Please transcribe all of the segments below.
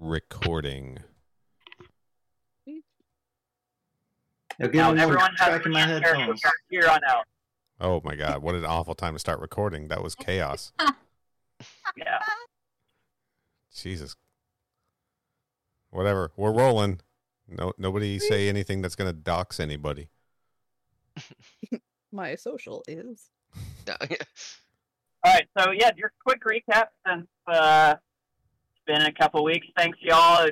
recording. Again, Now everyone has tracking my to character headphones. from here on out. Oh my god, what an awful time to start recording. That was chaos. Yeah. Jesus. Whatever. We're rolling. No nobody say anything that's gonna dox anybody. My social is. All right. So yeah, your quick recap since uh, it's been a couple weeks. Thanks, y'all.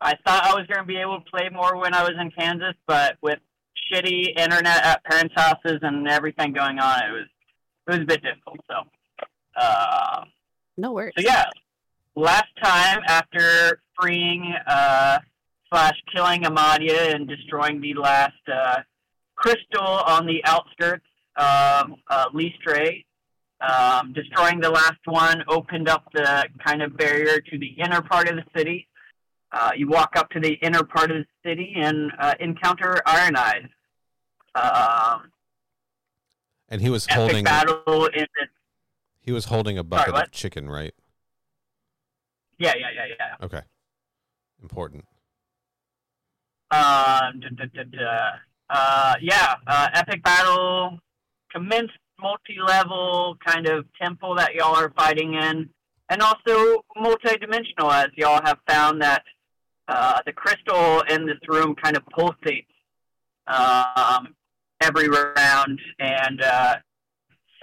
I thought I was going to be able to play more when I was in Kansas, but with shitty internet at parents' houses and everything going on, it was it was a bit difficult. So, uh, No worries. so yeah, last time after freeing uh, slash killing Amadia and destroying the last uh, crystal on the outskirts of uh, Listre, um, destroying the last one opened up the kind of barrier to the inner part of the city. Uh, you walk up to the inner part of the city and uh, encounter Iron Eyes. Um, And he was holding battle in the he was holding a bucket what? of chicken, right? yeah yeah yeah yeah. Okay. Important. Um, duh, duh, duh. Uh, yeah, uh, epic battle, commenced multi-level kind of temple that y'all are fighting in, and also multi-dimensional as y'all have found that uh, the crystal in this room kind of pulsates um, every round and uh,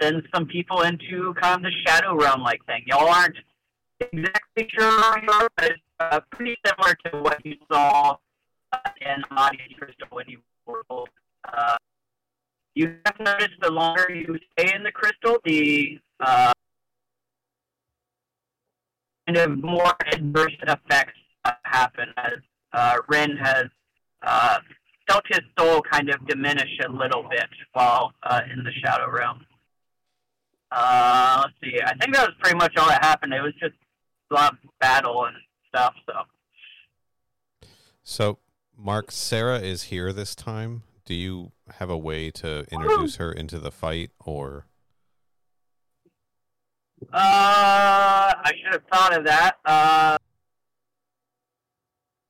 sends some people into kind of the shadow realm-like thing. Y'all aren't exactly sure but it's uh, pretty similar to what you saw uh, in Audience Crystal when you were old. You have noticed the longer you stay in the crystal, the uh, kind of more adverse effects happen as uh, Ren has uh, felt his soul kind of diminish a little bit while uh, in the Shadow Realm. Uh, let's see. I think that was pretty much all that happened. It was just a lot of battle and stuff. So So Mark, Sarah is here this time. Do you have a way to introduce her into the fight or Uh, I should have thought of that. Uh,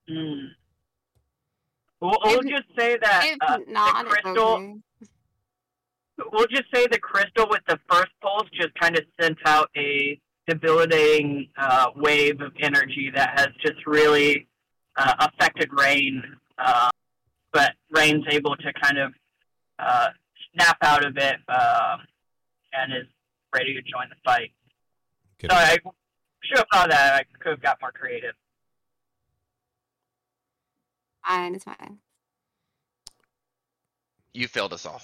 hmm. We'll, we'll just say that uh, not, the crystal. okay. We'll just say the crystal with the first pulse just kind of sent out a debilitating uh, wave of energy that has just really uh, affected Rain. But Rain's able to kind of uh, snap out of it um, and is ready to join the fight. get So I should have thought of that. I could have got more creative. Fine, it's fine. You failed us all.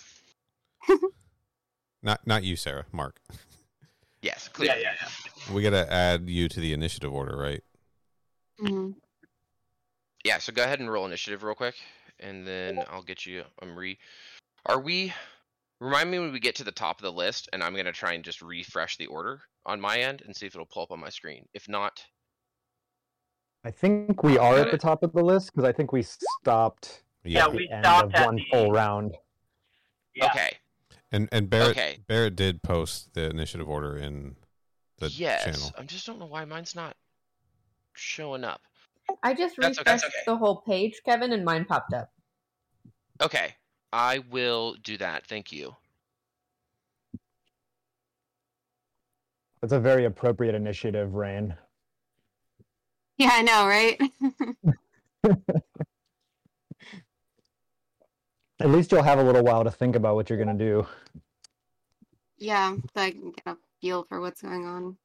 not not you, Sarah, Mark. Yes, clear. Yeah, yeah, yeah. We gotta add you to the initiative order, right? Mhm. Yeah, so go ahead and roll initiative real quick, and then I'll get you um re. Are we? Remind me when we get to the top of the list, and I'm gonna try and just refresh the order on my end and see if it'll pull up on my screen. If not, I think we are Got at the top of the list because I think we stopped Yeah, at we end stopped of at one the- full round. Yeah. okay. And and Barrett Okay. Barrett did post the initiative order in the yes, channel. I just don't know why mine's not showing up. I just That's refreshed that's okay. the whole page, Kevin, and mine popped up. Okay, I will do that. Thank you. That's a very appropriate initiative, Rain. Yeah, I know, right? At least you'll have a little while to think about what you're gonna do. yeah, so I can get a feel for what's going on.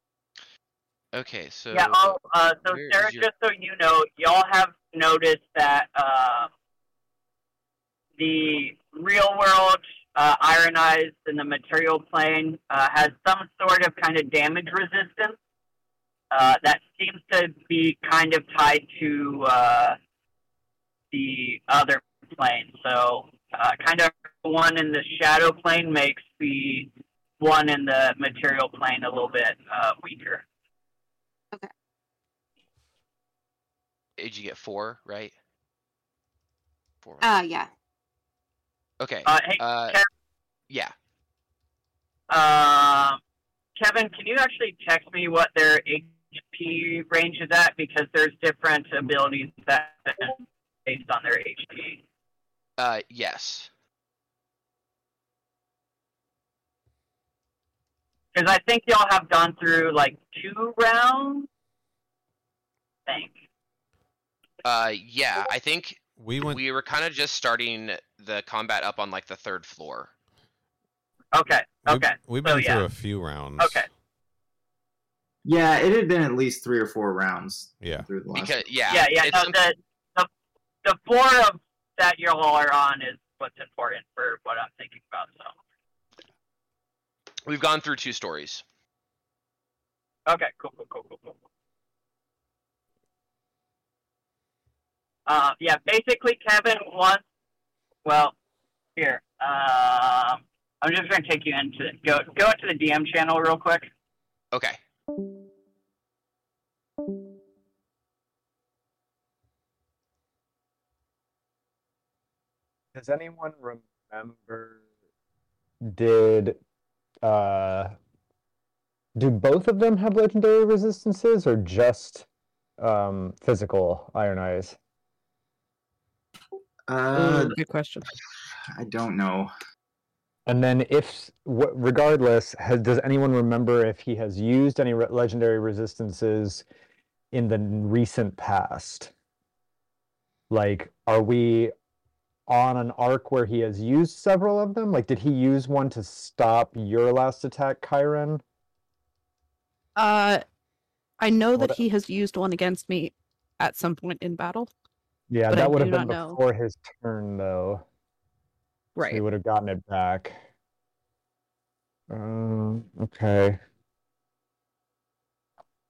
Okay, so Yeah, oh, uh, so Sarah, your- just so you know, y'all have noticed that uh, the real world uh, Iron Eyes in the material plane uh, has some sort of kind of damage resistance uh, that seems to be kind of tied to uh, the other plane. So, uh, kind of one in the shadow plane makes the one in the material plane a little bit uh, weaker. Did you get four right? Four. Uh, yeah. okay. Uh, hey, Uh, Kev- yeah. Um, Kevin, can you actually text me what their HP range is at because there's different abilities that based on their HP. Uh, yes. Because I think y'all have gone through like two rounds. I think. Uh, yeah. I think We went. we were kind of just starting the combat up on like the third floor. Okay. we- Okay. We've so been yeah. through a few rounds. Okay. Yeah, it had been at least three or four rounds Yeah. through the last. Because yeah, Yeah. Yeah. it's No, some- the, the the floor of that y'all are on is what's important for what I'm thinking about. So. we've gone through two stories. Okay, cool, cool, cool, cool, cool. Uh, yeah, basically, Kevin wants. Well, here. Um, I'm just gonna take you into go go into the DM channel real quick. Okay. Does anyone remember? Did uh, do both of them have legendary resistances or just um, physical Iron Eyes? Uh, Ooh, good question. I don't know. And then, if wh- regardless, has, does anyone remember if he has used any re- legendary resistances in the recent past? Like, are we on an arc where he has used several of them? Like, did he use one to stop your last attack, Chiron? Uh, I know that What- he has used one against me at some point in battle. Yeah, But I that would have been not know. before his turn, though. So Right. he would have gotten it back. Um, okay.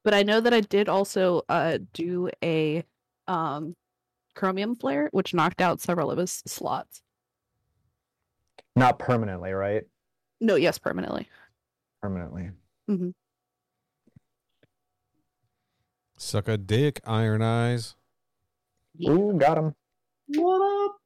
But I know that I did also uh do a um chromium flare, which knocked out several of his slots. Not permanently, right? No, yes, permanently. Permanently. Suck a dick, Iron Eyes. Yeah. Ooh, got him. What up?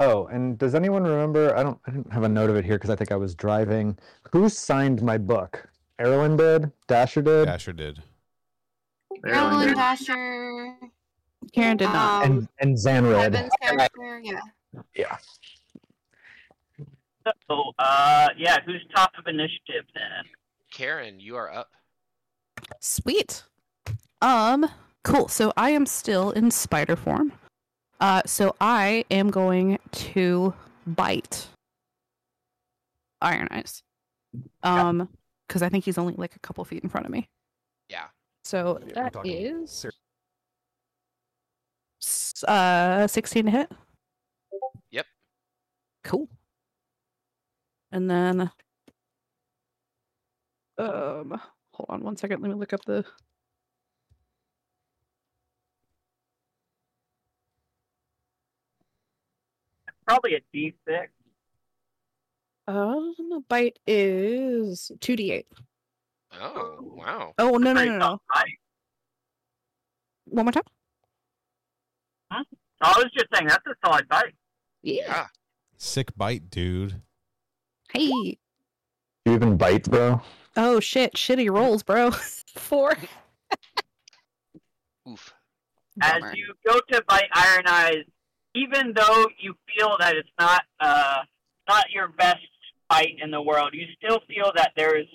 Oh, and does anyone remember? I don't. I didn't have a note of it here because I think I was driving. Who signed my book? Erlen did. Dasher did. Dasher did. There, Dasher. Karen did not. Um, And and Zanred. Kevin's character, yeah. Yeah. So, uh, yeah, who's top of initiative then? Karen, you are up. Sweet. Um, cool. So I am still in spider form. Uh, so I am going to bite Iron Eyes. Um, because I think he's only like a couple feet in front of me. Yeah. So Yeah, we're that talking is ser- s- uh 16 to hit. Yep. Cool. And then um hold on one second, let me look up the Probably a D6. um the bite is 2d8. Oh, wow. Oh no no Pretty no no. One more time? I was just saying that's a solid fight. Yeah. Sick bite, dude. Hey. You even bite, bro? Oh shit, shitty rolls, bro. Four. Oof. As you go to bite Iron Eyes, even though you feel that it's not uh not your best fight in the world, you still feel that there's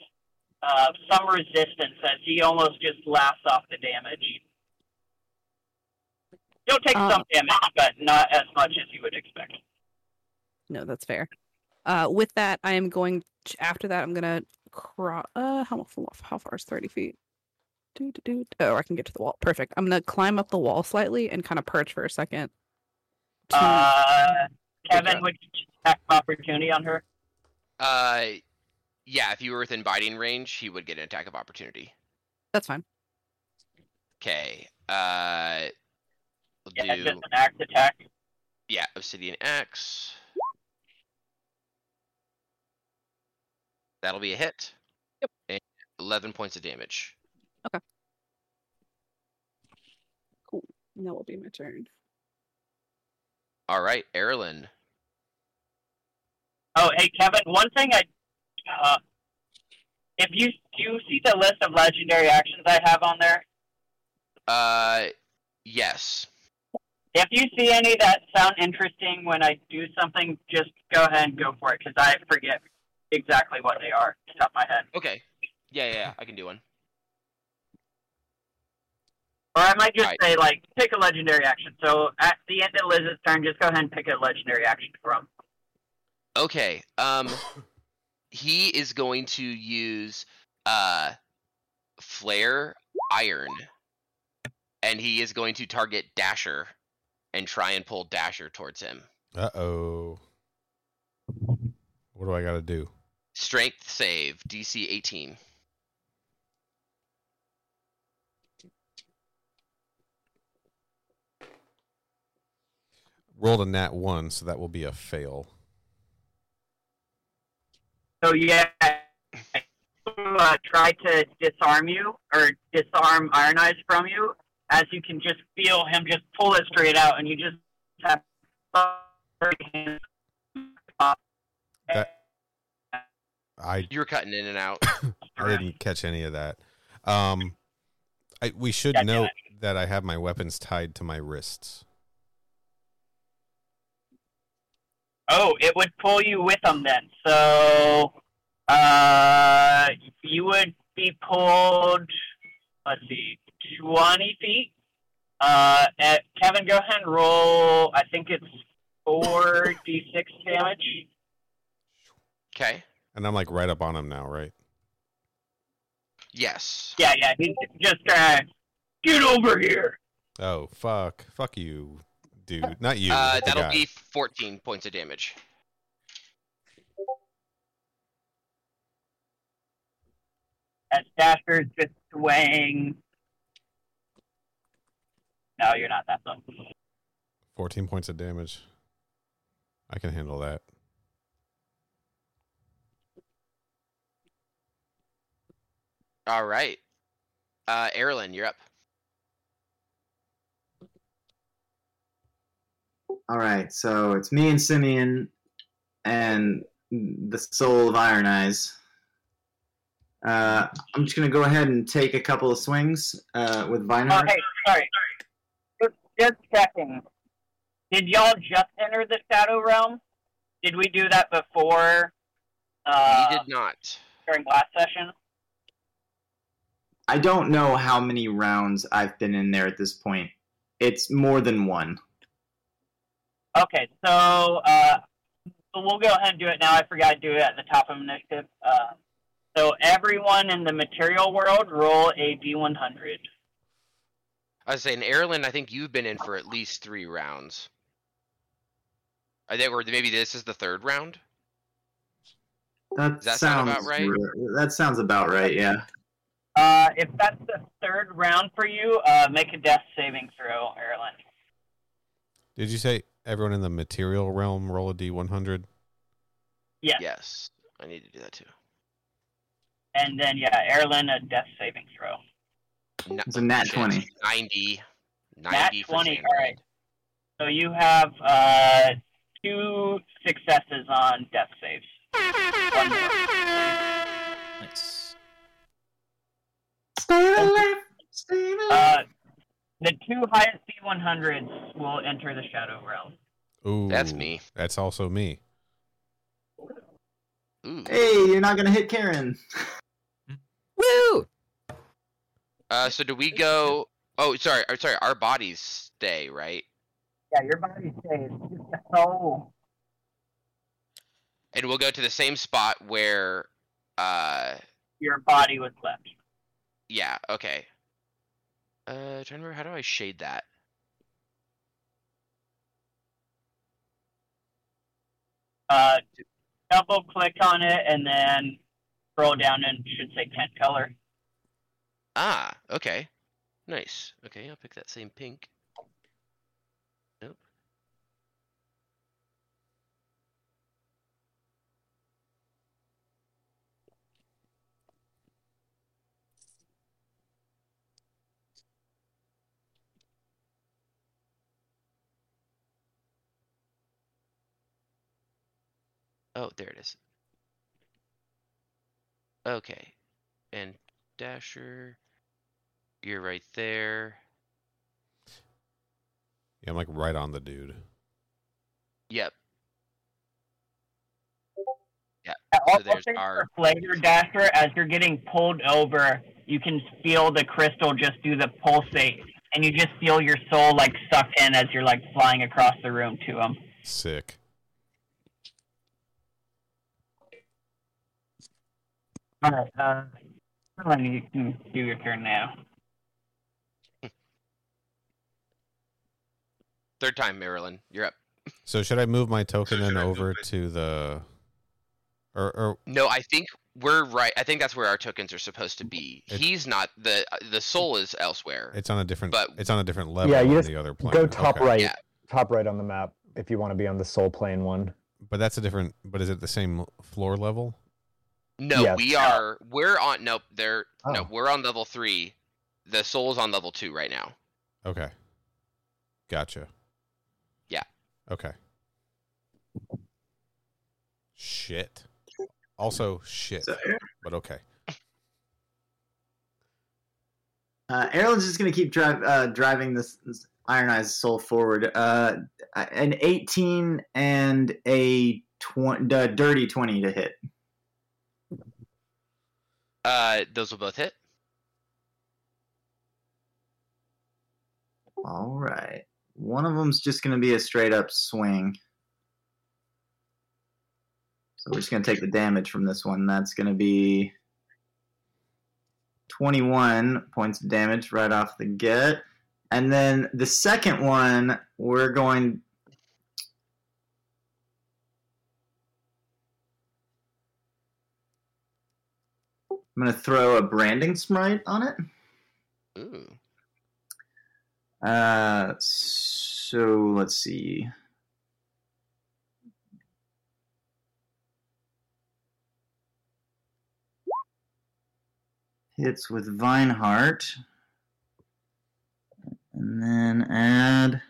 uh, some resistance as he almost just laughs off the damage. You'll take Uh, some damage, but not as much as you would expect. No, that's fair. Uh, with that, I am going. To, after that, I'm gonna cross. Uh, how how far is thirty feet? Do, do, do. Oh, I can get to the wall. Perfect. I'm gonna climb up the wall slightly and kind of perch for a second. to- Uh, Kevin, would you attack of opportunity on her? Uh, yeah, if you were within biting range, he would get an attack of opportunity. that's fine. Okay. Uh, we'll Yeah, do just an axe attack. yeah, Obsidian Axe. That'll be a hit. Yep. And Eleven points of damage. Okay. Cool. And that will be my turn. All right, Erlen. Oh, hey Kevin. One thing I, uh, if you do you see the list of legendary actions I have on there? Uh, yes. If you see any that sound interesting when I do something, just go ahead and go for it because I forget exactly what they are off the top of my head. Okay. Yeah, yeah, yeah. I can do one. Or I might just Right. say like pick a legendary action. So at the end of Liz's turn, just go ahead and pick a legendary action from. Okay. Um, he is going to use uh, flare iron, and he is going to target Dasher, and try and pull Dasher towards him. Uh oh. What do I got to do? Strength save, DC 18. Rolled a nat one, so that will be a fail. So yeah, uh, try to disarm you or disarm Iron Eyes from you, as you can just feel him just pull it straight out, and you just have. That- I You were cutting in and out. I didn't catch any of that. Um, I, we should God damn note it. that I have my weapons tied to my wrists. Oh, it would pull you with them then. So, uh, you would be pulled. Let's see, twenty feet. Uh, at, Kevin, go ahead and roll. I think it's four d six damage. Okay. And I'm like right up on him now, right? Yes. Yeah, yeah. He's just uh, get over here. Oh fuck, fuck you, dude. Not you. Uh, that'll guy. be 14 points of damage. As Dasher's just swaying. No, you're not that low. 14 points of damage. I can handle that. All right. Uh, Erlen, you're up. All right, so it's me and Simeon and the soul of Iron Eyes. Uh, I'm just gonna go ahead and take a couple of swings uh, with Oh, Vinar. hey, sorry. Just, just checking. Did y'all just enter the Shadow Realm? Did we do that before? Uh, he did not. during last session. I don't know how many rounds I've been in there at this point. It's more than one. Okay, so uh, so we'll go ahead and do it now. I forgot to do it at the top of initiative. Uh, so everyone in the material world, roll a d100. I was saying, Erlen, I think you've been in for at least three rounds. I think, or maybe this is the third round. That, Does that sounds sound about right? That sounds about right. Yeah. Uh, if that's the third round for you, uh, make a death saving throw, Erlen. Did you say everyone in the material realm roll a d100? Yes. Yes, I need to do that too. And then, yeah, Erlen, a death saving throw. No- It's a nat shit, 20. 90. 90 Nat 20, Xandar. alright. So you have uh, two successes on death saves. One more. Nice. Stay alive. Stay alive. Uh, the two highest D100s will enter the Shadow Realm. Ooh, That's me. That's also me. Ooh. hey, you're not gonna hit Karen. Woo! Uh, so do we go? Oh, sorry. Sorry. Our bodies stay, right? Yeah, your body stays. Just the soul. And we'll go to the same spot where. Uh, Your body was left. yeah. Okay. Uh, trying to remember how do I shade that? Uh, double click on it and then scroll down and it should say tint color. Ah, okay. Nice. Okay, I'll pick that same pink. Nope. Oh, there it is. Okay. And Dasher you're right there. Yeah, I'm like right on the dude. Yep. Yeah. So Also, there's our for Flavor Dasher, as you're getting pulled over, you can feel the crystal just do the pulsate, and you just feel your soul like sucked in as you're like flying across the room to him. Sick. All right, uh, Caroline, you can do your turn now. Third time, Marilyn. You're up. So should I move my token then over to the or or No, I think we're right. I think that's where our tokens are supposed to be. It- He's not the the soul is elsewhere. it's on a different But- it's on a different level Yeah, you on the other plane. Go top Okay. right, Yeah. top right on the map if you want to be on the soul plane one. But that's a different but is it the same floor level? No, Yes. we are. We're on. Nope. They're oh. no. Oh. We're on level three. The soul's on level two right now. Okay. Gotcha. Yeah. Okay. Shit. Also shit. So, But okay. Uh, Erlen's just gonna keep drive, uh, driving this, this Iron Eyes soul forward. Uh, an 18 and a tw- uh, dirty 20 to hit. Uh, those will both hit. All right. One of them's just gonna be a straight up swing. So we're just gonna take the damage from this one. That's gonna be 21 points of damage right off the get. And then the second one, we're going. I'm going to throw a branding smite on it. Ooh. Uh, so let's see. Hits with Vineheart. And then add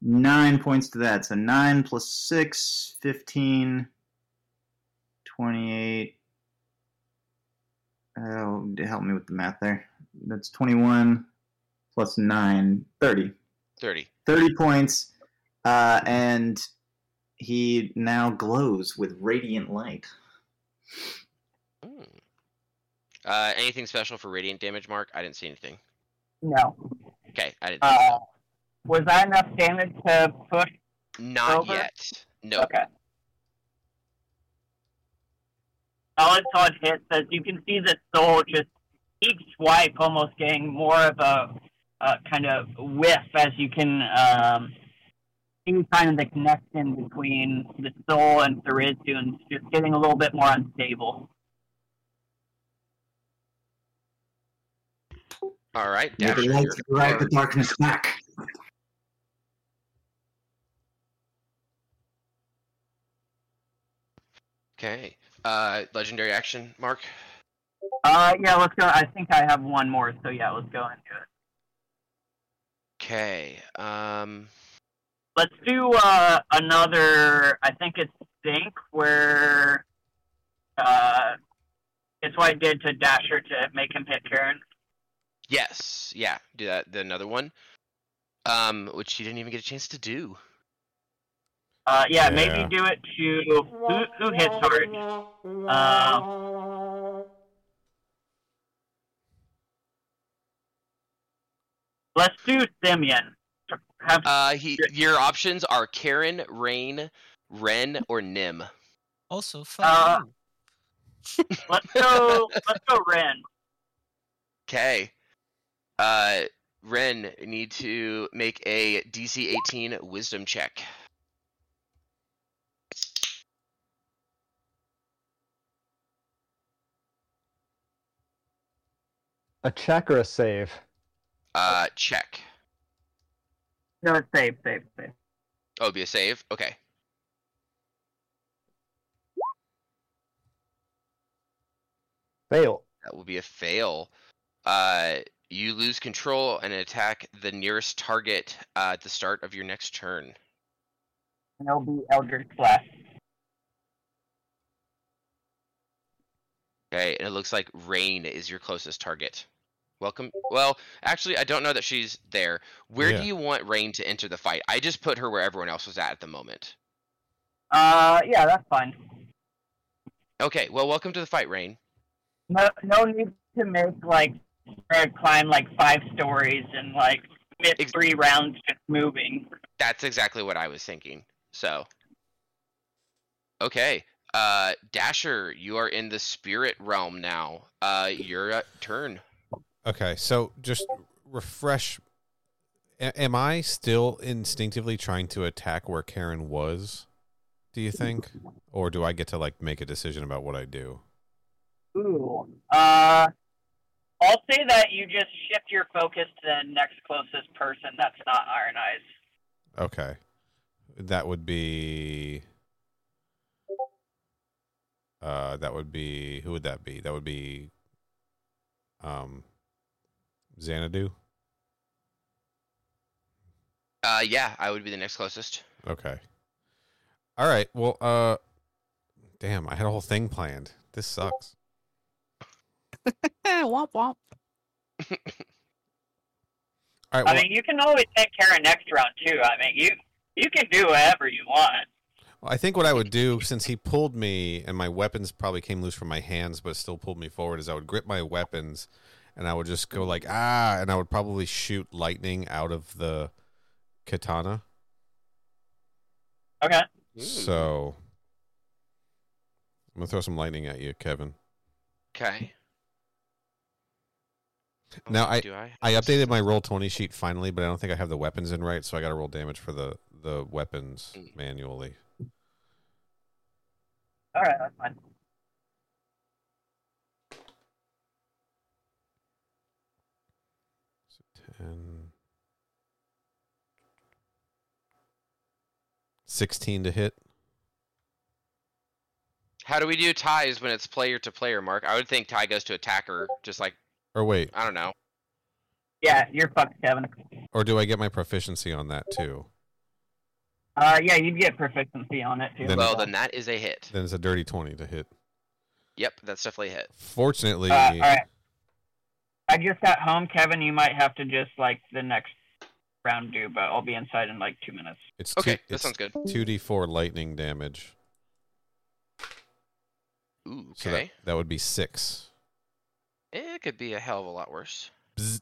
nine points to that. So 9 plus 6, 15, 28. Oh, help me with the math there. That's 21 plus 9, 30. Thirty. 30 points. Uh, and he now glows with radiant light. Mm. Uh, anything special for radiant damage, Mark? I didn't see anything. No. Okay, I didn't. Uh, was that enough damage to push? Not over? yet. No. Okay. Solid, solid hits. As you can see, the soul just each swipe almost getting more of a, a kind of whiff as you can um, see kind of the connection between the soul and Therizu and just getting a little bit more unstable. All right, May the Dasher. light you're- drive the darkness back. Okay. Uh, legendary action, Mark. Uh, yeah, let's go. I think I have one more, so yeah, let's go into it. Okay. Um. Let's do uh, another. I think it's Sync, where uh, it's what I did to Dasher to make him hit Karen. Yes. Yeah. Do that. The another one. Um, which he didn't even get a chance to do. Uh, yeah, Yeah. maybe do it to who, who hits hard. Uh, let's do Simeon. Have Uh, he. Your options are Karen, Rain, Ren, or Nim. Also, fuck Uh, let's go. let's go Ren. Okay. Uh, Ren need to make a DC 18 Wisdom check. A check or a save? Uh, check. No, it's save, save, save. Oh, it'd be a save. Okay. Fail. That will be a fail. Uh, you lose control and attack the nearest target uh, at the start of your next turn. and it'll be Eldritch Blast. Okay, and it looks like Rain is your closest target. Welcome. Well, actually, I don't know that she's there. Where Yeah. do you want Rain to enter the fight? I just put her where everyone else was at at the moment. Uh, yeah, that's fine. Okay, well, welcome to the fight, Rain. No, no need to make like or climb like five stories and like miss Ex- three rounds just moving. That's exactly what I was thinking. So, okay, uh, Dasher, you are in the spirit realm now. Uh, your uh, turn. Okay, so just refresh. A- am I still instinctively trying to attack where Karen was? Do you think, or do I get to like make a decision about what I do? Ooh. Uh, I'll say that you just shift your focus to the next closest person that's not Iron Eyes. Okay, that would be. Uh, that would be who would that be? That would be. Um. Xanadu. Uh, yeah, I would be the next closest. Okay. All right. Well, uh, damn, I had a whole thing planned. This sucks. womp womp. All right. I mean, you can always take care of next round too. I mean, you you can do whatever you want. well, I think what I would do, since he pulled me and my weapons probably came loose from my hands, but still pulled me forward, is I would grip my weapons and I would just go like ah, and I would probably shoot lightning out of the katana. Okay. So I'm gonna throw some lightning at you, Kevin. Okay. Now, I- do I, I updated my Roll20 sheet finally, but I don't think I have the weapons in right, so I got to roll damage for the the weapons Mm. manually. All right, that's fine. So 10 16 to hit. How do we do ties when it's player to player, Mark? I would think tie goes to attacker, just like Or wait, I don't know. Yeah, you're fucked, Kevin. or do I get my proficiency on that too? Uh, yeah, you'd get proficiency on it too. Then- Well, then that is a hit. Then it's a dirty 20 to hit. Yep, that's definitely a hit. Fortunately, Uh, all right. I just got home, Kevin. You might have to just like the next round do, but I'll be inside in like two minutes. it's Okay, two, that sounds good. 2d4 lightning damage. Ooh, So okay. that, that would be 6. It could be a hell of a lot worse. Bzz.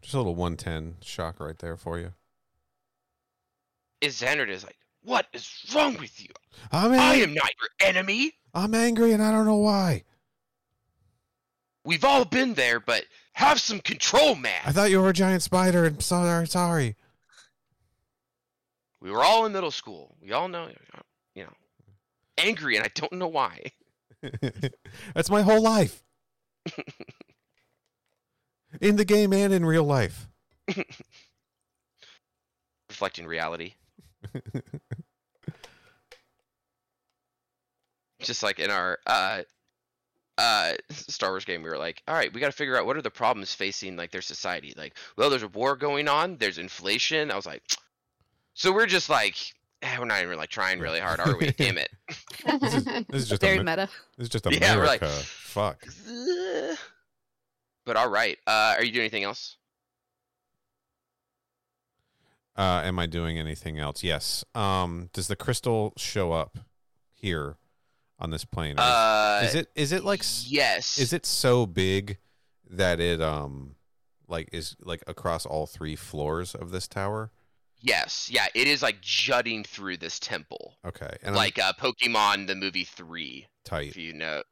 Just a little 110 shock right there for you. Is Xanard is like, what is wrong with you? I'm, I am not your enemy. I'm angry and I don't know why. We've all been there, but have some control, man. I thought you were a giant spider and sorry, sorry. We were all in middle school. We all know, you know, angry, and I don't know why. That's my whole life. in the game and in real life. Reflecting reality. Just like in our uh uh Star Wars game, we were like, all right, we got to figure out what are the problems facing like their society. Like, well, there's a war going on. There's inflation. I was like, so we're just like, eh, we're not even like trying really hard, are we? Damn it. This is, this is just Very Amer- meta. this is just Yeah, we're America. like- Fuck. But all right. Uh, are you doing anything else? Uh, am I doing anything else? Yes. Um, does the crystal show up here on this plane? Is- Uh, is it is it like yes? is it so big that it um like is like across all three floors of this tower? Yes. Yeah. It is like jutting through this temple, Okay, and like uh, Pokemon the movie three, tight. if you know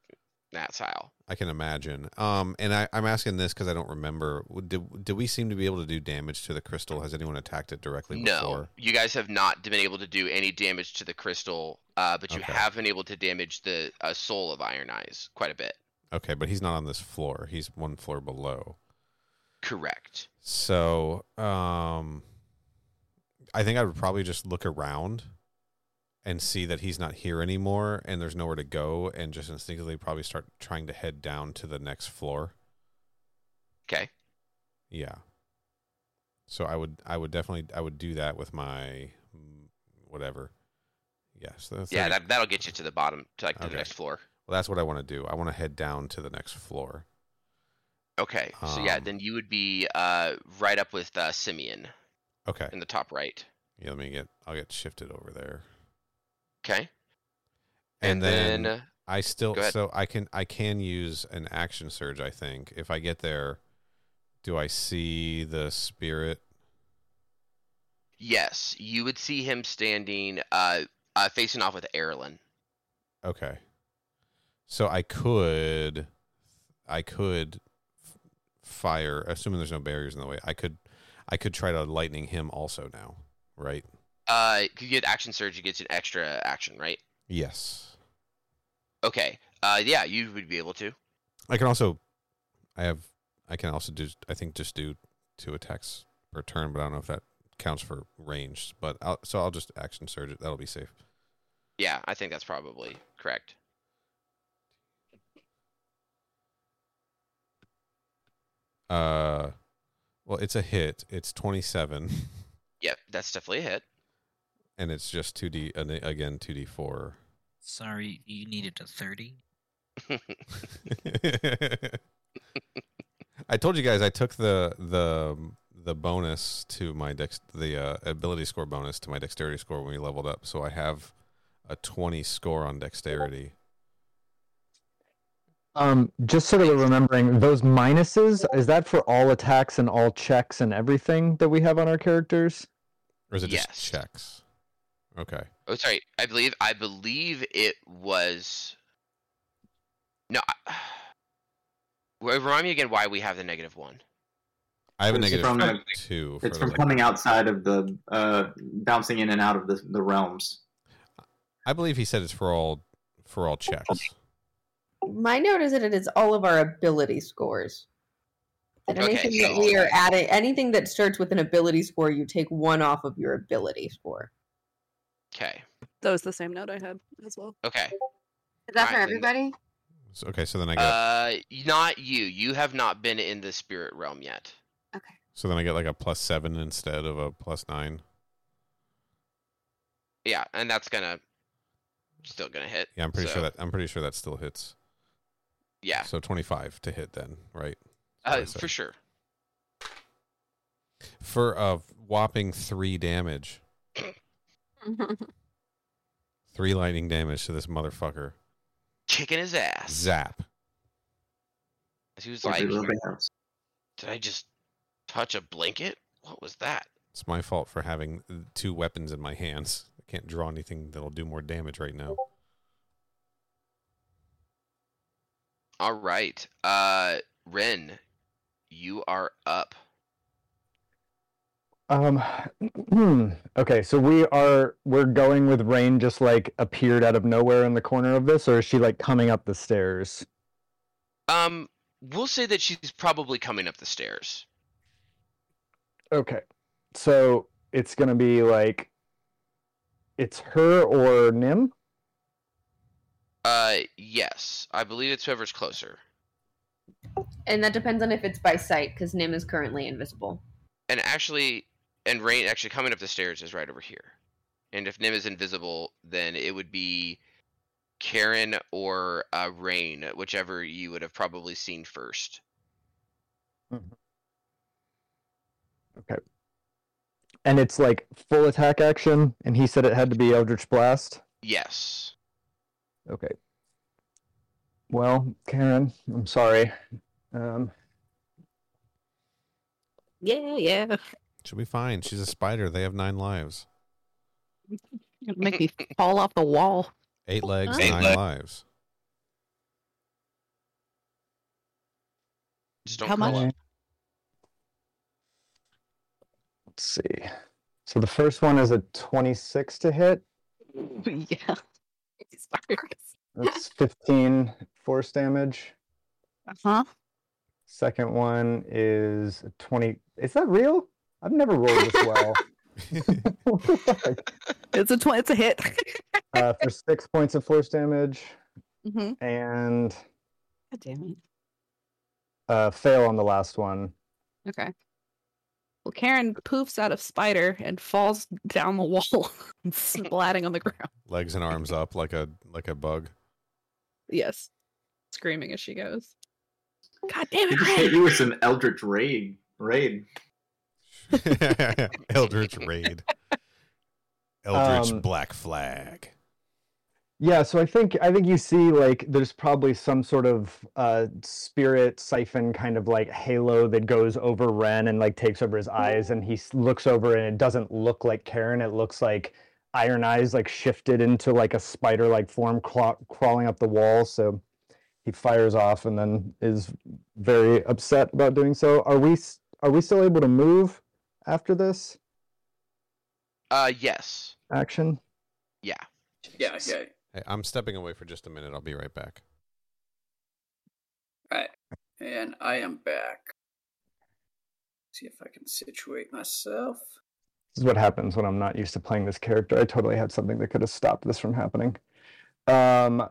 that style. I can imagine. Um, and I, I'm asking this because I don't remember. Did did we seem to be able to do damage to the crystal? Has anyone attacked it directly No, before? you guys have not been able to do any damage to the crystal, uh, but you Okay. have been able to damage the uh, soul of Iron Eyes quite a bit. Okay, but he's not on this floor. He's one floor below. Correct. So, um, I think I would probably just look around and see that he's not here anymore and there's nowhere to go, and just instinctively probably start trying to head down to the next floor. Okay. Yeah. So I would I would definitely I would do that with my whatever. Yes. that's Yeah, like- that that'll get you to the bottom, to like Okay. the next floor. well, that's what I want to do. I want to head down to the next floor. Okay, so yeah, Um, then you would be uh right up with uh, Simeon Okay. in the top right. Yeah, let me get I'll get shifted over there. Okay, And, then, uh, I still so I can I can use an action surge, I think. If I get there, do I see the spirit? yes, you would see him standing uh, uh facing off with Erlen. Okay. So I could I could fire assuming there's no barriers in the way. I could I could try to lightning him also now, right? Uh, you get action surge, you get an extra action, right? Yes. Okay. Uh, yeah, you would be able to. I can also I have I can also do I think just do two attacks per turn, but I don't know if that counts for range. But I'll, so I'll just action surge it. That'll be safe. Yeah, I think that's probably correct. Uh well, it's a hit. It's 27 Yep, that's definitely a hit. And it's just 2d and again 2d4. Sorry, you needed a 30. I told you guys I took the the the bonus to my dex the uh, ability score bonus to my dexterity score when we leveled up. So I have a 20 score on dexterity. Um, just so that we're remembering, those minuses, is that for all attacks and all checks and everything that we have on our characters? Or is it Yes. just checks? Okay. Oh, sorry. I believe I believe it was. No. I... Remind me again why we have the negative one. I have a negative from the- two. For It's the, from coming outside of the uh, bouncing in and out of the, the realms. I believe he said it's for all for all checks. My note is that it is all of our ability scores. That Okay, anything that we are adding, anything that starts with an ability score, you take one off of your ability score. Okay. That was the same note I had as well. Okay. Is that for Alright, then- everybody? So, okay, so then I get Uh, not you. You have not been in the spirit realm yet. Okay. so then I get like a plus seven instead of a plus nine. Yeah, and that's gonna still gonna hit. Yeah, I'm pretty so, sure that I'm pretty sure that still hits. Yeah, So 25 to hit then, right? uh, I said. for sure. For a whopping three damage, three lightning damage to this motherfucker. Kicking his ass. Zap. He was like, little bit helps. "Did I just touch a blanket? What was that?" It's my fault for having two weapons in my hands. I can't draw anything that'll do more damage right now. All right, uh, Ren, you are up. Um, okay, so we are we're going with Rain just like appeared out of nowhere in the corner of this, or is she like coming up the stairs? Um, we'll say that she's probably coming up the stairs. Okay, so it's gonna be like it's her or Nim. Uh, yes, I believe it's whoever's closer. And that depends on if it's by sight, because Nim is currently invisible. And actually, and Rain actually coming up the stairs is right over here. And if Nim is invisible, then it would be Karen or uh, Rain, whichever you would have probably seen first. Okay. And it's like full attack action, and he said it had to be Eldritch Blast. Yes. Okay. Well, Karen, I'm sorry. Um, Yeah, yeah. She'll be fine. She's a spider. They have nine lives, It'll make me fall off the wall. eight legs, Eight nine leg- lives. Just don't How much? up. let's see. So the first one is a 26 to hit. yeah. That's 15 force damage. Uh huh? Second one is 20. Is that real? I've never rolled this well. What? It's a tw- it's a hit. uh, for six points of force damage hmm and God damn it. uh, fail on the last one. Okay. Well, Karen poofs out of spider and falls down the wall, splatting on the ground. Legs and arms up like a like a bug. Yes, screaming as she goes. God damn He it, just hit you with some Eldritch raid. Raid. Eldritch Raid. Eldritch Um, Black Flag. Yeah, so I think I think you see like there's probably some sort of uh spirit siphon kind of like halo that goes over Ren and like takes over his eyes and he looks over and it doesn't look like Karen, it looks like Iron Eyes like shifted into like a spider like form craw- crawling up the wall, so he fires off and then is very upset about doing so. Are we are we still able to move after this Uh, yes. action? Yeah. Yeah, yeah. Hey, I'm stepping away for just a minute. I'll be right back. Right. And I am back. See if I can situate myself. This is what happens when I'm not used to playing this character. I totally had something that could have stopped this from happening. Um,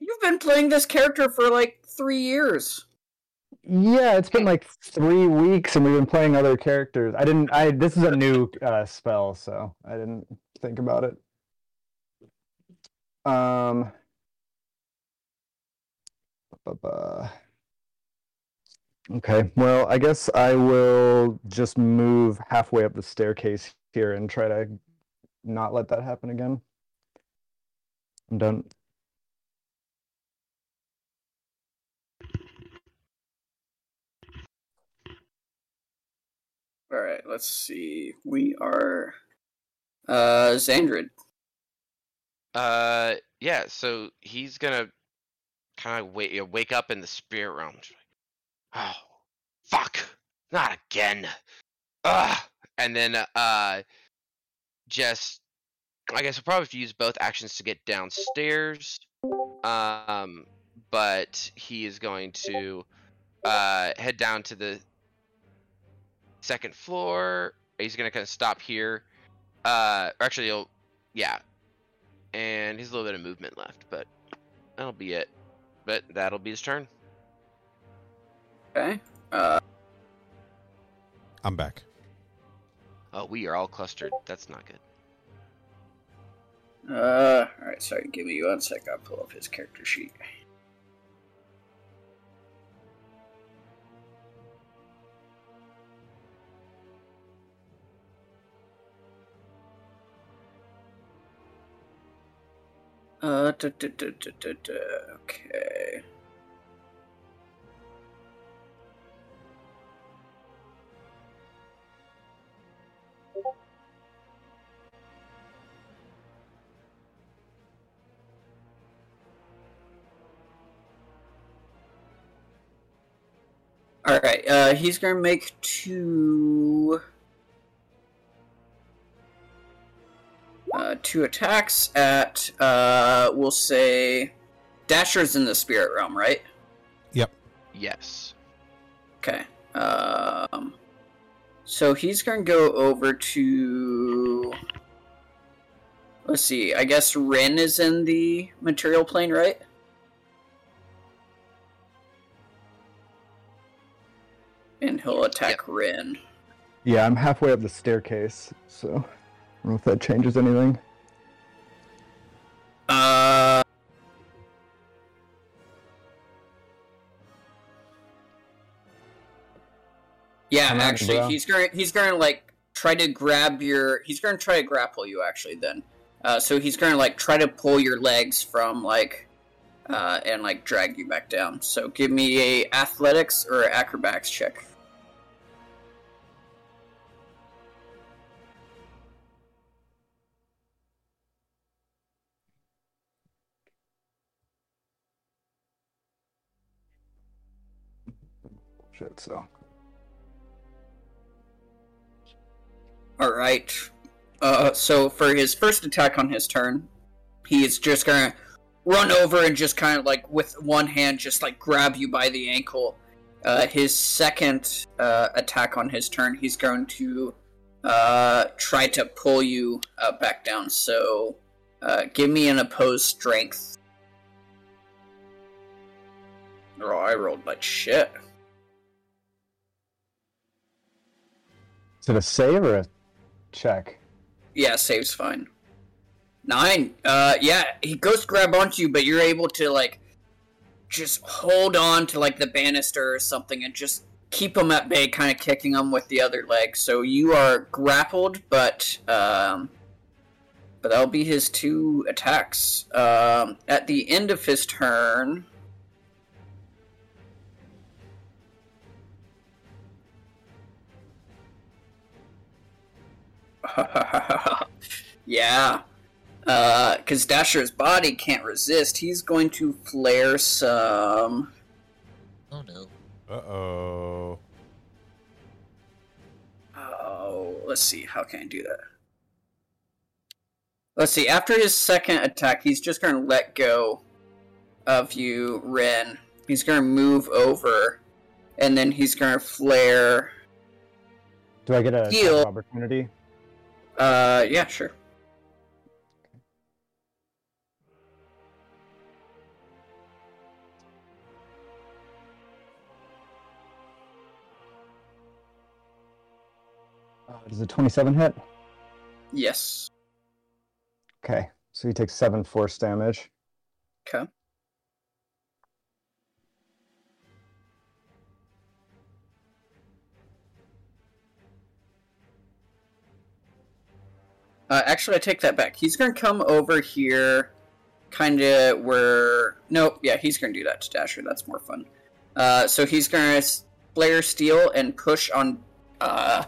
You've been playing this character for like three years. Yeah, it's been like three weeks, and we've been playing other characters. I didn't. I this is a new uh, spell, so I didn't think about it. Um. Okay, well, I guess I will just move halfway up the staircase here and try to not let that happen again. I'm done. All right, let's see. We are uh Xandrid. Uh, yeah. So he's gonna kind of wake wake up in the spirit realm. Oh, fuck! Not again. Ugh. And then uh, just I guess we'll probably have to use both actions to get downstairs. Um, but he is going to uh head down to the second floor. He's gonna kind of stop here. Uh, actually, he'll yeah, and he's a little bit of movement left, but that'll be it. But that'll be his turn. Okay. Uh, I'm back. Oh, we are all clustered. That's not good. uh, all right. Sorry, give me one sec. I'll pull up his character sheet. Uh, da, da, da, okay. All right. Uh, he's gonna make two. Uh, two attacks at uh, we'll say, Dasher's in the spirit realm, right? Yep. Yes. Okay. Um, so he's gonna go over to. Let's see. I guess Rin is in the material plane, right? And he'll attack Rin. Yeah, I'm halfway up the staircase, so I don't know if that changes anything. Uh. Yeah, Come on, actually, bro. he's going. to He's going to like try to grab your. He's going to try to grapple you. Actually, then. Uh, so he's going to like try to pull your legs from like, uh, and like drag you back down. So give me a athletics or acrobatics check. Shit, so. All right. Uh, so for his first attack on his turn, he's just gonna run over and just kind of like with one hand, just like grab you by the ankle. Uh, his second uh, attack on his turn, he's going to uh, try to pull you uh, back down. So, uh, give me an opposed strength. Oh, I rolled like shit. Is it a save or a check? Yeah, save's fine. Nine. Uh, yeah, he goes grab onto you, but you're able to like just hold on to like the banister or something and just keep him at bay, kind of kicking him with the other leg. So you are grappled, but um, but that'll be his two attacks. Um, at the end of his turn. yeah. Because Dasher's body can't resist. He's going to flare some. Oh no. Uh oh. Oh, let's see. How can I do that? Let's see. After his second attack, he's just going to let go of you, Ren. He's going to move over, and then he's going to flare. Do I get a Heal. opportunity? Uh, yeah, sure. Uh, does a 27 hit? Yes. Okay, so he takes seven force damage. Okay. Uh, actually, I take that back. He's gonna come over here, kind of where. Nope, yeah, he's gonna do that to Dasher. That's more fun. Uh, so he's gonna s- flare steel and push on uh,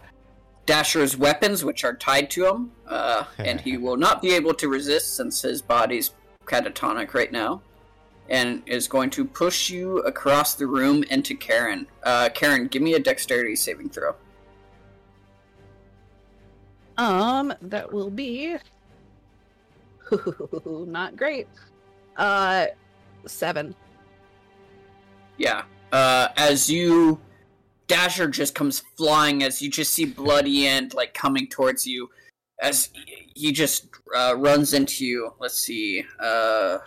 Dasher's weapons, which are tied to him, uh, and he will not be able to resist since his body's catatonic right now, and is going to push you across the room into Karen. Uh, Karen, give me a dexterity saving throw. Um, that will be not great. Uh, seven. Yeah. Uh, as you, Dasher just comes flying as you just see Bloody End like coming towards you, as he- just uh, runs into you. Let's see. Uh,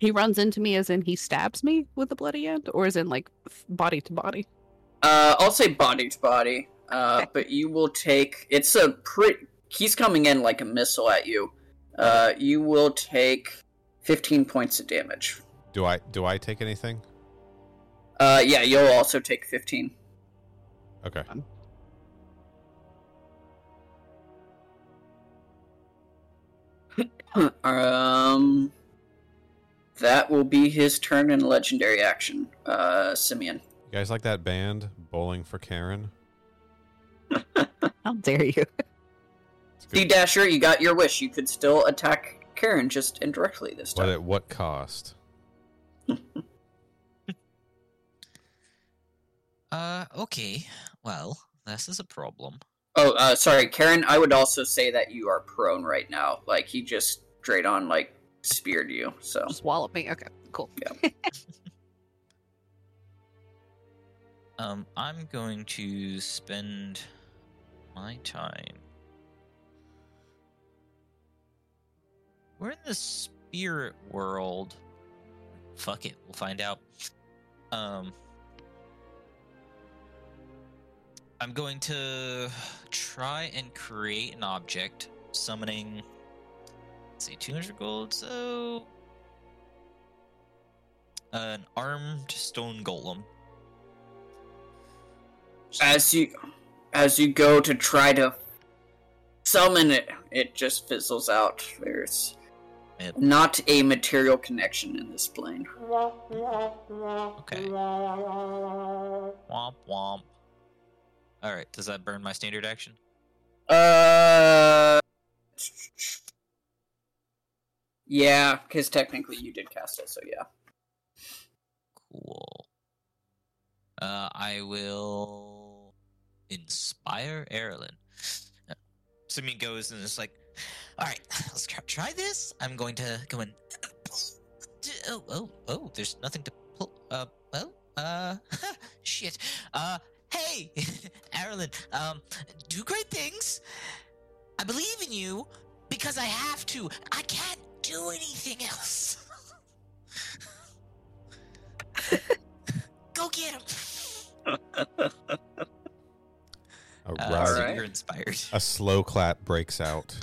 He runs into me as in he stabs me with the bloody end, or as in like body to body. uh, I'll say body to body. Uh, but you will take. It's a pretty. He's coming in like a missile at you. Uh, you will take 15 points of damage. Do I do I take anything? Uh, yeah, you'll also take 15. Okay. um, that will be his turn in legendary action. Uh, Simeon. You guys like that band, Bowling for Karen? How dare you? See, Dasher, you got your wish. You could still attack Karen just indirectly this time. But at what cost? Uh, okay. Well, this is a problem. Oh, uh, sorry, Karen. I would also say that you are prone right now. Like he just straight on like speared you. So Just wallop me. Okay, cool. Yeah. Um, I'm going to spend my time. We're in the spirit world. Fuck it, we'll find out. Um, I'm going to try and create an object, summoning. Let's see, 200 gold, so. An armed stone golem. as you as you go to try to summon it, it just fizzles out. There's Yep. not a material connection in this plane. Okay. Womp womp. Alright, does that burn my standard action? Uh. Yeah, because technically you did cast it, so yeah. Cool. Uh, I will inspire. Uh, Simeon goes and is like, "All right, let's try, this. I'm going to go and oh oh oh. There's nothing to pull. Uh well uh shit. Uh hey, Erlen. Um, do great things. I believe in you because I have to. I can't do anything else. Go get him. You're inspired. A slow clap breaks out.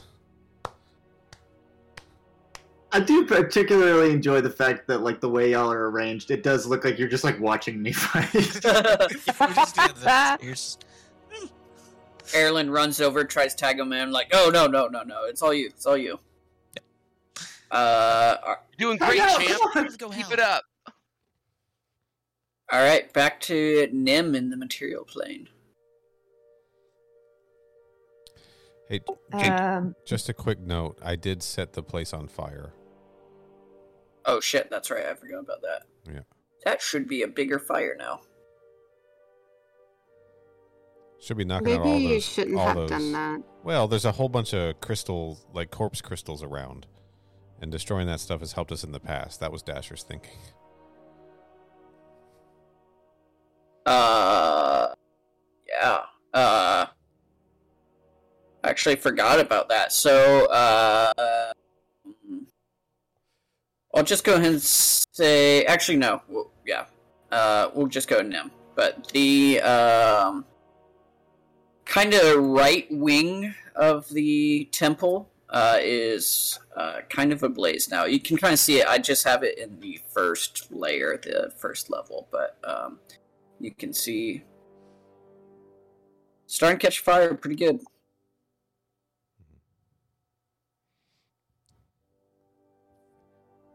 I do particularly enjoy the fact that like the way y'all are arranged, it does look like you're just like watching me fight. We're just doing this. Here's- Erlen runs over, tries to tag him in, like, oh no, no, no, no, it's all you, it's all you. Yeah. Uh, ar- Doing great, know, champ. come on. Let's go Keep hell. it up. all right, back to Nim in the material plane. Hey, Um, just a quick note. I did set the place on fire. Oh shit, that's right, I forgot about that. Yeah. That should be a bigger fire now. Should be knocking out all those. Maybe you shouldn't have those. done that. Well, there's a whole bunch of crystals, like corpse crystals around, and destroying that stuff has helped us in the past. That was Dasher's thinking. Uh, yeah. Uh, actually forgot about that. So, uh, I'll just go ahead and say. Actually, no. Well, yeah. Uh, we'll just go Nim. But the um, kind of right wing of the temple uh, is uh, kind of ablaze now. You can kind of see it. I just have it in the first layer, the first level, but um, you can see starting to catch fire pretty good.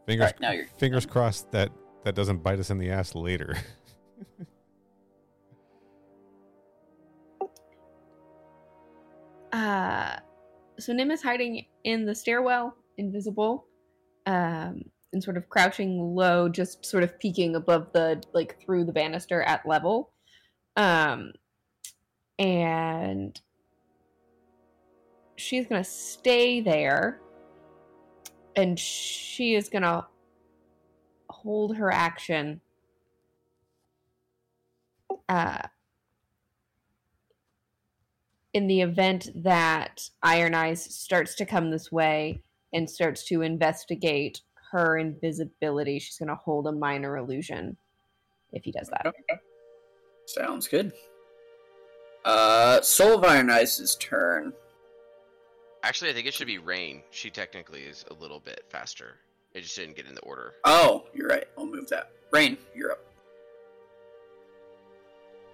Fingers, Alright, now you're fingers crossed that that doesn't bite us in the ass later. uh, so Nim is hiding in the stairwell, invisible, um, and sort of crouching low, just sort of peeking above the like through the banister at level, um, and she's gonna stay there, and she is gonna hold her action. Uh, in the event that Iron Eyes starts to come this way and starts to investigate her invisibility, she's going to hold a minor illusion if he does that. Okay. Sounds good. Uh, Soul of Iron Eyes' turn. Actually, I think it should be Rain. She technically is a little bit faster. It just didn't get in the order. Oh, you're right. I'll move that. Rain, you're up.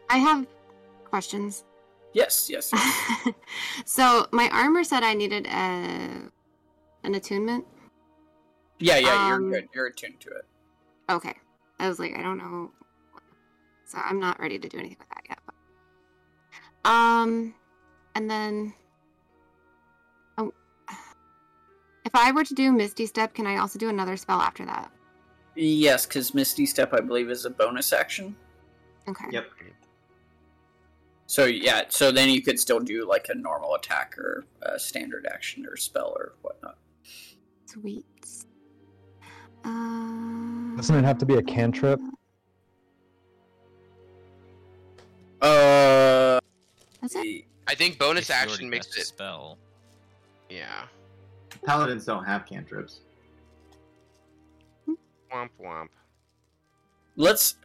I have questions. Yes, yes. yes. so my armor said I needed a an attunement. yeah, yeah, you're Um, good. You're attuned to it. Okay. I was like, I don't know. So I'm not ready to do anything with that yet. But... Um, and then, if I were to do Misty Step, can I also do another spell after that? Yes, because Misty Step, I believe, is a bonus action. Okay. Yep. So yeah, so then you could still do like a normal attack or a standard action or spell or whatnot. Sweet. Uh, Doesn't it have to be a cantrip? Uh, That's it. I think bonus If you already action makes cast a it. spell. Yeah. Paladins don't have cantrips. Womp womp. let's.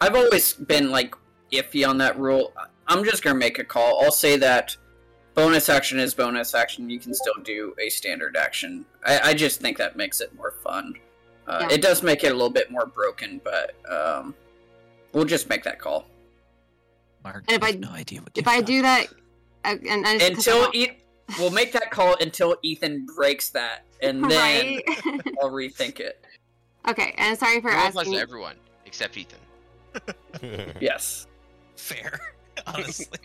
I've always been like iffy on that rule. I'm just gonna make a call. I'll say that bonus action is bonus action. You can still do a standard action. I, I just think that makes it more fun. Uh, Yeah. It does make it a little bit more broken, but um, we'll just make that call Mark, And if I I- no idea what If I done. do that, and I just, 'cause until I'm e- we'll make that call until Ethan breaks that, and then right. I'll rethink it. okay, and sorry for Roll applies asking. to everyone except Ethan. Yes. Fair, honestly.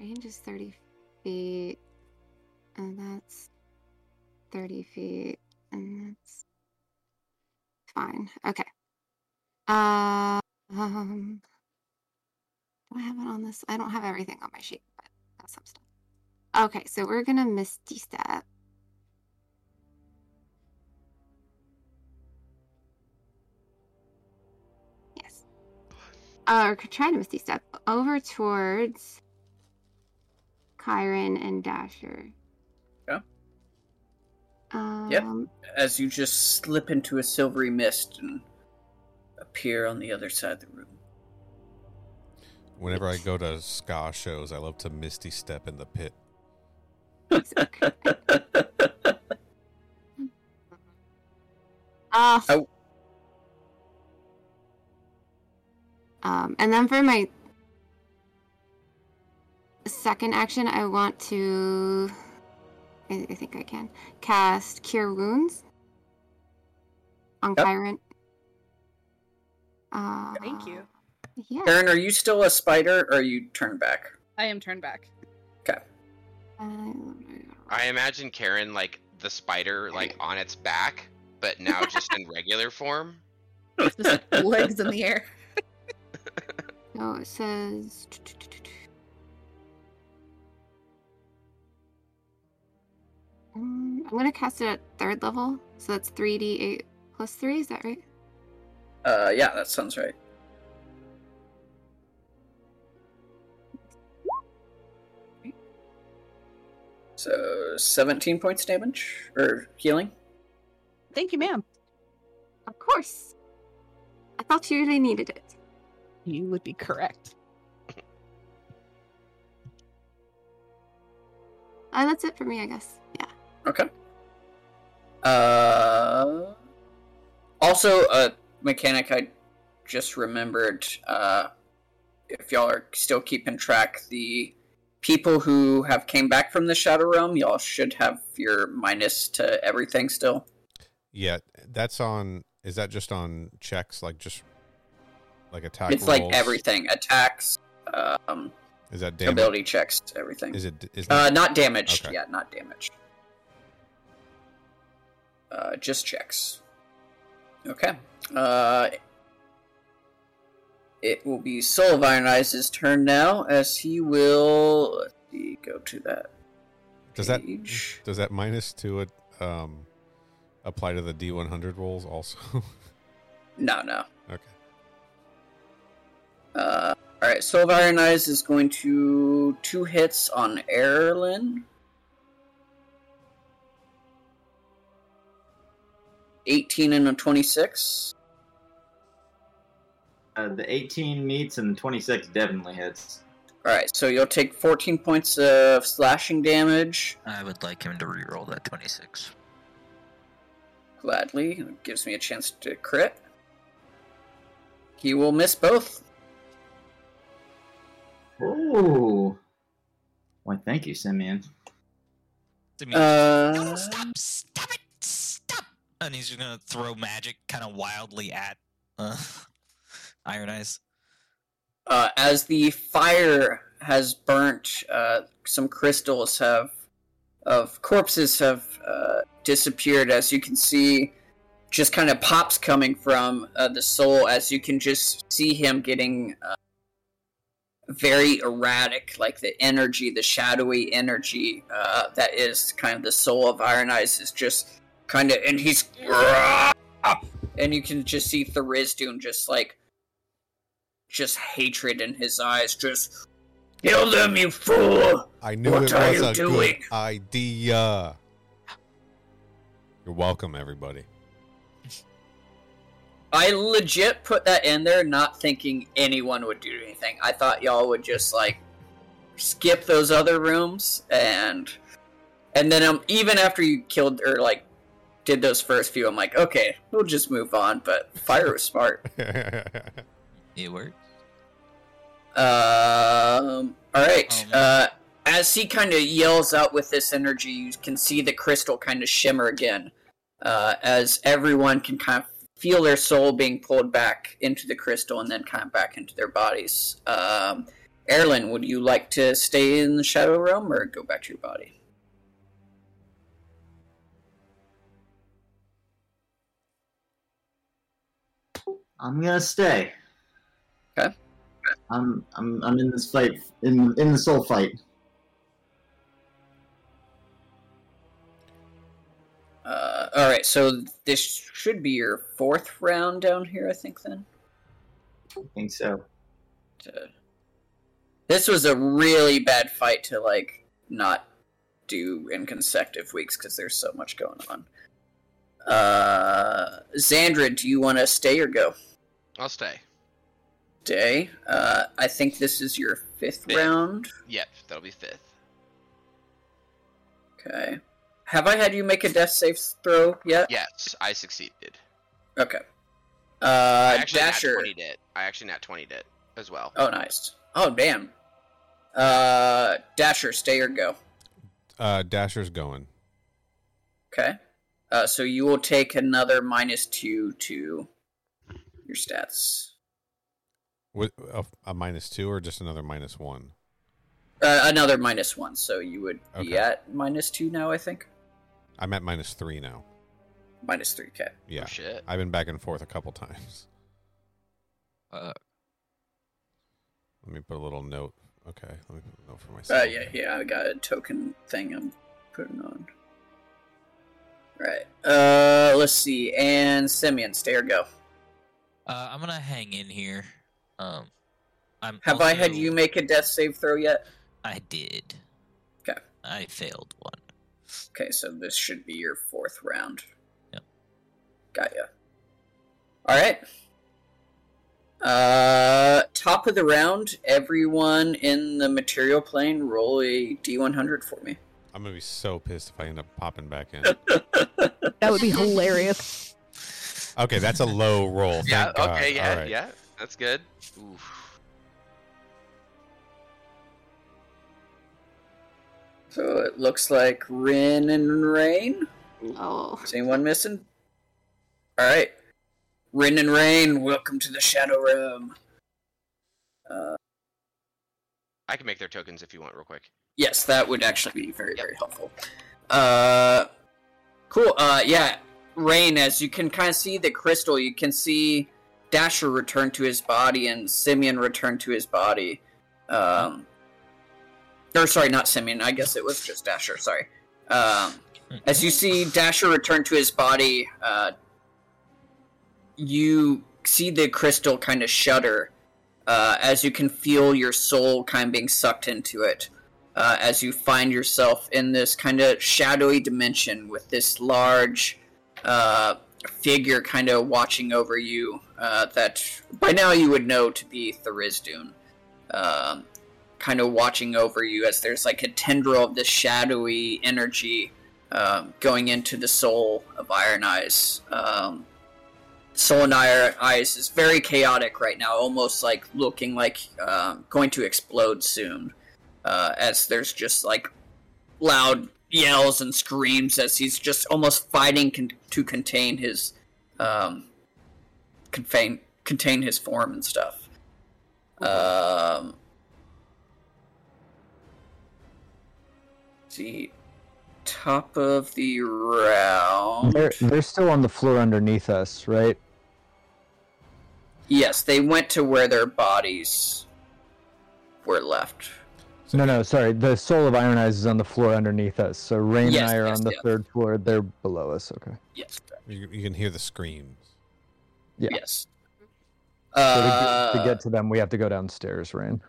Range is 30 feet. And that's 30 feet. And that's fine. Okay. Uh, um, do I have it on this? I don't have everything on my sheet, but I got some stuff. Okay, so we're gonna Misty Step. Yes. Uh, or try to Misty Step over towards Kyron and Dasher. Yeah. Um, Yep. As you just slip into a silvery mist and appear on the other side of the room. Whenever I go to ska shows, I love to misty step in the pit. Uh, Oh. um, and then for my second action, I want to. I, I think I can cast Cure Wounds on Yep. Kyron. Uh, Thank you. Yeah. Karen, are you still a spider or are you turned back? I am turned back. Uh, I imagine Karen like the spider like on its back, but now just in regular form. Just legs in the air. So it says. Mm, I'm gonna cast it at third level, so that's 3d8 plus 3, is that right? Uh, yeah, that sounds right. So 17 points damage or healing. Thank you, ma'am. Of course. I thought you really needed it. You would be correct. Uh, that's it for me, I guess. Yeah. Okay. Uh, also, a mechanic I just remembered. Uh, if y'all are still keeping track, the people who have came back from the Shadow Realm, y'all should have your minus to everything still. Yeah, that's on. Is that just on checks? Like just like attack? it's like everything: attacks, um, Is that damage? ability checks, everything. Is it? Is Uh, not damaged. Okay. Yeah, not damaged. Uh, just checks. Okay. Uh, it will be Soul of Iron Eyes' turn now, as he will. Let's see, go to that. does that does that minus to it um apply to the D one hundred rolls also? No, no. okay. Uh, all right. Soul of Iron Eyes is going to two hits on Erlin. 18 and a 26. Uh, the 18 meets and the 26 definitely hits. Alright, so you'll take 14 points of slashing damage. I would like him to reroll that 26. Gladly. It gives me a chance to crit. He will miss both. Ooh. Why, thank you, Simeon. Simeon, no, Uh, stop! Stop it! Stop! And he's just gonna throw magic kind of wildly at uh, Iron Eyes. uh, as the fire has burnt, uh, some crystals have of corpses have uh, disappeared. As you can see, just kind of pops coming from uh, the soul. As you can just see him getting uh, very erratic, like the energy, the shadowy energy uh, that is kind of the soul of Iron Eyes is just kind of, and he's, and you can just see Tharizdun just like just hatred in his eyes. Just kill them, you fool! I knew What it are was you a doing? good idea. You're welcome, everybody. I legit put that in there, not thinking anyone would do anything. I thought y'all would just like skip those other rooms and and then um even after you killed or like did those first few, I'm like, okay, we'll just move on. But fire was smart. It works. Um. All right. Oh, uh, as he kind of yells out with this energy, you can see the crystal kind of shimmer again. Uh, as everyone can kind of feel their soul being pulled back into the crystal and then kind of back into their bodies. Um, Erlin, would you like to stay in the shadow realm or go back to your body? I'm gonna stay. Okay. I'm I'm I'm in this fight in in the soul fight. Uh, all right. So this should be your fourth round down here, I think. Then. I think so. to this was a really bad fight to like not do in consecutive weeks because there's so much going on. Uh, Xandra, do you want to stay or go? I'll stay. Day. Uh, I think this is your fifth Fifth. round. Yep, that'll be fifth. Okay. Have I had you make a death save throw yet? Yes, I succeeded. Okay. I Uh, actually nat Dasher. 20 it. I actually nat 20 it as well. Oh, nice. Oh, damn. Uh, Dasher, stay or go. Uh, Dasher's going. Okay. Uh, so you will take another minus two to your stats. With a, a minus two or just another minus one? Uh, another minus one, so you would be Okay. at minus two now, I think. I'm at minus three now. Minus three, okay. Yeah. Oh, shit. I've been back and forth a couple times. Uh, Let me put a little note. Okay, let me put a note for myself. Uh, yeah, yeah, I got a token thing I'm putting on. Right. Uh, let's see. And Simeon, stay or go. uh, I'm gonna hang in here. Um, I'm. Have I had you make a death save throw yet? I did. Okay. I failed one. Okay, so this should be your fourth round. Yep. Got ya. All right. Uh, top of the round, everyone in the material plane, roll a d100 for me. I'm gonna be so pissed if I end up popping back in. That would be hilarious. Okay, that's a low roll. Thank yeah, God. okay, yeah, All right. yeah. That's good. Oof. So it looks like Rin and Rain. Oh. Is anyone missing? All right. Rin and Rain, welcome to the Shadow Realm. Uh, I can make their tokens if you want, real quick. yes, that would actually be very, very helpful. Uh, cool. Uh, yeah, Rain. As you can kind of see the crystal, you can see Dasher returned to his body and Simeon returned to his body. Um, or sorry, not Simeon. I guess it was just Dasher. Sorry. Um, as you see Dasher return to his body, uh, you see the crystal kind of shudder uh, as you can feel your soul kind of being sucked into it. Uh, as you find yourself in this kind of shadowy dimension with this large uh, figure kind of watching over you uh, that by now you would know to be Tharizdun. Um, kind of watching over you as there's like a tendril of this shadowy energy um, going into the soul of Iron Eyes. Um, soul in Iron Eyes is very chaotic right now, almost like looking like um, going to explode soon. Uh, as there's just like loud yells and screams as he's just almost fighting con- to contain his um, contain contain his form and stuff. Um, see, top of the round. They're, they're still on the floor underneath us, right? Yes, they went to where their bodies were left. No, no, sorry. The soul of Iron Eyes is on the floor underneath us. So Rain Yes, and I are yes, on the yes. third floor. They're below us. Okay. Yes. You, you can hear the screams. Yeah. Yes. So to, Uh, get, to get to them, we have to go downstairs, Rain.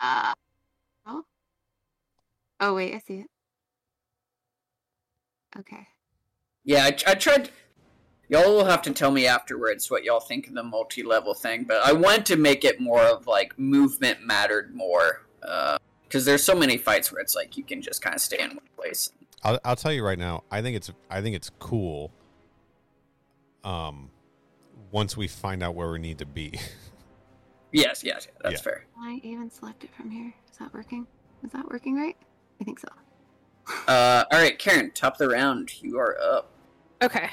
Uh, oh. Oh, wait, I see it. Okay. Yeah, I, I tried. Y'all will have to tell me afterwards what y'all think of the multi-level thing, but I wanted to make it more of like movement mattered more, because there's so many fights where it's like you can just kind of stay in one place. I'll, I'll tell you right now. I think it's I think it's cool. Um, once we find out where we need to be. Yes, yes, yeah, that's Yeah. fair. I even select it from here. Is that working? Is that working right? I think so. Uh, all right, Karen, top of the round, you are up. Okay.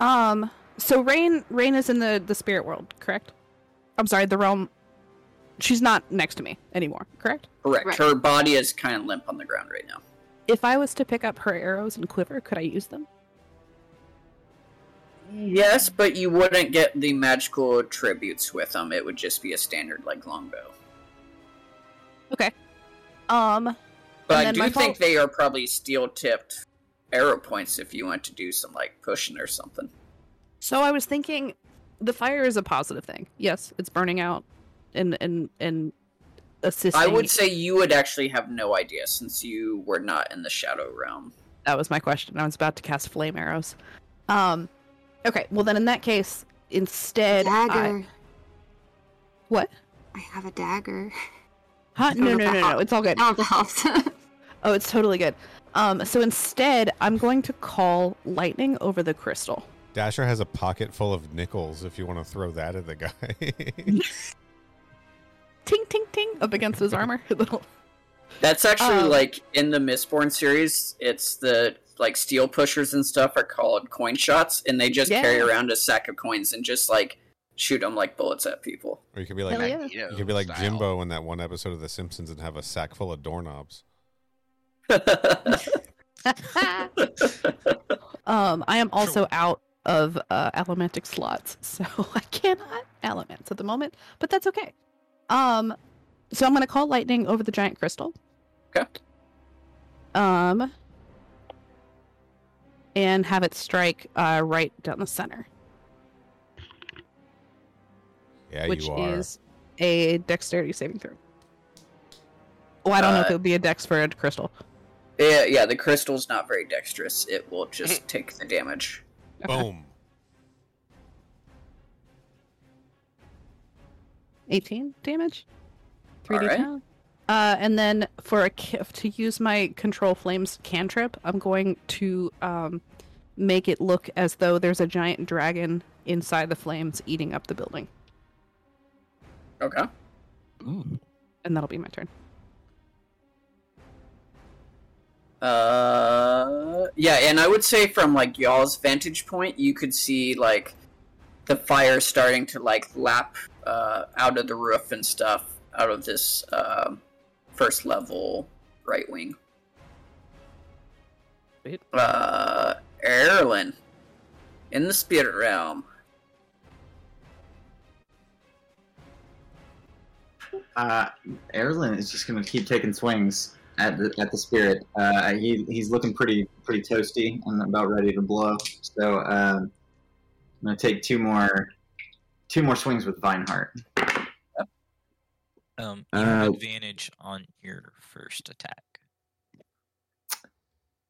Um. So Rain, Rain is in the the spirit world, correct? I'm sorry, the realm. She's not next to me anymore, correct? Correct. Right. Her body is kind of limp on the ground right now. If I was to pick up her arrows and quiver, could I use them? Yes, but you wouldn't get the magical attributes with them. It would just be a standard like longbow. Okay. Um. But I do my think fol- they are probably steel tipped arrow points if you want to do some like pushing or something. So I was thinking, the fire is a positive thing. Yes, it's burning out, and and and assisting. I would say you would actually have no idea since you were not in the shadow realm. that was my question. I was about to cast flame arrows. Um. Okay. Well, then in that case, instead, I, Dagger. What? I have a dagger. Huh? don't No, no, no, no. It's all good. I don't know if that helps. Oh, it's totally good. Um, so instead, I'm going to call lightning over the crystal. Dasher has a pocket full of nickels if you want to throw that at the guy. Ting, ting, ting, up against his armor. That's actually Um, like in the Mistborn series. It's the like steel pushers and stuff are called coin shots, and they just carry around a sack of coins and just like shoot them like bullets at people. or you could be like yeah. You could be like style. Jimbo in that one episode of The Simpsons and have a sack full of doorknobs. Um, I am also out of uh, elementic slots, so I cannot elements at the moment, but that's okay. Um, so I'm going to call lightning over the giant crystal. Okay. Um, and have it strike uh, right down the center, Yeah, which you are. Which is a dexterity saving throw. Oh, I don't know if Uh, it would be a dex for a crystal. yeah, yeah. The crystal's not very dexterous. It will just take the damage. Boom. 18 damage. 3d10. Alright. Uh, and then for a ki- to use my control flames cantrip, I'm going to um, make it look as though there's a giant dragon inside the flames eating up the building, Okay. Ooh. and that'll be my turn. Uh, yeah, and I would say from like y'all's vantage point, you could see like the fire starting to like lap uh, out of the roof and stuff out of this uh, first level right wing. Sweet. Uh, Erlen in the spirit realm. Uh, Erlen is just gonna keep taking swings at the at the spirit. Uh, he he's looking pretty pretty toasty and about ready to blow. So um, I'm gonna take two more two more swings with Vineheart. Um, you have Uh, advantage on your first attack.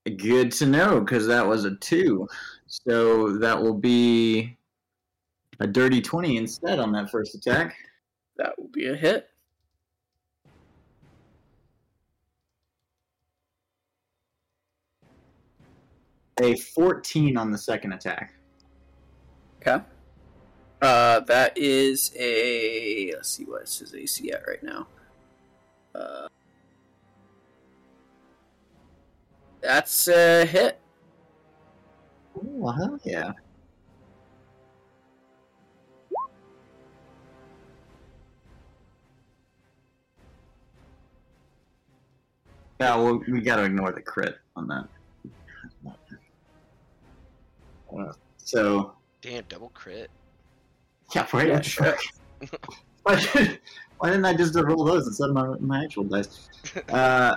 Good to know because that was a two. So that will be a dirty twenty instead on that first attack. That will be a hit. A fourteen on the second attack. Okay. Uh, that is a. Let's see what is his AC at right now. Uh, that's a hit. Oh hell yeah! Yeah, well, we gotta ignore the crit on that. Uh, so Damn, double crit. Yeah, right. Yeah, sure. why, did, why didn't I just roll those instead of my, my actual dice? Uh,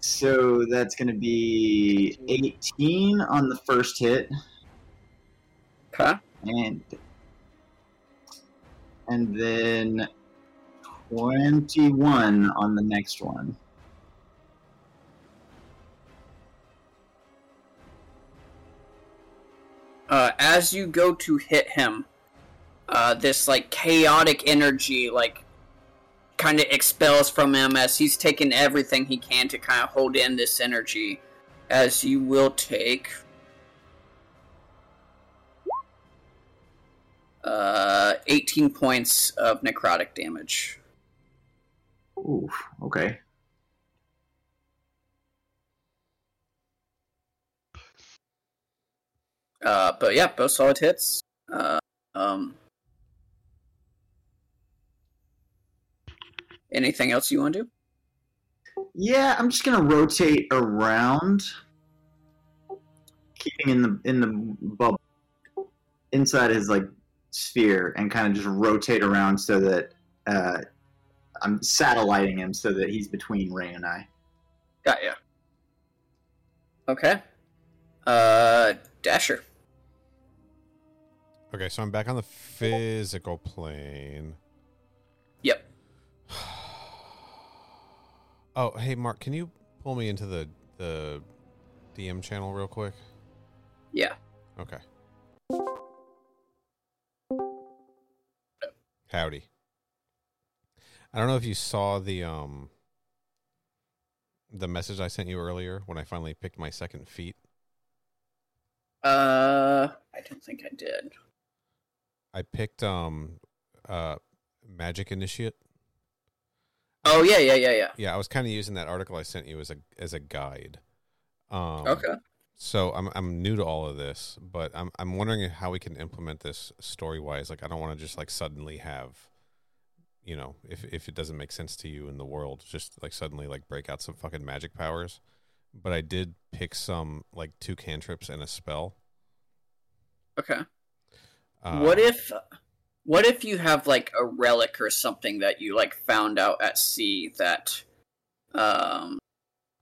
so that's gonna be eighteen on the first hit. Okay. and and then 21 on the next one as you go to hit him, uh, this like chaotic energy like kind of expels from him as he's taking everything he can to kind of hold in this energy. As you will take uh, 18 points of necrotic damage. Ooh, okay Uh, but yeah, both solid hits. Uh, um, anything else you want to do? yeah i'm just gonna rotate around keeping in the in the bubble inside his like sphere and kind of just rotate around so that uh i'm satelliting him so that he's between ray and i Got ya. Okay. Uh, Dasher. Okay, so I'm back on the physical plane. Yep. Oh, hey Mark, can you pull me into the the DM channel real quick? Yeah. Okay. Howdy. I don't know if you saw the um the message I sent you earlier when I finally picked my second feat. Uh, I don't think I did. I picked um uh Magic Initiate. Oh yeah, yeah, yeah, yeah. Yeah, I was kind of using that article I sent you as a as a guide. Um, Okay. So I'm I'm new to all of this, but I'm I'm wondering how we can implement this story wise. Like I don't want to just like suddenly have, you know, if if it doesn't make sense to you in the world, just like suddenly like break out some fucking magic powers. But I did pick some like two cantrips and a spell. Okay. Uh, what if what if you have like a relic or something that you like found out at sea that um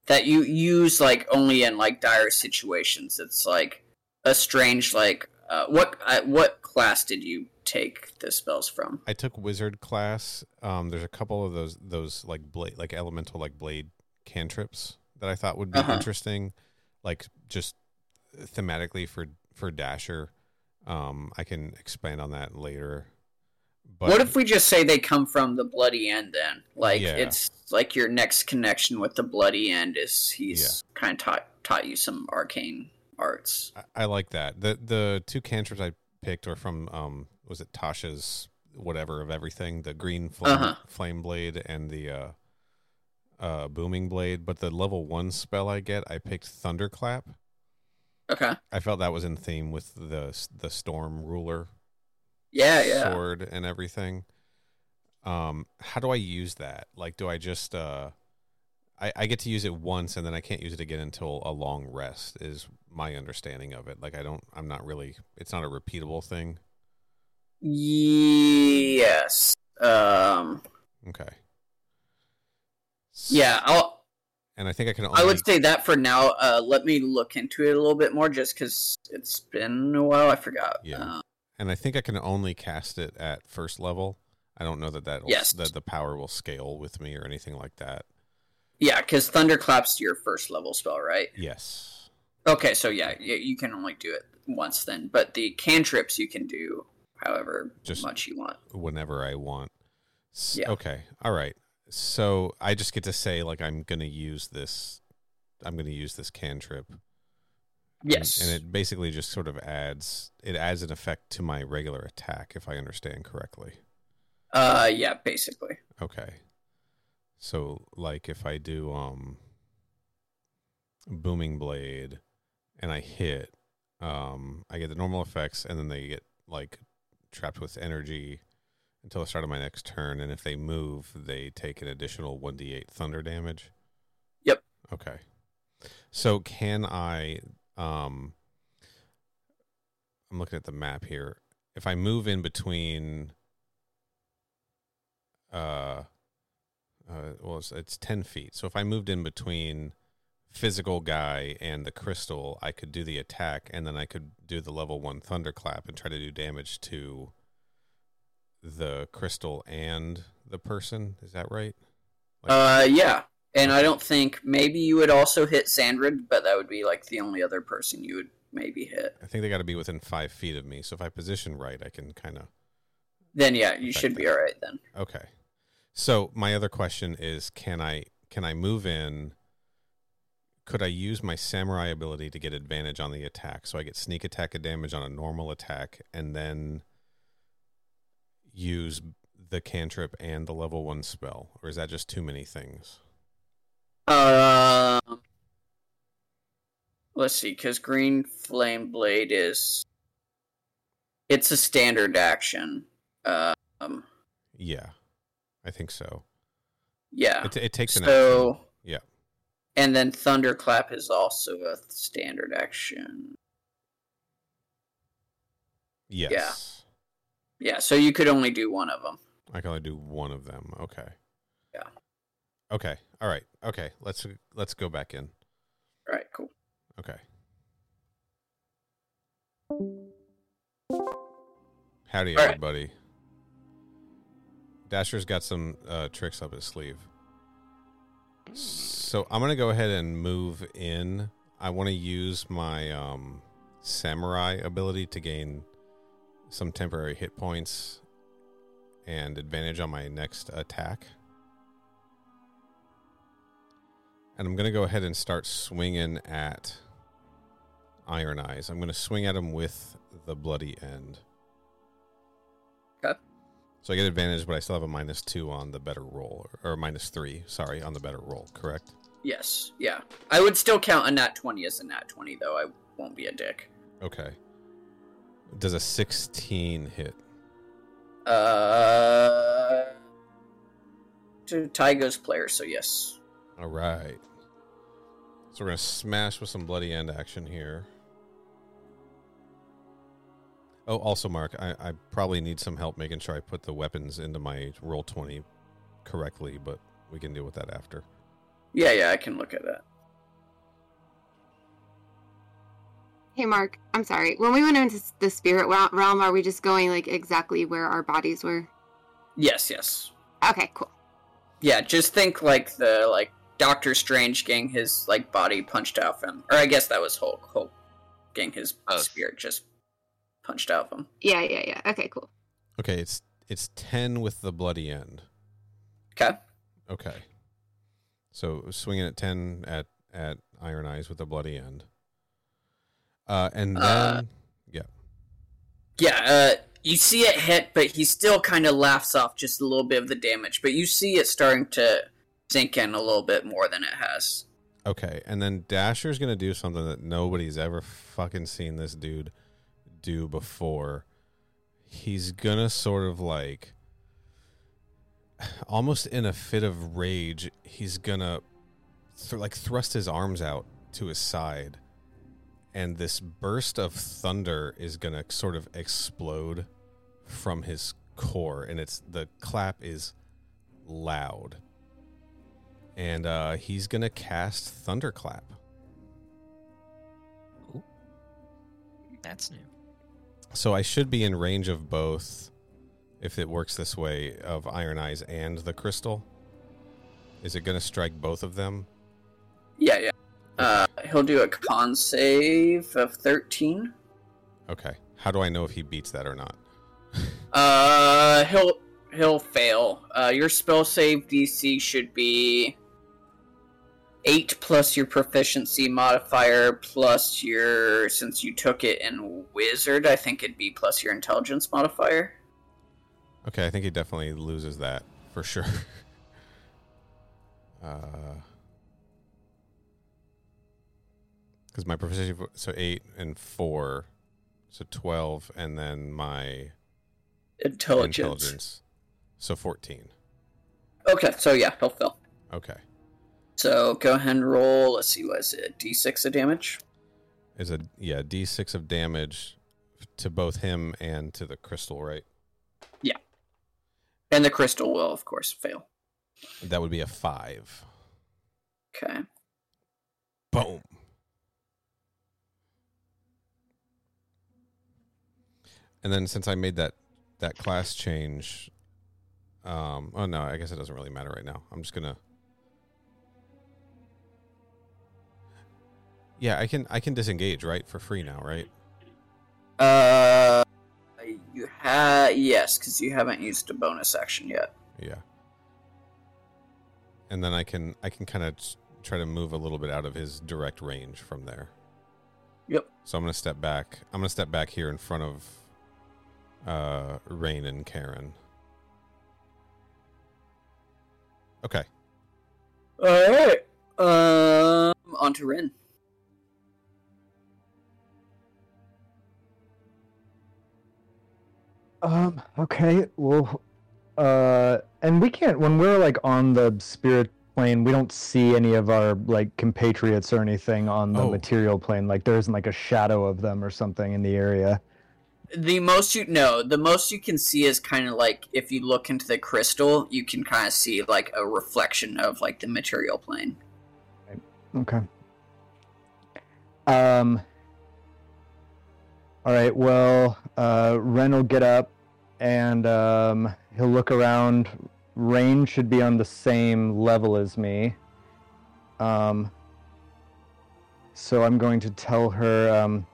that you use like only in like dire situations it's like a strange like uh, what uh, what class did you take the spells from I took wizard class. Um, there's a couple of those those like blade like elemental like blade cantrips that I thought would be Uh-huh. interesting, like just thematically for for Dasher. Um, I can expand on that later. But what if we just say they come from the bloody end then like Yeah. it's like your next connection with the bloody end is he's kind of taught taught you some arcane arts I, I like that. The the two cantrips I picked are from um was it Tasha's whatever of everything, the green flame, Uh-huh. flame blade and the uh uh booming blade, but the level 1 spell I get, I picked thunderclap. Okay I felt that was in theme with the the storm ruler yeah yeah sword and everything. Um, how do I use that? Like, do I just uh, I, I get to use it once and then I can't use it again until a long rest is my understanding of it. Like, I don't, I'm not really, it's not a repeatable thing. Yes. Um. Okay. Yeah. I'll. And I think I can only, I would say that for now. Uh, let me look into it a little bit more, just because it's been a while. I forgot. Yeah. Uh, and I think I can only cast it at first level. I don't know that that Yes. that the power will scale with me or anything like that. yeah, because thunderclap's your first level spell, right? Yes. Okay, so yeah, you, you can only do it once then, but the cantrips you can do however Just- much you want. whenever I want. Yeah. Okay. All right. So I just get to say like I'm going to use this I'm going to use this cantrip. And- Yes. And, it basically just sort of adds it adds an effect to my regular attack if I understand correctly. uh, yeah, basically. Okay. So like if I do um booming blade and I hit um I get the normal effects and then they get like trapped with energy until the start of my next turn and if they move they take an additional 1d8 thunder damage. Yep. Okay. So can I um I'm looking at the map here. If I move in between uh uh, well, it's, it's 10 feet. So if I moved in between physical guy and the crystal, I could do the attack and then I could do the level one thunderclap and try to do damage to the crystal and the person. Is that right? Like- Uh, yeah. And I don't think maybe you would also hit Xandrid, but that would be like the only other person you would maybe hit. I think they got to be within five feet of me. So if I position right, I can kind of. Then yeah, you should be all right then. Okay. So my other question is, can I can I move in? Could I use my samurai ability to get advantage on the attack? So I get sneak attack damage on a normal attack, and then use the cantrip and the level one spell, or is that just too many things? Um, let's see, because Green Flame Blade is it's a standard action. Um, Yeah, I think so. yeah. It, it takes an so, action. Yeah. and then Thunderclap is also a standard action. Yes. Yeah, so you could only do one of them. I can only do one of them. Okay. Yeah. Okay. All right. Okay. Let's let's go back in. All right, cool. Okay. Howdy, All right. everybody. Dasher's got some uh, tricks up his sleeve. So I'm gonna go ahead and move in. I want to use my um, samurai ability to gain some temporary hit points, and advantage on my next attack. And I'm going to go ahead and start swinging at Iron Eyes. I'm going to swing at him with the bloody end. Okay. So I get advantage, but I still have a minus two on the better roll, or, or minus three, sorry, on the better roll, correct? Yes, yeah. I would still count a nat 20 as a nat 20, though. I won't be a dick. Okay. Does a 16 hit? Uh. To Tygo's player, so yes. All right. So we're going to smash with some bloody end action here. Oh, also, Mark, I, I probably need some help making sure I put the weapons into my Roll20 correctly, but we can deal with that after. Yeah, yeah, I can look at that. Hey, Mark. I'm sorry. When we went into the spirit realm, are we just going like exactly where our bodies were? Yes, yes. Okay, cool. Yeah, just think like the like Doctor Strange getting his like body punched out of him, or I guess that was Hulk. Hulk getting his oh. spirit just punched out of him. Yeah, yeah, yeah. Okay, cool. Okay, it's it's 10 with the bloody end. Okay. Okay. So swinging at 10 at at Iron Eyes with the bloody end. Uh and then Uh, yeah. Yeah, uh, you see it hit, but he still kind of laughs off just a little bit of the damage. But you see it starting to sink in a little bit more than it has. Okay, and then Dasher's gonna do something that nobody's ever fucking seen this dude do before. He's gonna sort of like, almost in a fit of rage, he's gonna th- like thrust his arms out to his side, and this burst of thunder is gonna sort of explode from his core, and it's the clap is loud and uh, he's gonna cast Thunderclap. That's new. So I should be in range of both, if it works this way, of Iron Eyes and the crystal. Is it gonna strike both of them? Yeah, yeah. Uh, he'll do a con save of 13. Okay. How do I know if he beats that or not? Uh, he'll he'll fail. Uh, your spell save DC should be eight plus your proficiency modifier plus your since you took it in wizard. I think it'd be plus your intelligence modifier. Okay, I think he definitely loses that for sure. uh, because my proficiency so eight and four, so twelve, and then my Intelligence. so fourteen. Okay, so yeah, he'll fail. Okay, So go ahead and roll. Let's see, what is it? D6 of damage. is a yeah d six of damage to both him and to the crystal, right? Yeah. And the crystal will, of course, fail. That would be a five. Okay. Boom. And then since I made that that class change, um, oh no, I guess it doesn't really matter right now. I'm just gonna. Yeah, I can I can disengage right for free now, right? Uh, you have yes, because you haven't used a bonus action yet. Yeah. And then I can I can kind of try to move a little bit out of his direct range from there. Yep. So I'm gonna step back. I'm gonna step back here in front of uh Rain and Karen. Okay. All right. Um, on to Rin. Um. Okay. Well. Uh. And we can't when we're like on the spirit plane. We don't see any of our like compatriots or anything on the Oh. material plane. Like there isn't like a shadow of them or something in the area. The most you know, the most you can see is kind of like if you look into the crystal, you can kind of see like a reflection of like the material plane. Okay. Um. All right. Well, uh, Ren will get up, and um, he'll look around. Rain should be on the same level as me. Um. So I'm going to tell her, um,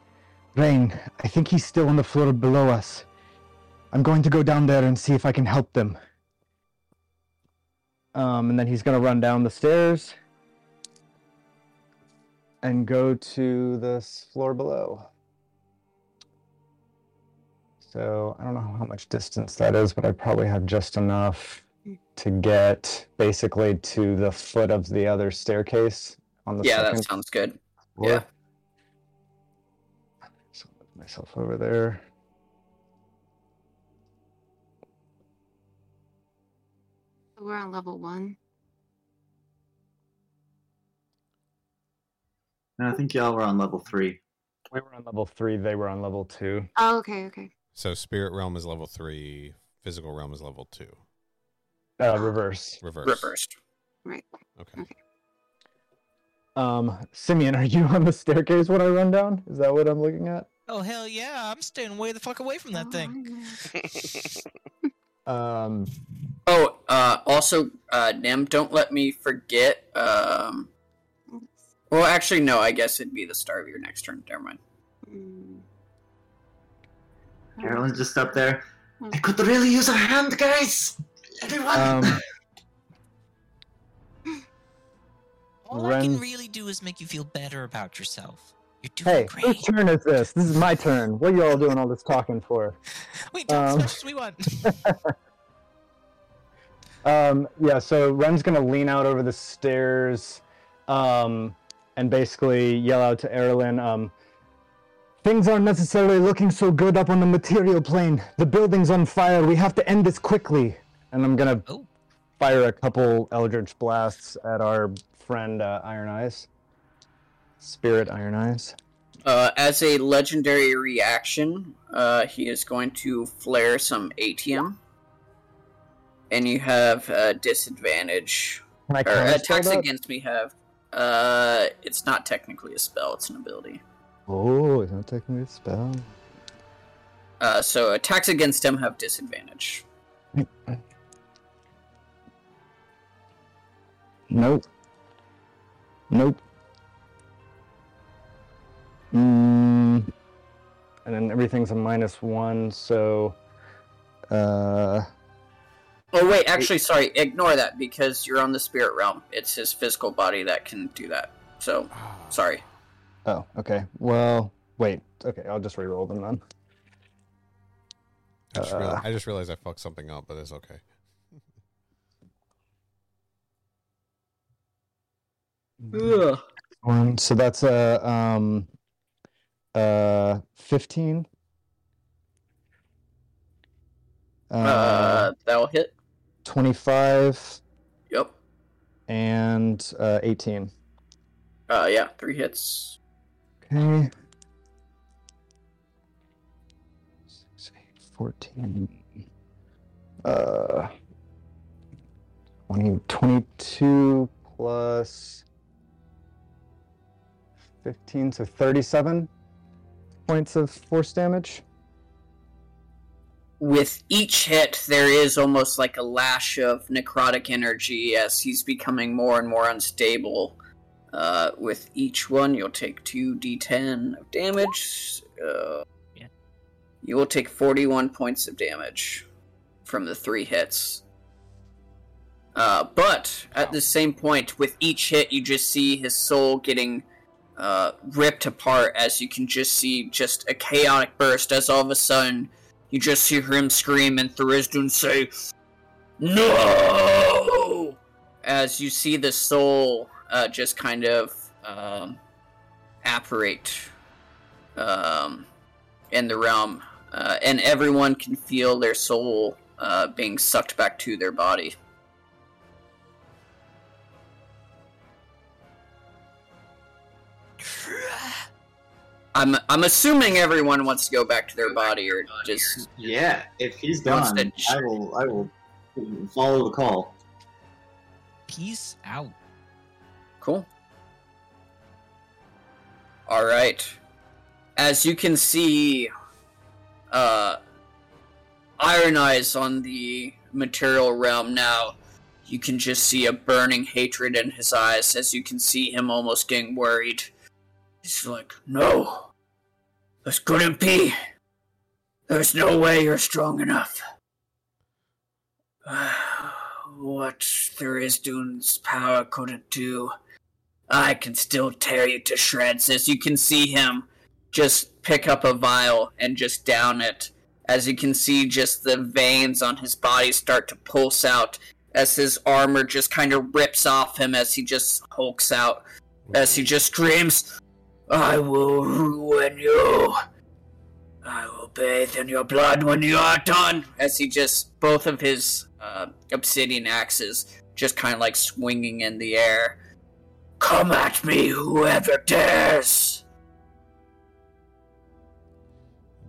Rain. I think he's still on the floor below us. I'm going to go down there and see if I can help them. Um, and then he's going to run down the stairs and go to the s- floor below. So I don't know how much distance that is, but I probably have just enough to get basically to the foot of the other staircase on the Yeah, second that sounds good. floor. Yeah. So I'll move myself over there. We're on level one. No, I think y'all were on level three. We were on level three. They were on level two. Oh, okay, okay. So spirit realm is level three. Physical realm is level two. Uh, reverse. Reverse. Reversed. Right. Okay. Um, Simeon, are you on the staircase when I run down? Is that what I'm looking at? Oh hell yeah! I'm staying way the fuck away from that thing. Um, Oh, uh, also, uh, Nim, don't let me forget. Um, well, actually, no. I guess it'd be the start of your next turn. Never mind. Mm. Carolyn's just up there. I could really use a hand, guys. Everyone. um, All I can really do is make you feel better about yourself. Hey, great. whose turn is this? This is my turn. What are you all doing all this talking for? We talk as um, much as we want. Um, yeah, so Ren's gonna lean out over the stairs, um, and basically yell out to Erlin, um, things aren't necessarily looking so good up on the material plane. The building's on fire. We have to end this quickly. And I'm gonna Oh. fire a couple Eldritch blasts at our friend uh, Iron Eyes. Spirit Iron Eyes. Uh, as a legendary reaction, uh, he is going to flare some ATM, and you have uh, disadvantage. Or attacks against me have. Uh, it's not technically a spell; it's an ability. Oh, it's not technically a spell. Uh, so attacks against him have disadvantage. Nope. Nope. Mm. And then everything's a minus one, so. Uh. Oh wait, actually, sorry, ignore that because you're on the spirit realm. It's his physical body that can do that. So, sorry. Oh, okay. Well, wait. Okay, I'll just re-roll them then. I just, real- Uh. I just realized I fucked something up, but it's okay. Ugh. One. So that's a um. Uh, fifteen. Uh, Uh, that'll hit. twenty-five Yep. and uh, eighteen. Uh, yeah, three hits. Okay. Six, eight, 14. Uh, 20, 22 plus 15, so 37 points of force damage. With each hit, there is almost like a lash of necrotic energy as he's becoming more and more unstable. Uh, with each one, you'll take 2d10 of damage. Uh, Yeah. You will take 41 points of damage from the three hits. Uh, but at the same point, with each hit, you just see his soul getting uh, ripped apart as you can just see just a chaotic burst as all of a sudden you just hear him scream and Tharizdun say, No! As you see the soul uh, just kind of um, apparate um, in the realm, uh, and everyone can feel their soul uh, being sucked back to their body. I'm I'm assuming everyone wants to go back to their body or just Yeah, if he's Wants gone, to- I will. I will follow the call. Peace out. Cool. All right. As you can see, uh, Iron Eyes on the material realm now. You can just see a burning hatred in his eyes as you can see him almost getting worried. He's like, "No, this couldn't be. There's no way you're strong enough. what there is Tharizdun's power couldn't do, I can still tear you to shreds. As you can see him just pick up a vial and just down it. As you can see, just the veins on his body start to pulse out as his armor just kind of rips off him as he just hulks out. As he just screams, I will ruin you. I will bathe in your blood when you are done. As he just, both of his uh, obsidian axes just kind of like swinging in the air. Come at me, whoever dares.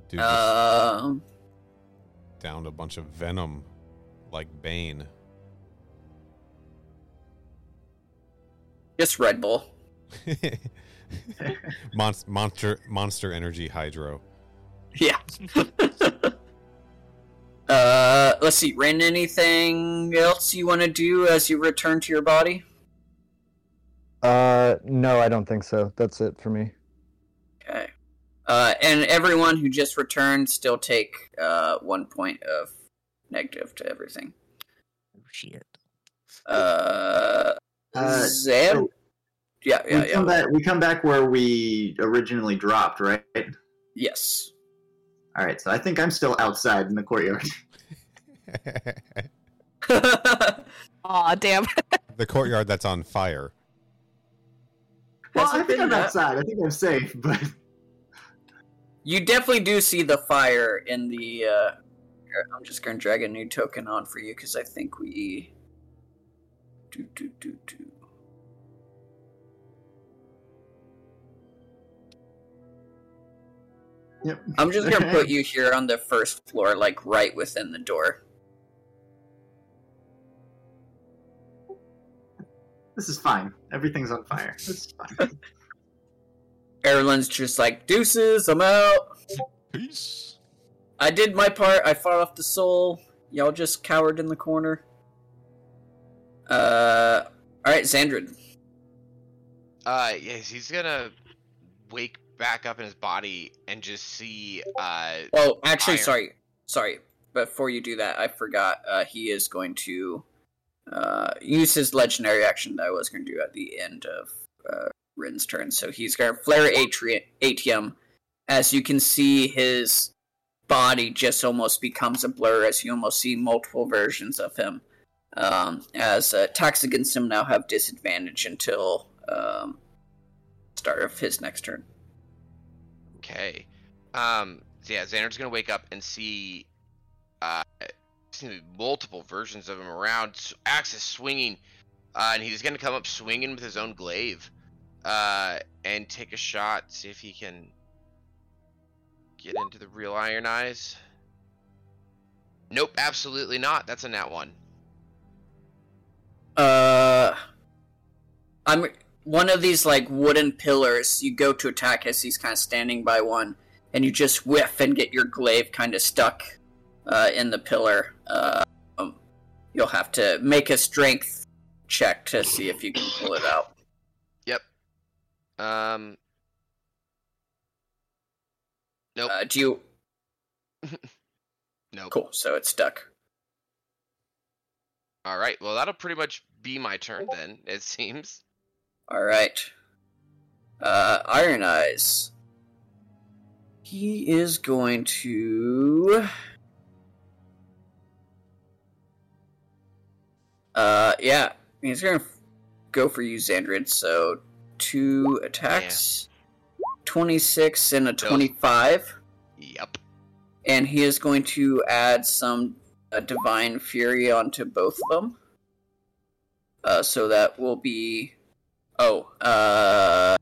Dude, Um, downed a bunch of venom like Bane. just Red Bull. Mon- monster monster energy hydro. Yeah. uh, let's see. Ren, anything else you want to do as you return to your body? Uh, no, I don't think so. That's it for me. Okay. Uh, and everyone who just returned still take uh, one point of negative to everything. Oh, shit. Uh, Uh, Zan? so- yeah, yeah, we come yeah. back. We come back where we originally dropped, right? Yes. All right. So I think I'm still outside in the courtyard. Aw, damn. the courtyard that's on fire. well, Has I think I'm that- outside. I think I'm safe, but You definitely do see the fire in the. Uh, I'm just going to drag a new token on for you because I think we. Do, do, do, do. Yep. I'm just going to put you here on the first floor, like right within the door. This is fine. Everything's on fire. This is fine. Erlen's just like, deuces, I'm out. Peace. I did my part. I fought off the soul. Y'all just cowered in the corner. Uh, all right, Xandrid. Uh, yes, he's gonna wake back up in his body and just see. Uh, Oh, actually, Fire. sorry, sorry. Before you do that, I forgot. Uh, he is going to uh, use his legendary action that I was going to do at the end of uh, Rin's turn. So he's going to flare atri- ATM. As you can see, his body just almost becomes a blur as you almost see multiple versions of him. Um, as uh, attacks against him now have disadvantage until um, start of his next turn. Okay. Um. So yeah, Xander's gonna wake up and see. Uh, multiple versions of him around, s- axes swinging, uh, and he's gonna come up swinging with his own glaive, uh, and take a shot, see if he can get into the real Iron Eyes. Nope, absolutely not. That's a nat one. Uh, I'm one of these like wooden pillars. You go to attack as he's kind of standing by one, and you just whiff and get your glaive kind of stuck uh, in the pillar. Uh, um, you'll have to make a strength check to see if you can pull it out. Yep. Um. Nope. Uh, do you? nope. Cool. So it's stuck. All right. Well, that'll pretty much be my turn then. It seems. All right. Uh, Iron Eyes. He is going to. Uh, yeah, he's gonna f- go for you, Xandrid. So two attacks, twenty-six and a twenty-five, Yep. and he is going to add some uh, divine fury onto both of them. Uh, so that will be Oh, uh.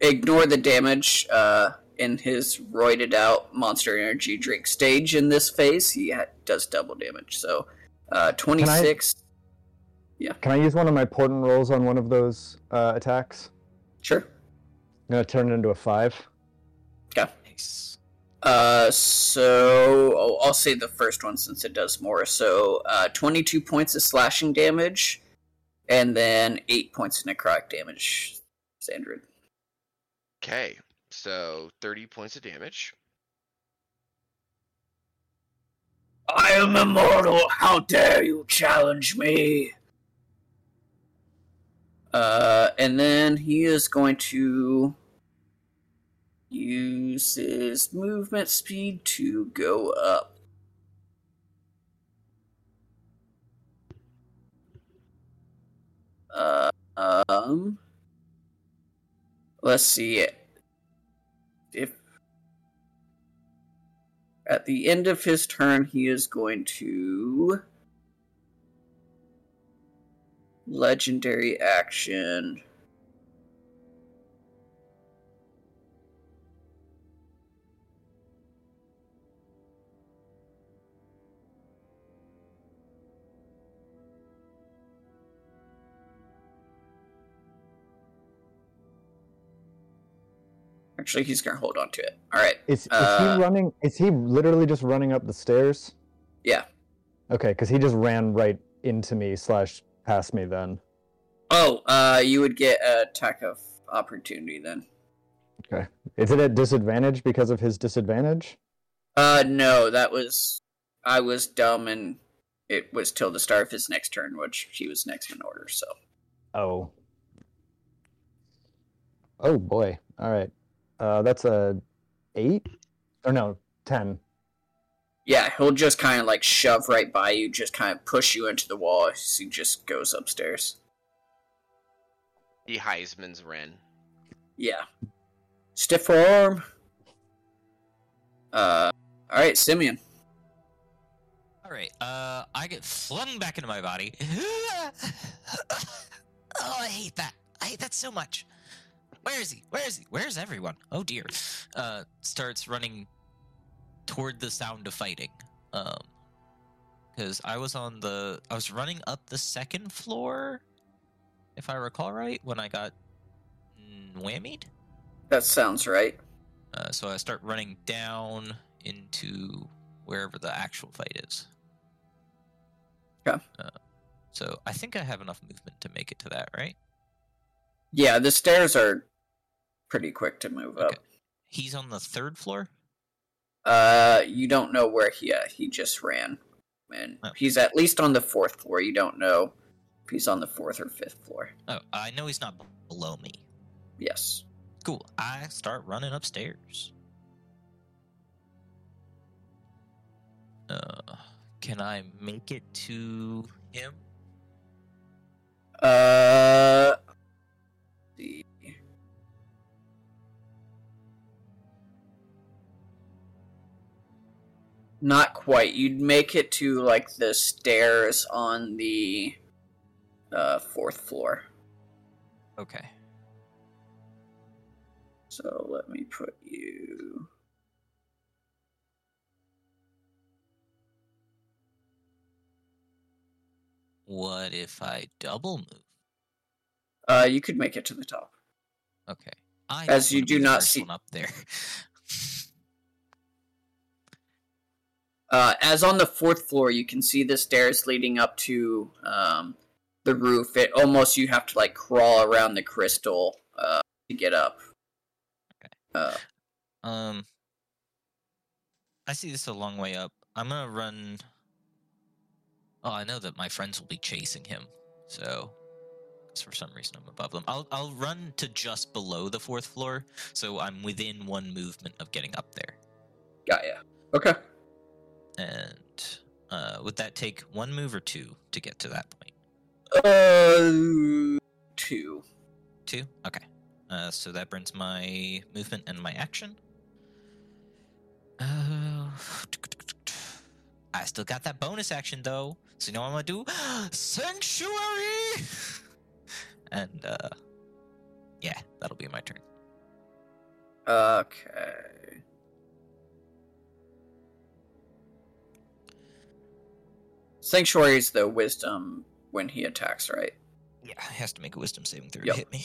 Ignore the damage uh, in his roided out monster energy drink stage in this phase. He ha- does double damage. So, uh, 26. Can I use one of my portent rolls on one of those uh, attacks? Sure. I'm gonna turn it into a five. Okay. Nice. Uh, so oh, I'll say the first one since it does more. So, uh, 22 points of slashing damage, and then 8 points of necrotic damage, Xandrid. Okay. So 30 points of damage. I am immortal. How dare you challenge me? Uh, and then he is going to use his movement speed to go up. Uh, um, let's see. If at the end of his turn, he is going to legendary action. Actually, he's gonna hold on to it. All right. Is, is Uh, he running? Is he literally just running up the stairs? Yeah. Okay, because he just ran right into me slash past me. Then Oh, uh, you would get a attack of opportunity then. okay, is it at disadvantage because of his disadvantage? Uh, no, that was I was dumb, and it was till the start of his next turn, which he was next in order. So Oh. Oh boy. All right. Uh, that's a eight or no ten. yeah, he'll just kind of like shove right by you, just kind of push you into the wall as he just goes upstairs. The Heisman's Ren. Yeah, stiff arm. Uh, all right, Simeon. All right. Uh, I get flung back into my body. oh, I hate that. I hate that so much. Where is he? Where is he? Where's everyone? Oh dear. Uh, starts running toward the sound of fighting. Um, because I was on the, I was running up the second floor, if I recall right, when I got mm, whammied. That sounds right. Uh, so I start running down into wherever the actual fight is. Okay. Uh, so I think I have enough movement to make it to that, right? Yeah, the stairs are pretty quick to move up. He's on the third floor. Uh, you don't know where he uh, he just ran, and Oh. he's at least on the fourth floor. You don't know if he's on the fourth or fifth floor. Oh, I know he's not below me. Yes. Cool. I start running upstairs. Uh, can I make it to him? Uh. see. Not quite. You'd make it to like the stairs on the uh, fourth floor. Okay. So let me put you. What if I double move? Uh, you could make it to the top. Okay. I As you do not see- up there. Uh, as on the fourth floor, you can see the stairs leading up to um, the roof. It almost you have to like crawl around the crystal uh, to get up. Uh, Um, I see this a long way up. I'm gonna run. Oh, I know that my friends will be chasing him, so for some reason I'm above them. I'll I'll run to just below the fourth floor, so I'm within one movement of getting up there. got ya. Okay. And uh, would that take one move or two to get to that point? Uh, two. Two. Okay. Uh, so that brings my movement and my action. Uh, I still got that bonus action though. So you know what I'm gonna do? Sanctuary. and uh, yeah, that'll be my turn. Okay. Sanctuary is the wisdom when he attacks, right? Yeah, he has to make a Wisdom saving throw Yep. to hit me.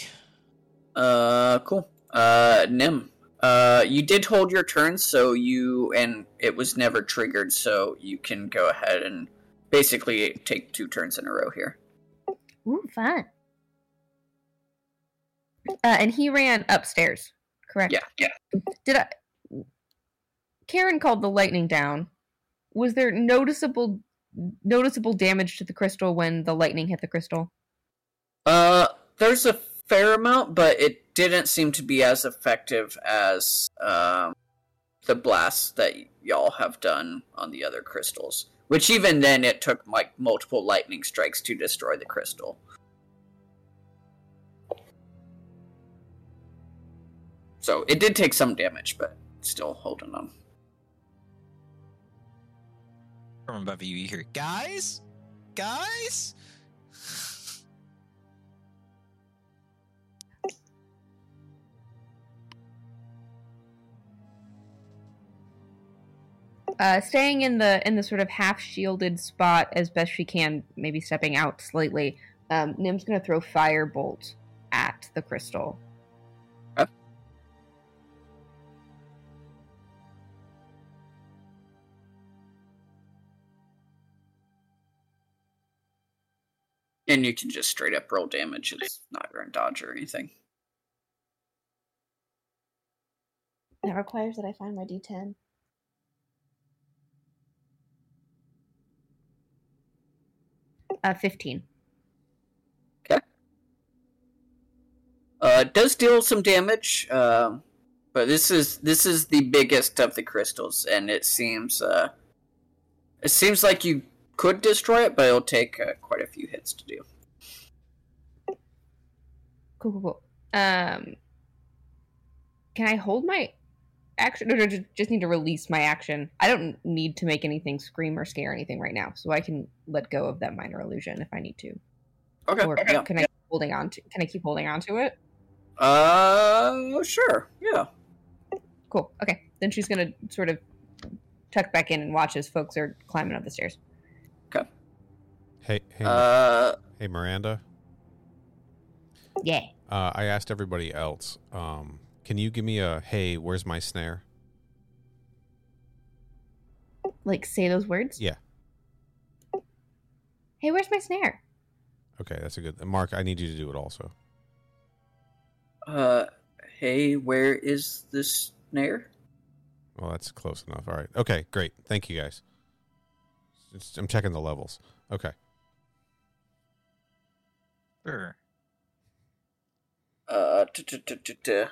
Uh, cool. Uh, Nim. Uh, you did hold your turn, so you and it was never triggered, so you can go ahead and basically take two turns in a row here. Ooh, fun. Uh, and he ran upstairs, Correct. Yeah, yeah. Did I? Karen called the lightning down. Was there noticeable noticeable damage to the crystal when the lightning hit the crystal? Uh, there's a fair amount, but it didn't seem to be as effective as um, the blasts that y'all have done on the other crystals. Which even then, it took like multiple lightning strikes to destroy the crystal. So it did take some damage, but still holding on. From above you, you hear, guys, guys. Uh, staying in the in the sort of half shielded spot as best she can, maybe stepping out slightly. Um, Nim's gonna throw firebolt at the crystal. And you can just straight up roll damage. It's not going to dodge or anything. That requires that I find my D10. Uh, fifteen. Uh, does deal some damage, um, but this is this is the biggest of the crystals, and it seems uh, it seems like you could destroy it, but it'll take uh, quite a few hits to do. Cool, cool, cool. Um, can I hold my action? Or ju- just need to release my action? I don't need to make anything scream or scare anything right now, so I can let go of that minor illusion if I need to. Okay. Or yeah. can I keep holding on to? Can I keep holding on to it? Uh, sure. Yeah. Cool. Okay. Then she's gonna sort of tuck back in and watch as folks are climbing up the stairs. Hey, hey, Uh, hey, Miranda. Yeah. Uh, I asked everybody else. Um, can you give me a hey? Where's my snare? Like say those words. Yeah. Hey, where's my snare? Okay, that's a good. Mark, I need you to do it also. uh, hey, where is this snare? Well, that's close enough. All right. Okay, great. Thank you guys. Just- I'm checking the levels. Okay. Sure. Uh, t- t- t- t- t- all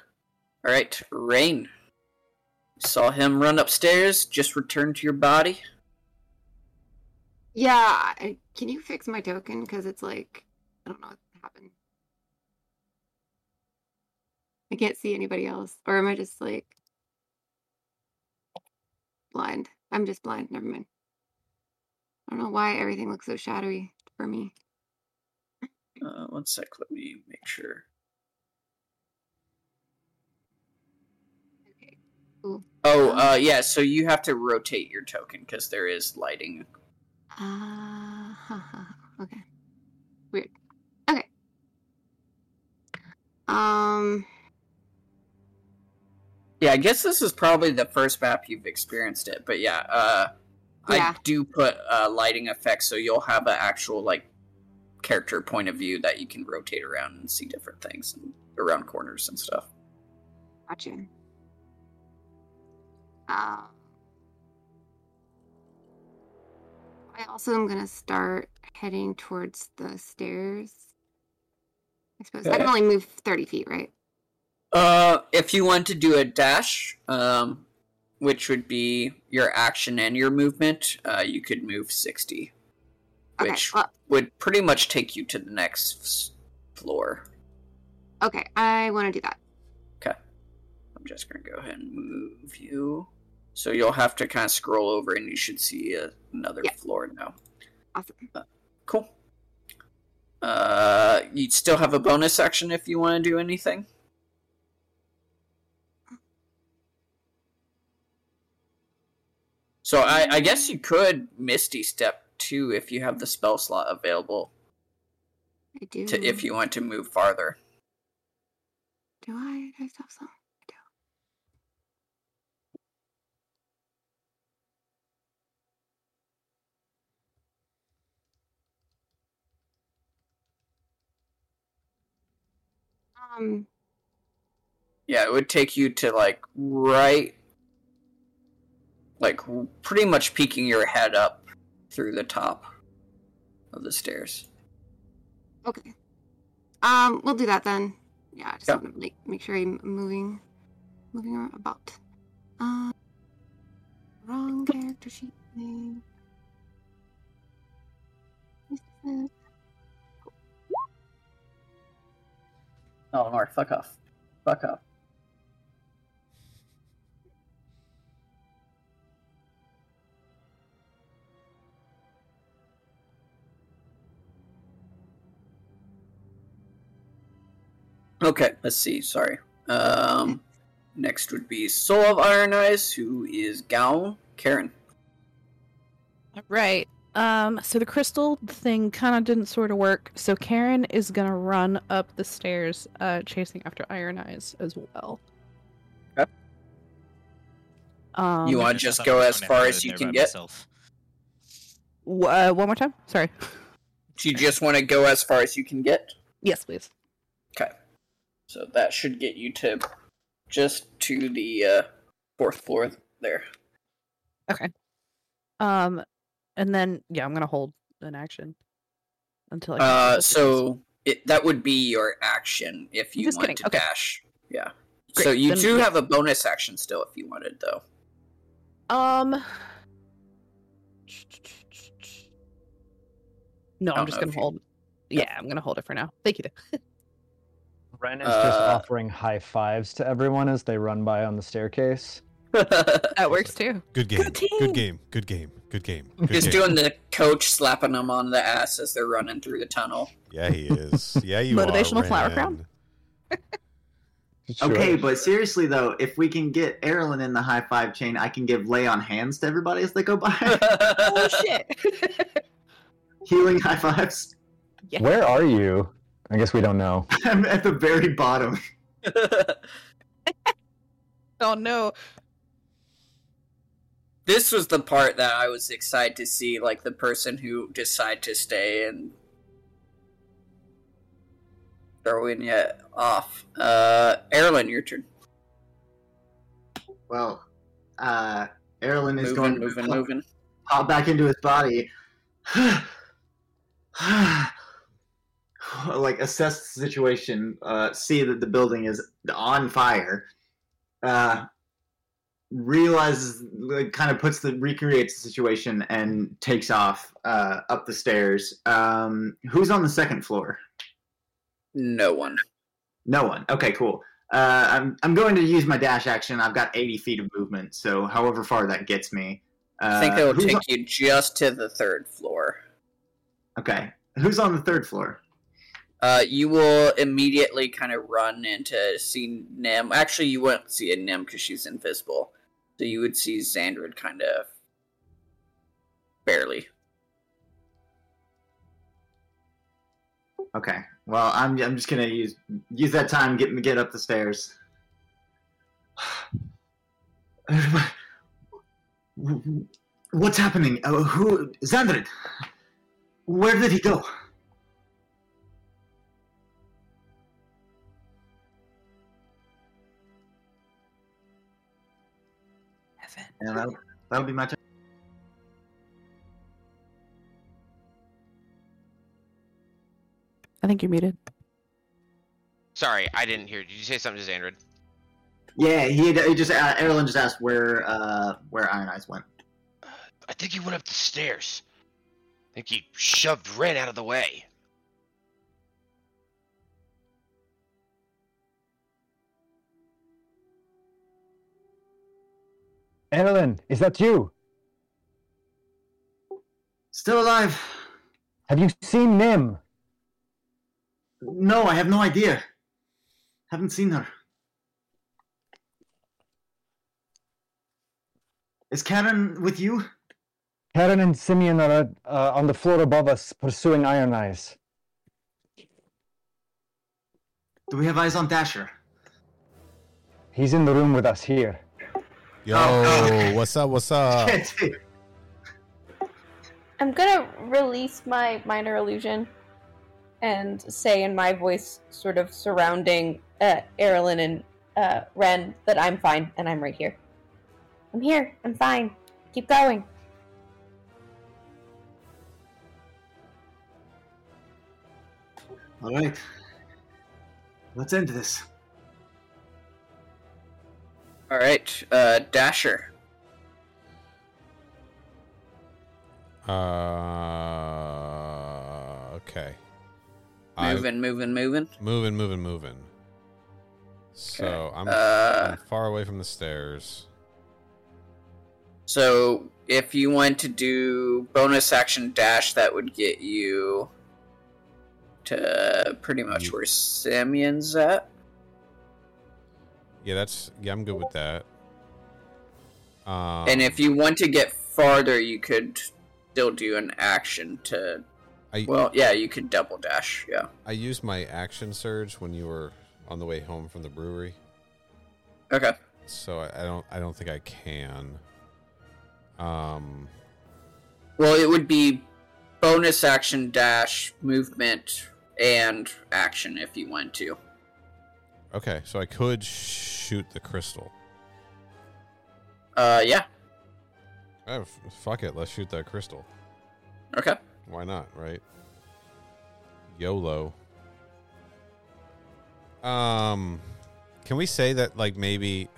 right, Rain. Saw him run upstairs. Just return to your body. Yeah, I, can you fix my token? Because it's like, I don't know what happened. I can't see anybody else. Or am I just like blind? I'm just blind. Never mind. I don't know why everything looks so shadowy for me. Uh, one sec. Let me make sure. Okay. Cool. Oh, Um, uh, yeah. So you have to rotate your token because there is lighting. Uh, huh, huh, okay. Weird. Okay. Um, Yeah, I guess this is probably the first map you've experienced it, but yeah, uh, Yeah. I do put uh, lighting effects, so you'll have an actual like character point of view that you can rotate around and see different things and around corners and stuff. gotcha. Um, I also am gonna start heading towards the stairs. I suppose I can only move thirty feet, right? Uh, if you want to do a dash, um, which would be your action and your movement, uh, you could move sixty, Okay. which Well, would pretty much take you to the next floor. okay. I want to do that. Okay. I'm just going to go ahead and move you. So you'll have to kind of scroll over and you should see uh, another Yeah. floor now. Awesome. Cool. Uh, you still have a bonus action if you want to do anything. So I, I guess you could Misty Step too if you have the spell slot available I do. to if you want to move farther. do, I do I have some? I do. Um, Yeah, it would take you to like right, like pretty much peeking your head up through the top of the stairs. Okay. Um, we'll do that then. Yeah, I just Yep. want to make make sure I'm moving, moving about. Uh, wrong character sheet name. Oh, Mark, fuck off. Fuck off. Okay, let's see. Sorry. Um, next would be Soul of Iron Eyes, who is Gown Karen. Right. Um, so the crystal thing kind of didn't sort of work. So Karen is gonna run up the stairs, uh, chasing after Iron Eyes as well. Okay. Um, You want to just go as far as you can get? w- uh, one more time. Sorry. Do you just want to go as far as you can get? Yes, please. So that should get you to just to the uh, fourth floor there. Okay. Um, and then yeah, I'm gonna hold an action until I. Uh, so it, that would be your action if you Just want kidding, to okay. dash. Yeah. Great, so you then do yeah. have a bonus action still if you wanted, though. Um. No, I'm just gonna if you- hold. Yeah, I'm gonna hold it for now. Thank you. Ren is just Uh, offering high fives to everyone as they run by on the staircase. That works too. Good game. Good team. Good game. Good game. Good game. Good He's game. doing the coach slapping them on the ass as they're running through the tunnel. Yeah, he is. Yeah, you Motivational are, flower Ren. crown? Okay, but seriously though, if we can get Erlen in the high five chain, I can give lay on hands to everybody as they go by. Oh shit! Healing high fives. Where are you? I guess we don't know. I'm at the very bottom. oh no. this was the part that I was excited to see, like the person who decide to stay and throwing you off. Uh, Erlen, your turn. Well, uh, Erlen is Moving, going to moving, pop, moving. pop back into his body. like assess the situation, uh, see that the building is on fire. Uh, realizes, like, kind of puts the recreates the situation and takes off uh, up the stairs. Um, who's on the second floor? No one. No one. Okay, cool. Uh, I'm I'm going to use my dash action. I've got 80 feet of movement, so however far that gets me. Uh, I think that will take on- you just to the third floor. Okay, who's on the third floor? Uh, you will immediately kind of run into see Nim. Actually, you won't see a Nim because she's invisible. So you would see Xandrid kind of barely. Okay. Well, I'm I'm just gonna use use that time get get up the stairs. What's happening? Uh, who Xandrid? Where did he go? Yeah, that'll, that'll be my turn. I think you're muted. Sorry, I didn't hear. Did you say something to Xandrid? Yeah, he, had, he just uh, Erlen just asked where uh where Iron Eyes went. I think he went up the stairs. I think he shoved Ren out of the way. Erlen, is that you? Still alive? Have you seen Nim? No, I have no idea. Haven't seen her. Is Karen with you? Karen and Simeon are uh, on the floor above us pursuing Iron Eyes. Do we have eyes on Dasher? He's in the room with us here. Yo, Oh, what's up? What's up? I'm gonna release my minor illusion and say in my voice, sort of surrounding uh, Erilyn and uh, Ren that I'm fine and I'm right here. I'm here. I'm fine. Keep going. All right. Let's end this. All right, uh, Dasher. Uh, okay. I- Moving, moving, moving. moving, moving, moving. So I'm, Uh, I'm far away from the stairs. So if you want to do bonus action dash, that would get you to pretty much where Simeon's at. Yeah, that's yeah. I'm good with that. Um, and if you want to get farther, you could still do an action to. I, Well, yeah, you could double dash. Yeah. I used my action surge when you were on the way home from the brewery, Okay. so I, don't I don't think I can. Um, Well, it would be bonus action dash movement and action if you want to. Okay, so I could shoot the crystal. Uh, yeah. Oh, fuck it, let's shoot that crystal. Okay. Why not, right? YOLO. Um, can we say that like maybe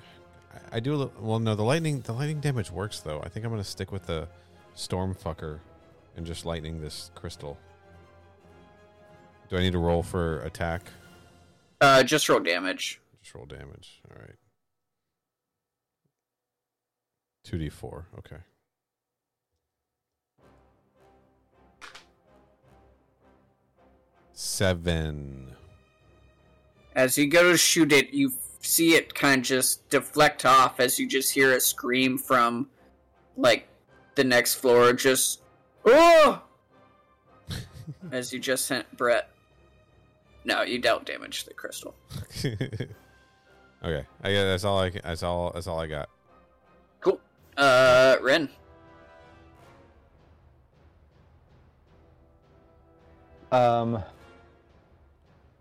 I, do a little, well? No, the lightning the lightning damage works though. I think I'm gonna stick with the storm fucker and just lightning this crystal. Do I need to roll for attack? Uh, just roll damage. Just roll damage. All right. Two d four. Okay. Seven. As you go to shoot it, you see it kind of just deflect off as you just hear a scream from, like, the next floor. Just, oh! as you just sent Brett. No, you don't damage the crystal. okay, I guess that's all I. ca- That's all. That's all I got. Cool. Uh, Ren. Um,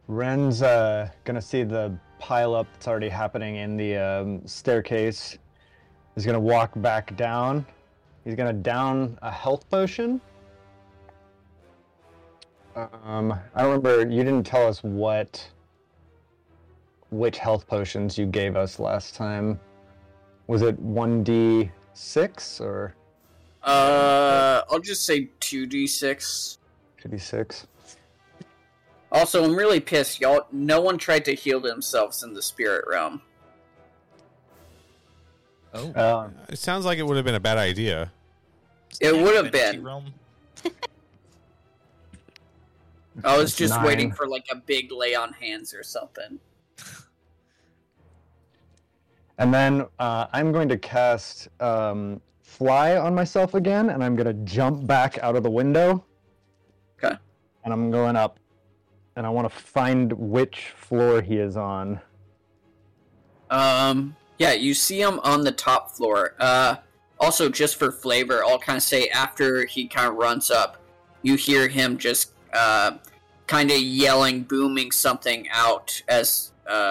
Ren's uh, gonna see the pile up that's already happening in the um, staircase. He's gonna walk back down. He's gonna down a health potion. Um, I don't remember. You didn't tell us what, which health potions you gave us last time. Was it one d six or Uh, I'll just say 2d6. two d six? Also, I'm really pissed, y'all. No one tried to heal themselves in the spirit realm. Oh, Uh, It sounds like it would have been a bad idea. It would have Infinity been. I was just waiting for like a big lay on hands or something. And then uh, I'm going to cast um, Fly on myself again, and I'm going to jump back out of the window. Okay. And I'm going up, and I want to find which floor he is on. Um, yeah, you see him on the top floor. Uh, also, just for flavor, I'll kind of say after he kind of runs up, you hear him just uh, kind of yelling, booming something out as uh,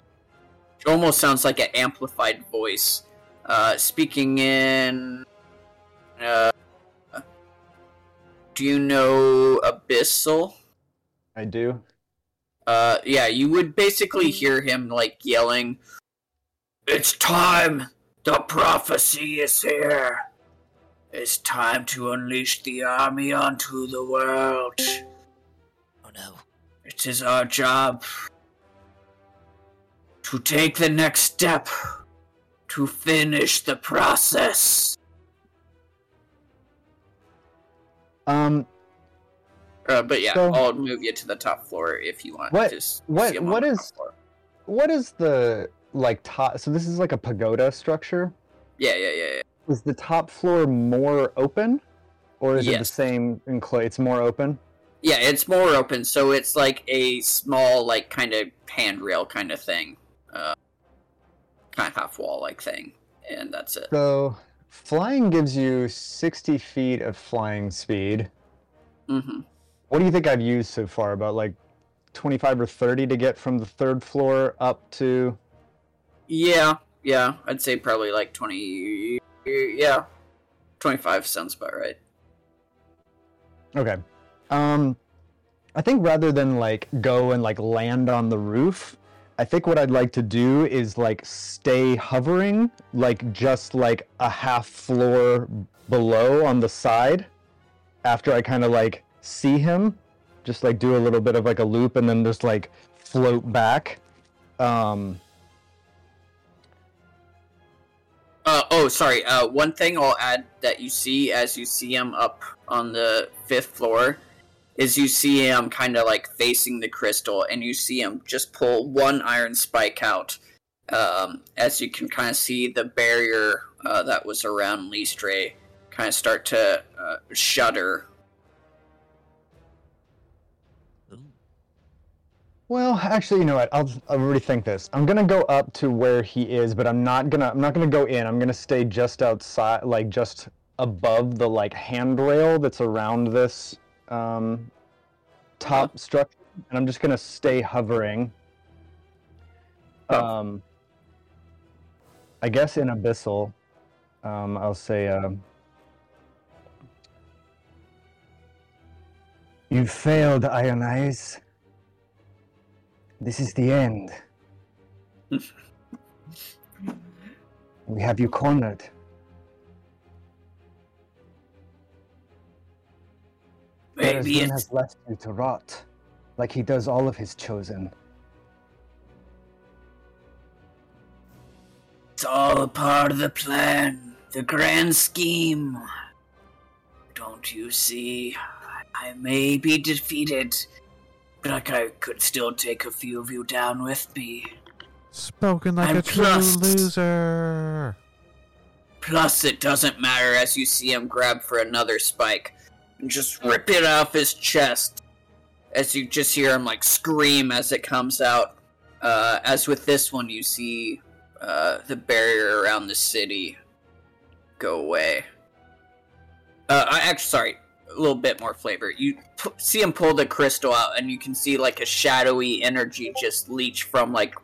it almost sounds like an amplified voice, uh, speaking in. Uh, do you know Abyssal? I do. Uh, yeah, you would basically hear him like yelling, "It's time! The prophecy is here! It's time to unleash the army onto the world. No. It is our job to take the next step to finish the process." Um, Uh, but yeah, So- I'll move you to the top floor if you want. What- to s- what- see him on what the is- top floor. what is the like top? So this is like a pagoda structure. Yeah, yeah, yeah, yeah. Is the top floor more open, or is it the same enclave? It's more open. Yeah, it's more open, so it's like a small, like kind of handrail kind of thing, uh, kind of half wall like thing, and that's it. So flying gives you 60 feet of flying speed. Mm-hmm. What do you think I've used so far? About like 25 or 30 to get from the third floor up to Yeah, yeah, I'd say probably like 20. Yeah, 25 sounds about right. Okay. Um, I think rather than like go and like land on the roof, I think what I'd like to do is like stay hovering, like just like a half floor below on the side. After I kind of like see him, just like do a little bit of like a loop and then just like float back. Um, Uh, oh, sorry. Uh, one thing I'll add that you see as you see him up on the fifth floor is you see him kind of like facing the crystal, and you see him just pull one iron spike out. Um, as you can kind of see the barrier uh, that was around Leastray kind of start to uh, shudder. Well, actually, you know what? I'll I'll rethink this. I'm gonna go up to where he is, but I'm not gonna I'm not gonna go in. I'm gonna stay just outside, like just above the like handrail that's around this um, top structure, and I'm just gonna stay hovering. Um, I guess in abyssal, um, I'll say. Um, you failed, Iron Eyes. This is the end. we have you cornered. Maybe Beresden it's has left you to rot, like he does all of his chosen. It's all a part of the plan, the grand scheme. Don't you see? I may be defeated, but I could still take a few of you down with me. Spoken like I'm a true plus- loser. Plus, it doesn't matter as you see him grab for another spike and just rip it off his chest. As you just hear him like scream as it comes out. Uh, as with this one, you see uh, the barrier around the city go away. Uh, I actually, sorry, a little bit more flavor. You p- see him pull the crystal out, and you can see like a shadowy energy just leach from like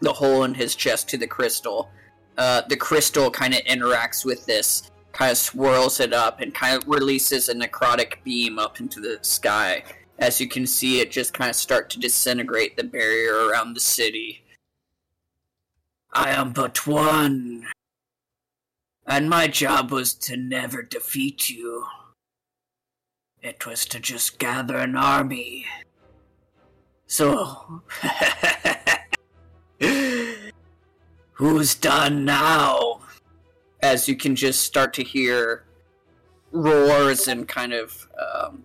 the hole in his chest to the crystal. Uh, the crystal kind of interacts with this, kind of swirls it up, and kind of releases a necrotic beam up into the sky. As you can see, it just kind of start to disintegrate the barrier around the city. I am but one, and my job was to never defeat you. It was to just gather an army. So, who's done now? As you can just start to hear roars and kind of, um,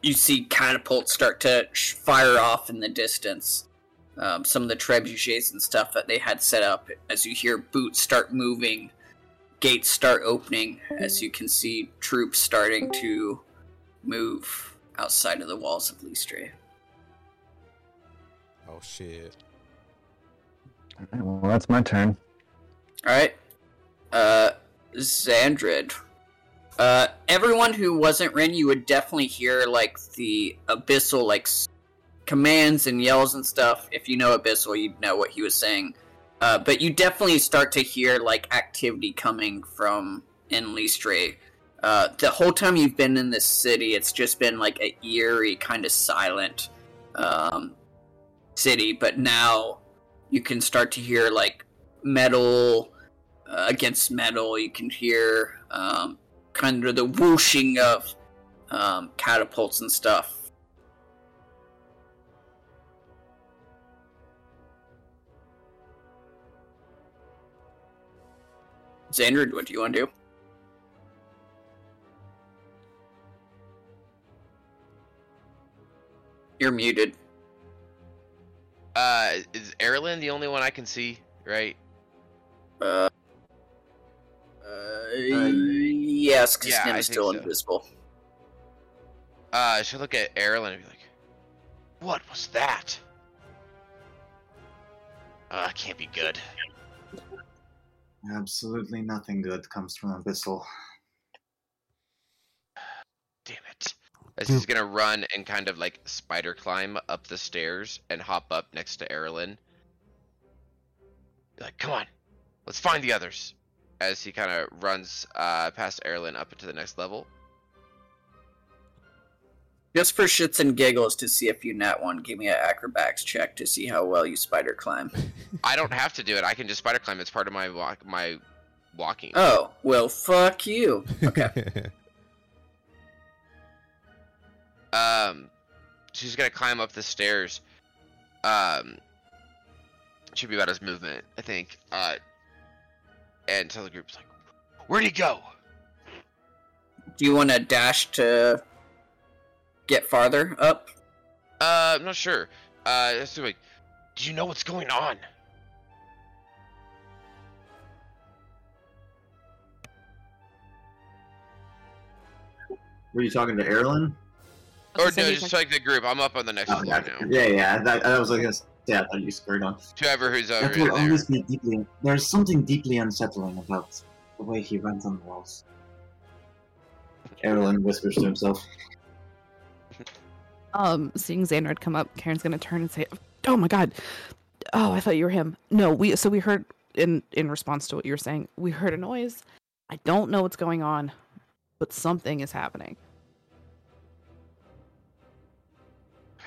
you see catapults start to sh- fire off in the distance. Um, some of the trebuchets and stuff that they had set up. As you hear boots start moving, gates start opening. As you can see troops starting to move outside of the walls of Leastray. Oh shit. Alright, well, that's my turn. All right. Uh, Xandrid. Uh, everyone who wasn't Rin, you would definitely hear like the abyssal like commands and yells and stuff. If you know abyssal, you'd know what he was saying. Uh, but you definitely start to hear like activity coming from in Leastray. Uh, the whole time you've been in this city, it's just been like a eerie kind of silent um, city. But now you can start to hear like metal uh, against metal. You can hear um, kind of the whooshing of um, catapults and stuff. Xandrid, what do you want to do? You're muted. Uh, is Erlen the only one I can see? Right? Uh, uh, yes, because yeah, I Nim is still so. invisible. Uh, I should look at Erlen and be like, "What was that?" Uh, can't be good. Absolutely nothing good comes from Abyssal. Damn it. As he's gonna run and kind of like spider climb up the stairs and hop up next to Erlen. Like, come on, let's find the others. As he kind of runs uh, past Erlen up into the next level. Just for shits and giggles to see if you net one, give me an acrobatics check to see how well you spider climb. I don't have to do it. I can just spider climb. It's part of my walk, my walking. Oh, well, fuck you. Okay. Um, she's gonna climb up the stairs. Um, should be about his movement, I think. Uh, and so the group's like, "Where'd he go?" Do you want to dash to get farther up? Uh, I'm not sure. Uh, let's do like, do you know what's going on? Were you talking to Erlen? Or no, just like the group. I'm up on the next Oh, floor yeah, now. yeah, yeah. That, that was like a yeah. I thought you scurried on. Whoever who's over That will there. always be deeply. There's something deeply unsettling about the way he runs on the walls. Erlen whispers to himself. Um, seeing Xandrid come up, Karen's gonna turn and say, "Oh my god, oh I thought you were him." No, we so we heard in in response to what you were saying, we heard a noise. I don't know what's going on, but something is happening.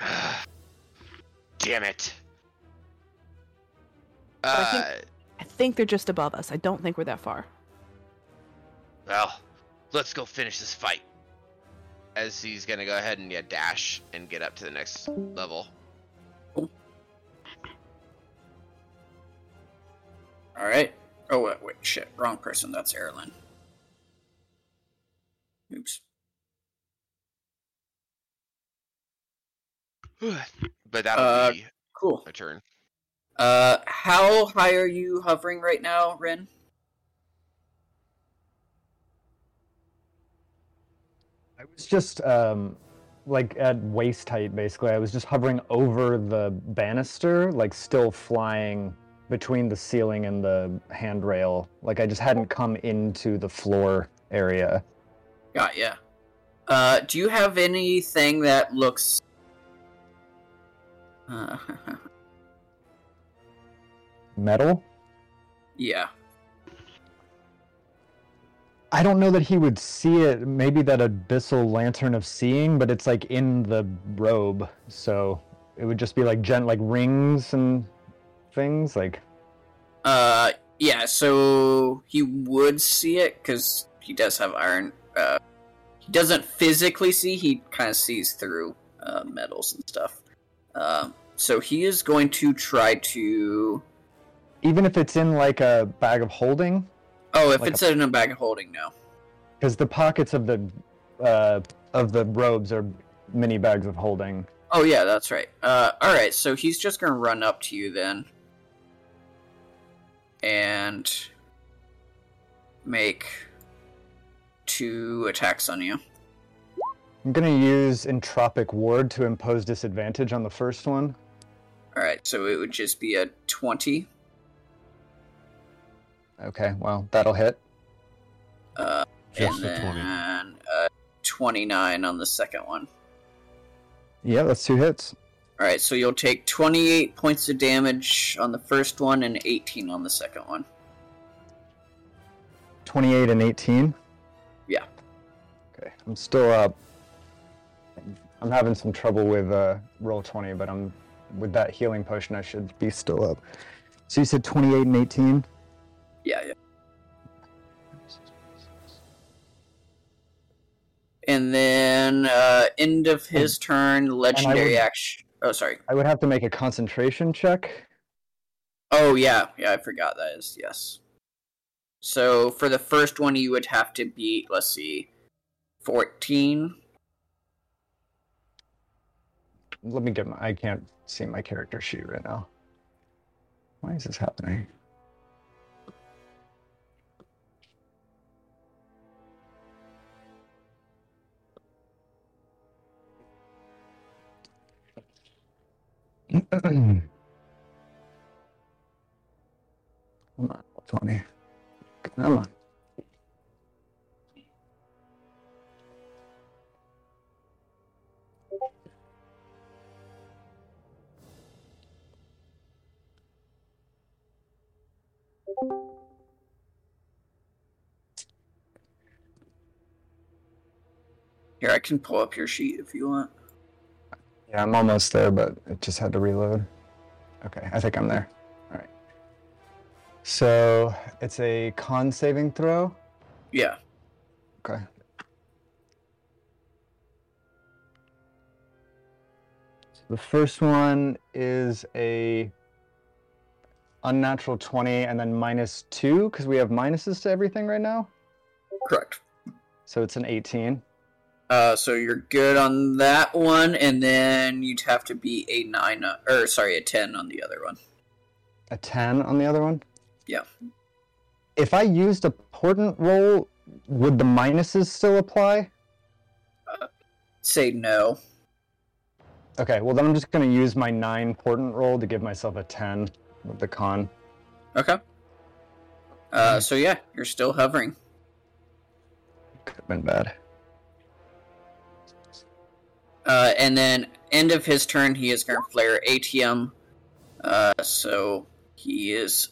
Damn it. I Uh, think- I think they're just above us. I don't think we're that far. well, let's go finish this fight. As he's gonna go ahead and yeah dash and get up to the next level. All right. Oh wait, wait, shit, wrong person. That's Erlen. Oops. But that'll Uh, be Cool. a turn. Uh, how high are you hovering right now, Rin? I was just um, like at waist height, basically. I was just hovering over the banister, like still flying between the ceiling and the handrail. Like I just hadn't come into the floor area. Got ya. Uh, do you have anything that looks? Uh, Metal? yeah. I don't know that he would see it. Maybe that abyssal lantern of seeing, but it's like in the robe, so it would just be like gent like rings and things. Like Uh, yeah. So he would see it because he does have iron. Uh, he doesn't physically see. He kind of sees through uh, metals and stuff. Um, so he is going to try to. Even if it's in like a bag of holding, Oh, if Like it's a- in a bag of holding, no. because the pockets of the uh, of the robes are mini bags of holding. Oh yeah, that's right. Uh, all right, so he's just gonna run up to you then, and make two attacks on you. I'm gonna use entropic ward to impose disadvantage on the first one. All right, so it would just be a twenty. Okay, well that'll hit. Uh, Just and a 20. then uh, twenty-nine on the second one. Yeah, that's two hits. All right, so you'll take twenty-eight points of damage on the first one and eighteen on the second one. 28 and 18. Yeah. Okay, I'm still up. I'm having some trouble with uh, Roll20, but I'm with that healing potion. I should be still up. So you said 28 and 18. Yeah, yeah. And then uh, end of his turn, legendary would- action. Oh, sorry. I would have to make a concentration check. Oh yeah, yeah. I forgot that is yes. So for the first one, you would have to beat. Let's see, fourteen. Let me get my. I can't see my character sheet right now. Why is this happening? Come on, 20. Come on. Here, I can pull up your sheet if you want. Yeah, I'm almost there, but it just had to reload. Okay, I think I'm there. All right. So it's a con saving throw. Yeah. Okay. So the first one is a unnatural 20 and then minus 2 because we have minuses to everything right now. Correct. So it's an 18. Uh, so you're good on that one, and then you'd have to be a nine, uh, or sorry, a ten on the other one. A 10 on the other one. Yeah. If I used a portent roll, would the minuses still apply? Say no. Okay, well then I'm just gonna use my nine portent roll to give myself a 10 with the con. Okay. Uh, so yeah, you're still hovering. Could have been bad. Uh, and then end of his turn, he is going to flare ATM. Uh, so he is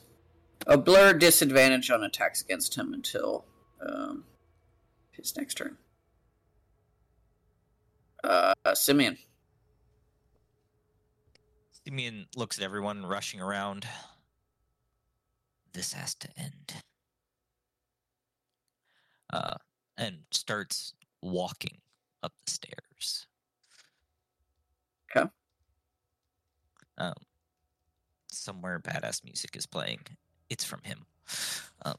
a blur disadvantage on attacks against him until um, his next turn. Uh, Simeon. Simeon looks at everyone rushing around. This has to end. Uh, and starts walking up the stairs. Okay. Um, somewhere badass music is playing. It's from him. Um,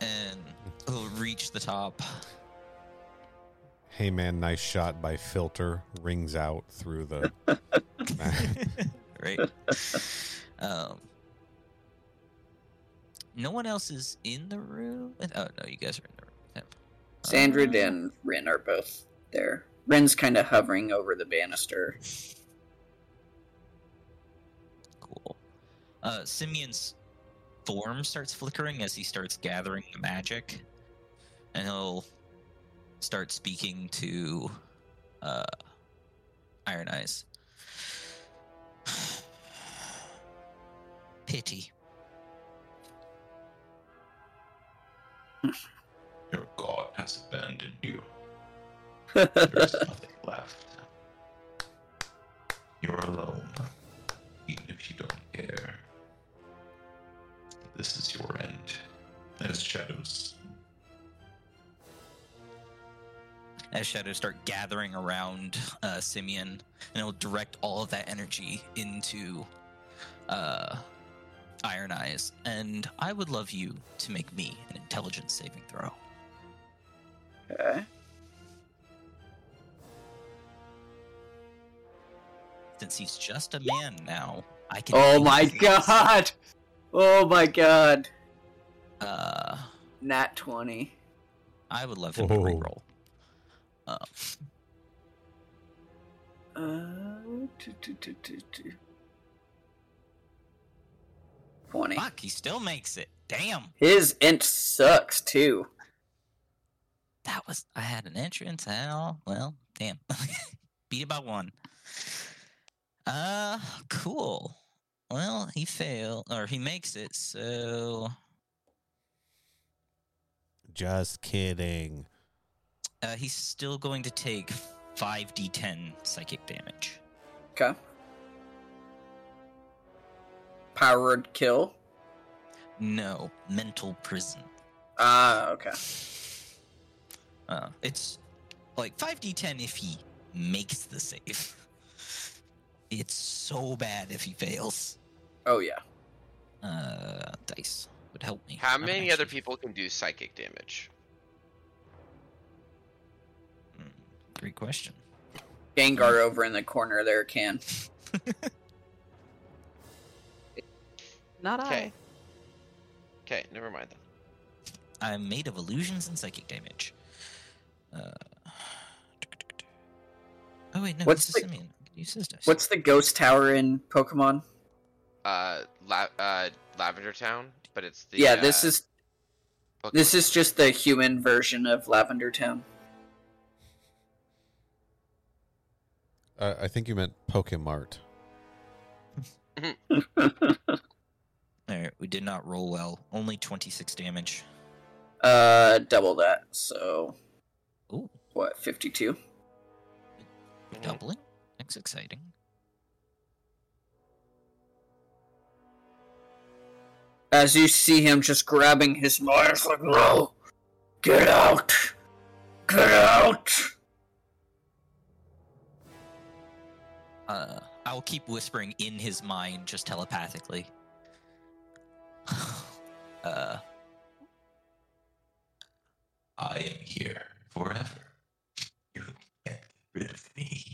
and he'll reach the top. Hey man, nice shot by filter rings out through the. right? um, no one else is in the room. Oh no, you guys are in the room with him. Sandra Uh, and Rin are both there. Rin's kind of hovering over the banister. Cool. Uh, Simeon's form starts flickering as he starts gathering the magic, and he'll start speaking to uh, Iron Eyes. Pity. Your god has abandoned you. There's nothing left. You're alone, care. This is your end. As shadows. as shadows start gathering around uh, Simeon, and it'll direct all of that energy into uh, Iron Eyes. And I would love you to make me an intelligence saving throw. Okay. Since he's just a man now, I can. Oh my things. god! Oh my god! Uh, Nat 20. I would love him to Whoa. reroll. Um, Uh, tu. 20. fuck, he still makes it. Damn. His inch sucks too. That was I had an inch entrance. Hell, well, damn. Beat it by one. Uh, cool. Well, he failed or he makes it. So Just kidding. uh, he's still going to take five d10 psychic damage. Okay. Powered kill. No, mental prison. Ah, okay. Uh, it's like five d10 if he makes the save. It's so bad if he fails. Oh yeah. Uh, dice would help me. How I'm many other people can do psychic damage? Hmm, Great question. Gengar over in the corner there can. Not Okay. Okay, never mind then. I'm made of illusions and psychic damage. Uh, oh wait, no, What's this is the- Simeon. I can use his dice. What's the ghost tower in Pokemon? Uh, La- uh, Lavender Town, but it's the yeah, this uh, is Poke- this is just the human version of Lavender Town. Uh, I think you meant Pokemart. Alright, we did not roll well. Only 26 damage. Uh, double that. So, Ooh, what? Fifty-two. doubling? That's exciting. As you see him just grabbing his knife, like, no, get out, get out. Uh, I'll keep whispering in his mind, just telepathically. uh, I am here forever. You can't get rid of me.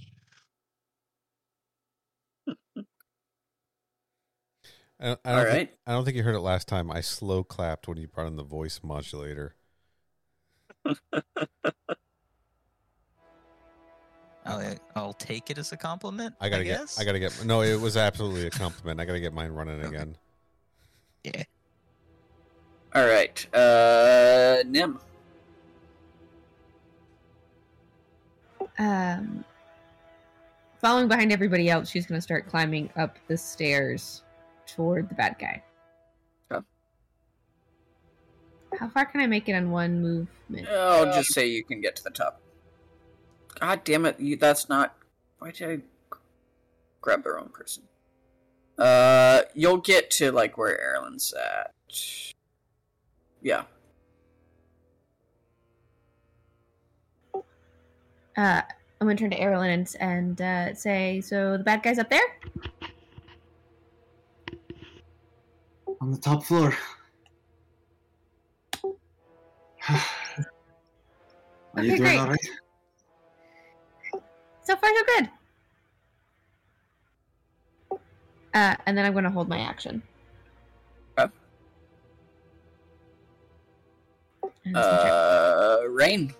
I, don't- I don't All think. I don't think you heard it last time. I slow clapped when you brought in the voice modulator. I'll, I'll take it as a compliment. I gotta get. guess? I gotta get. No, it was absolutely a compliment. I gotta get mine running again. Yeah. All right, uh, Nim. Um, following behind everybody else, she's going to start climbing up the stairs toward the bad guy. Okay. How far can I make it on one movement? I'll just say you can get to the top. God damn it! You, that's not. Why did I grab the wrong person? Uh, you'll get to like where Erlen's at. Yeah. Uh, I'm going to turn to Erilyn and, and uh, say, "So the bad guy's up there." On the top floor. Are Okay, you doing great. all right? So far, so good. Uh, and then I'm going to hold my action. Okay. And that's my turn. Uh, Rain.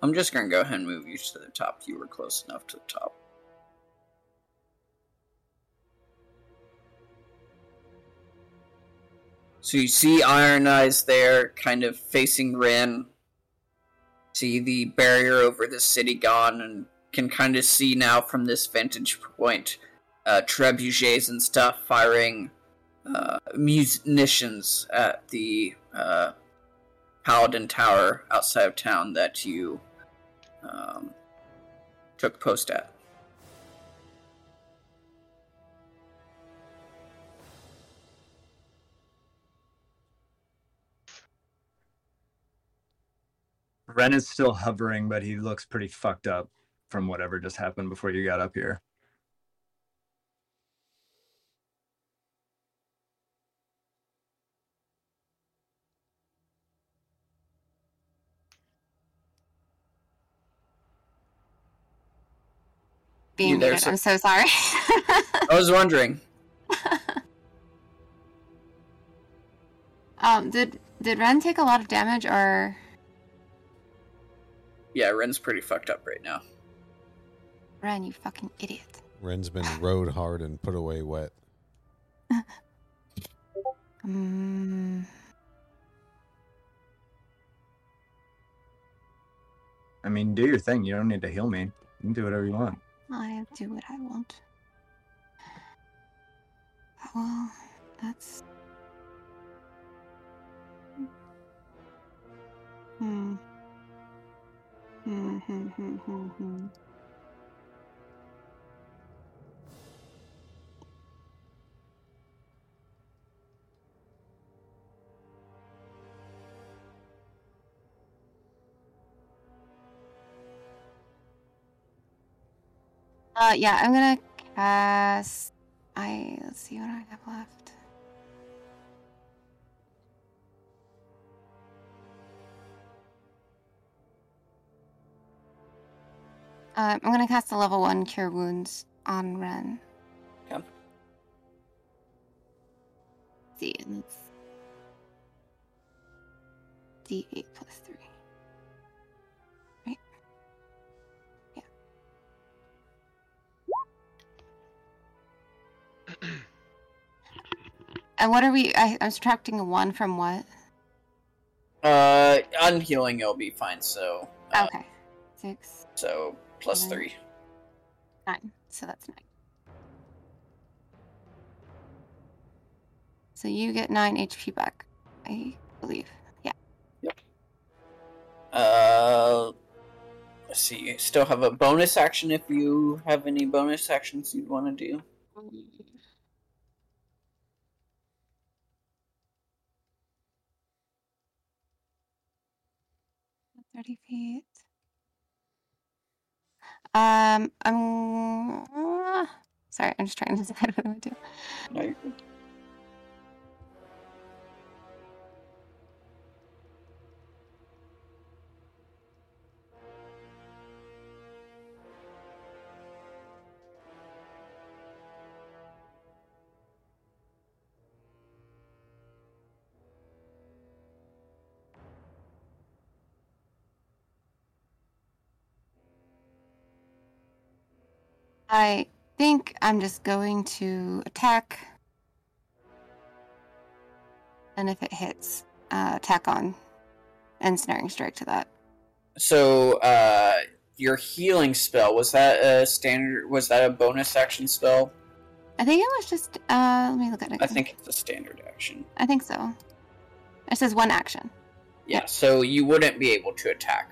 I'm just gonna go ahead and move you to the top. You were close enough to the top. So you see Iron Eyes there, kind of facing Rin. See the barrier over the city gone, and can kind of see now from this vantage point, uh, trebuchets and stuff firing uh, munitions at the uh, Paladin Tower outside of town that you um, took post at. Ren is still hovering, but he looks pretty fucked up from whatever just happened before you got up here. Being You there, muted. I'm so sorry. I was wondering. um, did did Ren take a lot of damage, or Yeah, Ren's pretty fucked up right now. Ren, you fucking idiot? Ren's been rode hard and put away wet. Mm, I mean, do your thing. You don't need to heal me. You can do whatever you want. I'll do what I want. Well, that's. Hmm. Uh, yeah, I'm gonna cast. I let's see what I have left. Uh, I'm gonna cast a level one cure wounds on Ren. Okay. see, and it's D8 plus three. Right? Yeah. And what are we? I, I'm subtracting a one from what? Uh, unhealing it'll be fine. So, uh, Okay, six, so plus three. nine. So that's nine. So you get nine HP back, I believe. Yeah. Yep. Uh, let's see. You still have a bonus action if you have any bonus actions you'd want to do. Thirty feet. Um, I'm uh, sorry. I'm just trying to decide what I'm gonna do. No, I think I'm just going to attack, and if it hits, uh, attack on, and snaring strike to that. So, uh, your healing spell was that a standard? Was that a bonus action spell? I think it was just. Uh, let me look at it. I think it's a standard action. I think so. It says one action. Yeah. So you wouldn't be able to attack.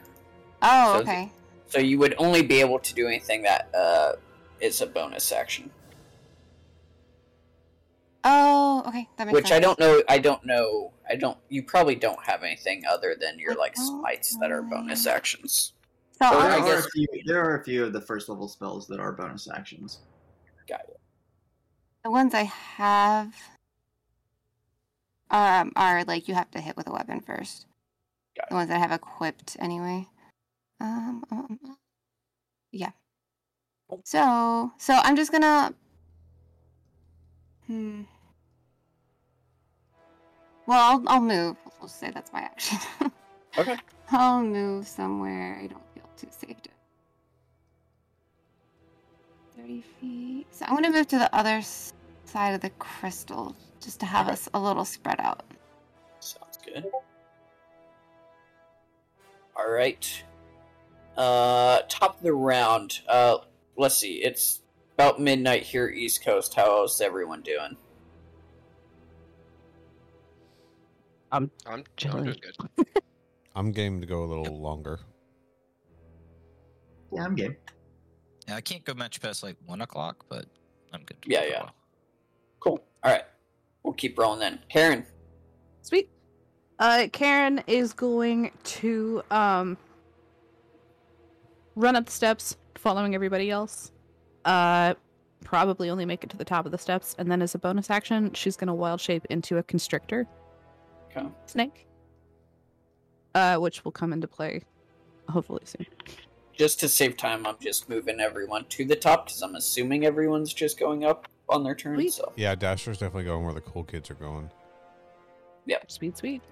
Oh, So- okay. So you would only be able to do anything that uh, is a bonus action. Oh, okay. That makes Which sense. I don't know. I don't know. I don't. You probably don't have anything other than your like smites that are bonus actions. So Or There I are, guess a few, there are a few of the first level spells that are bonus actions. got it. the ones I have um are like you have to hit with a weapon first. Got The ones that I have equipped anyway. Um, um, um, yeah. So so I'm just gonna hmm. Well, I'll I'll move. We'll say that's my action. Okay. I'll move somewhere I don't feel too safe to. 30 feet. So I'm gonna move to the other side of the crystal just to have Okay. us a little spread out. Sounds good. All right. Uh, top of the round. Uh, let's see. It's about midnight here, East Coast. How's everyone doing? I'm I'm doing good. I'm game to go a little longer. Yeah, I'm game. Yeah, I can't go much past like one o'clock, but I'm good. to Yeah, go for a yeah. Cool. All right. We'll keep rolling then. Karen. Sweet. Uh, Karen is going to um run up the steps, following everybody else. Uh, probably only make it to the top of the steps, and then as a bonus action, she's gonna wild shape into a constrictor Okay. snake. Uh, which will come into play hopefully soon. Just to save time, I'm just moving everyone to the top because I'm assuming everyone's just going up on their turn. Sweet. So Yeah, Dasher's definitely going where the cool kids are going. Yep, sweet, sweet.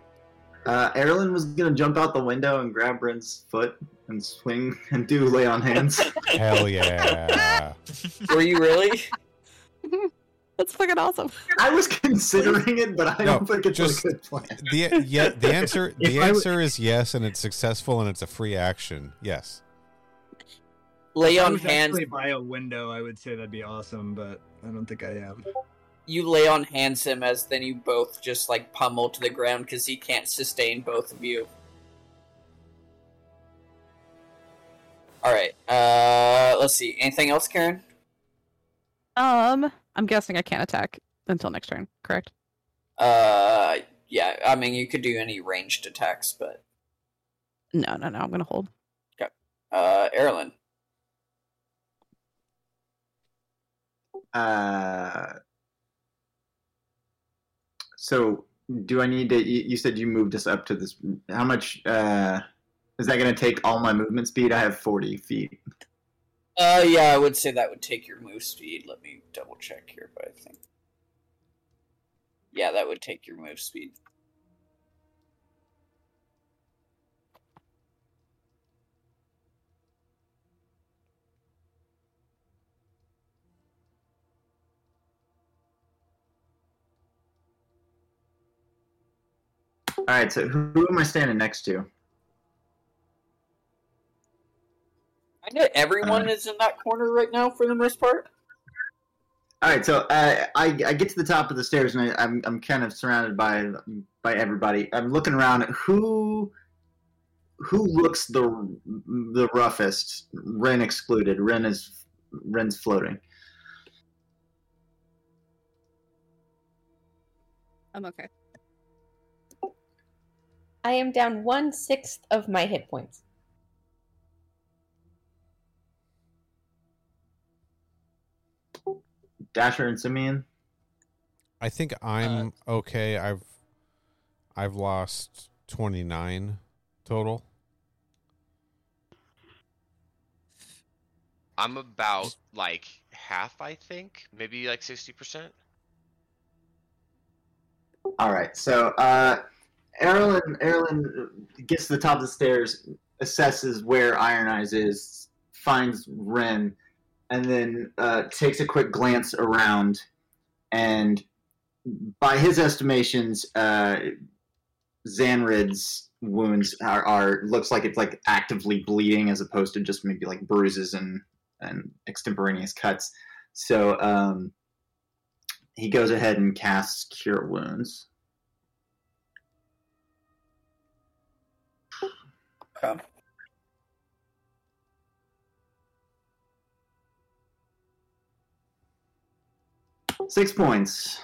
Uh, Erlen was gonna jump out the window and grab Bryn's foot and swing and do lay on hands. Hell yeah! were you really? That's fucking awesome. I was considering it, but I No, don't think it's just- a good plan. the yeah, the answer the I w- answer is yes, and it's successful, and it's a free action. Yes. Lay on hands. by a window, I would say that'd be awesome, but I don't think I am. You lay on hands him as then you both just like pummel to the ground because he can't sustain both of you. All right. Uh, let's see. Anything else, Karen? Um, I'm guessing I can't attack until next turn. Correct? Uh, yeah. I mean, you could do any ranged attacks, but No, no, no. I'm gonna hold. uh, Erlen. Uh, so do I need to? You said you moved us up to this. How much? Uh, is that going to take all my movement speed? I have forty feet. Uh, yeah, I would say that would take your move speed. Let me double check here, but I think. Yeah, that would take your move speed. All right. So who, who am I standing next to? I know everyone is in that corner right now for the most part. All right, so uh, I I get to the top of the stairs and I, I'm I'm kind of surrounded by by everybody. I'm looking around. Who who looks the the roughest? Ren excluded. Ren is Ren's floating. I'm okay. I am down one sixth of my hit points. Dasher and Simeon. I think I'm okay. I've I've lost 29 total. I'm about like half, I think, maybe like sixty percent. All right, so uh, Erlen Erlen gets to the top of the stairs, assesses where Iron Eyes is, finds Ren, and then uh, takes a quick glance around, and by his estimations, uh, Xandrid's wounds are, are looks like it's like actively bleeding as opposed to just maybe like bruises and and extemporaneous cuts. So um, he goes ahead and casts Cure Wounds. Okay. Six points.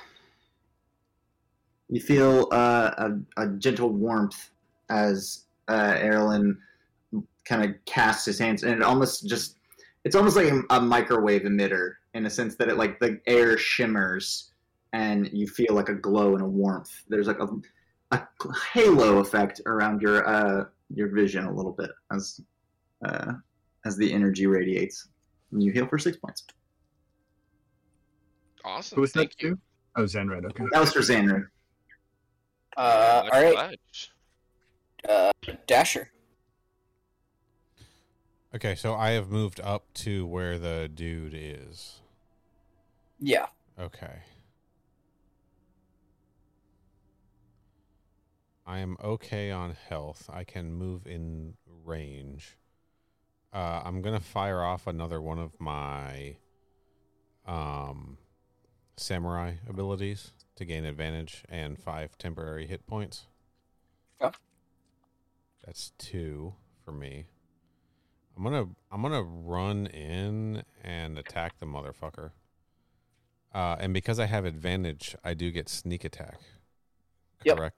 You feel uh, a, a gentle warmth as uh, Erlen kind of casts his hands, and it almost just it's almost like a, microwave emitter in a sense that it like the air shimmers and you feel like a glow and a warmth. There's like a, a halo effect around your uh, your vision a little bit as uh, as the energy radiates. And you heal for six points. Awesome. Who was that Thank you. to? Oh, Xandrid. Okay. That was for Xandrid. Uh, Much all right, uh, Dasher. Okay, so I have moved up to where the dude is. Yeah. Okay. I am okay on health. I can move in range. Uh, I'm gonna fire off another one of my um, samurai abilities to gain advantage and five temporary hit points. Okay. That's two for me. I'm gonna I'm gonna run in and attack the motherfucker. Uh, and because I have advantage, I do get sneak attack. Yep.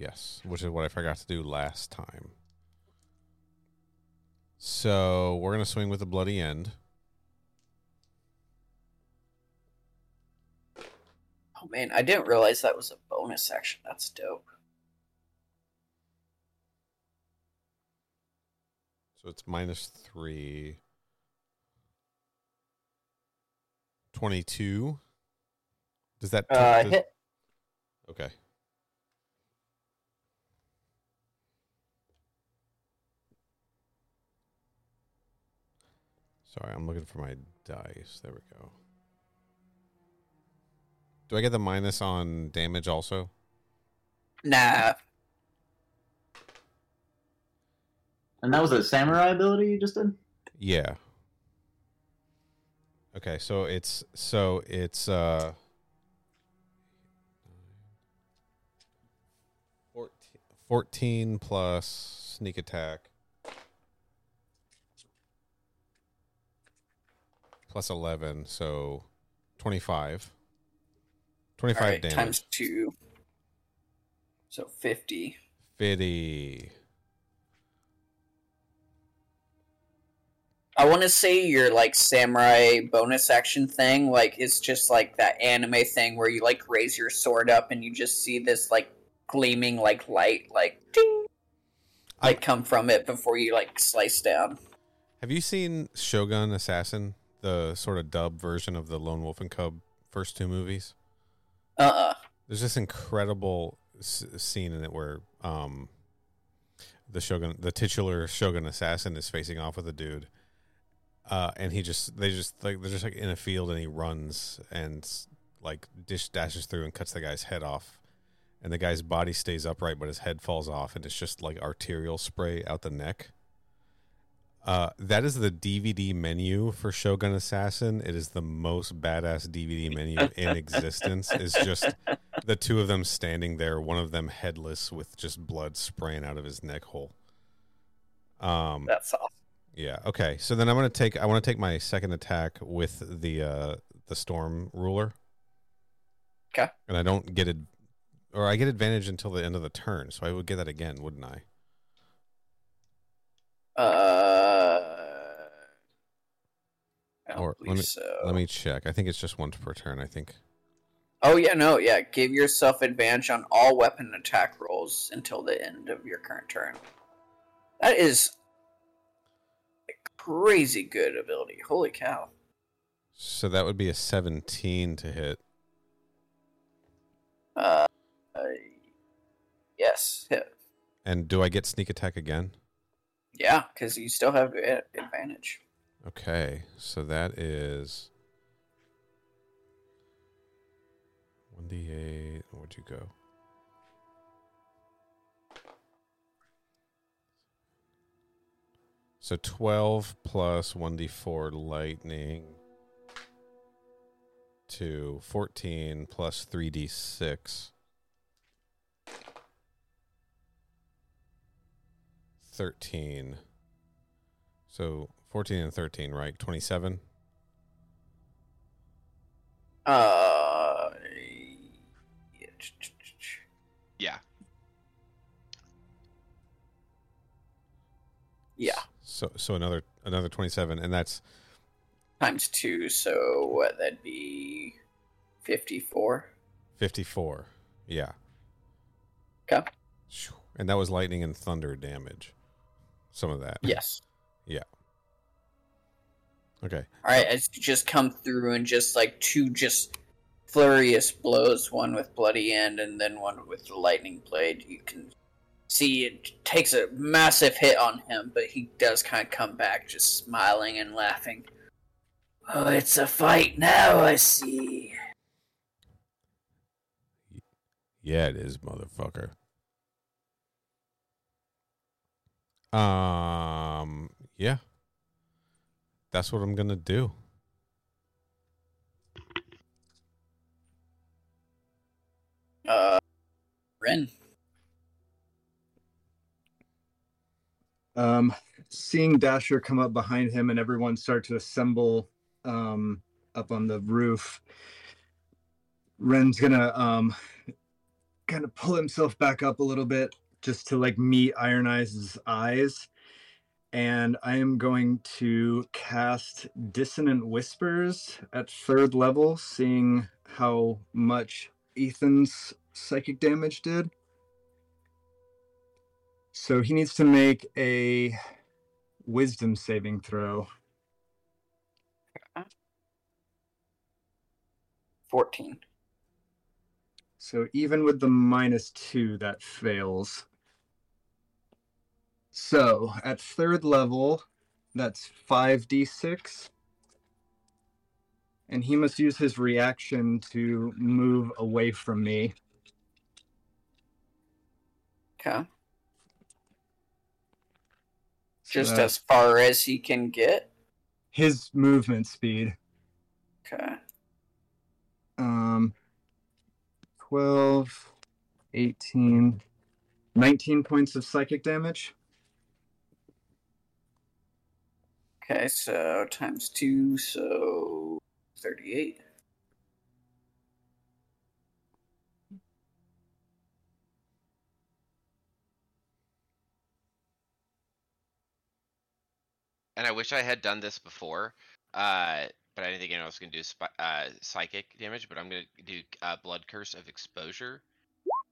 Yes, which is what I forgot to do last time. So we're gonna swing with the bloody end. Oh man, I didn't realize that was a bonus action. That's dope. So it's minus three. 22. Does that. Uh, does- hit. Okay. Sorry, I'm looking for my dice. There we go. Do I get the minus on damage also? Nah. And that was a samurai ability you just did? Yeah. Okay, so it's so it's uh 14, 14 plus sneak attack plus 11, so 25. 25 All right, damage. times two. So fifty. 50. I want to say your like samurai bonus action thing, like it's just like that anime thing where you like raise your sword up and you just see this like gleaming like light, like ding, like come from it before you like slice down. Have you seen Shogun Assassin, the sort of dub version of the Lone Wolf and Cub first two movies? Uh uh There's this incredible s- scene in it where um, the Shogun, the titular Shogun assassin, is facing off with a dude, uh, and he just they just like they're just like in a field, and he runs and like dish dashes through and cuts the guy's head off, and the guy's body stays upright, but his head falls off, and it's just like arterial spray out the neck. Uh, that is the DVD menu for Shogun Assassin. It is the most badass DVD menu in existence. Is just the two of them standing there, one of them headless with just blood spraying out of his neck hole. Um, That's awesome. yeah. Okay. So then I'm gonna take. I want to take my second attack with the uh, the storm ruler. Okay. And I don't get it, or I get advantage until the end of the turn. So I would get that again, wouldn't I? Uh, I don't Or let me so. let me check. I think it's just once per turn. I think. Oh yeah, no, yeah. Give yourself advantage on all weapon attack rolls until the end of your current turn. That is a crazy good ability. Holy cow! So that would be a 17 to hit. Uh, uh, yes, hit. And do I get sneak attack again? Yeah, because you still have advantage. Okay. So that is 1d8. Where'd you go? So 12 plus 1d4 lightning to 14 plus 3d6. 13. So 14 and 13, right? 27? Uh, Yeah. yeah, So so another another 27 and that's times two. So what? That'd be fifty-four. 54. Yeah. Okay. And that was lightning and thunder damage. Some of that. Yes. Okay. All right, as you just come through and just like two just furious blows, one with bloody end and then one with the lightning blade. You can see it takes a massive hit on him, but he does kind of come back, just smiling and laughing. Oh, it's a fight now. I see. Yeah, it is, motherfucker. Um, yeah. That's what I'm going to do. Uh, Ren. Um, seeing Dasher come up behind him and everyone start to assemble um, up on the roof, Ren's gonna um, kind of pull himself back up a little bit just to like meet Iron Eyes' eyes. And I am going to cast Dissonant Whispers at third level, seeing how much Ethan's psychic damage did. So he needs to make a wisdom saving throw. 14. So even with the minus two, that fails. So at third level, that's 5d6. And he must use his reaction to move away from me. Okay. Just that- as far as he can get. his movement speed. Okay. Um 12, 18, 19 points of psychic damage. Okay, so times two, so 38. And I wish I had done this before, uh, but I didn't think anyone else was gonna do spi- uh, psychic damage. But I'm gonna do uh, blood curse of exposure.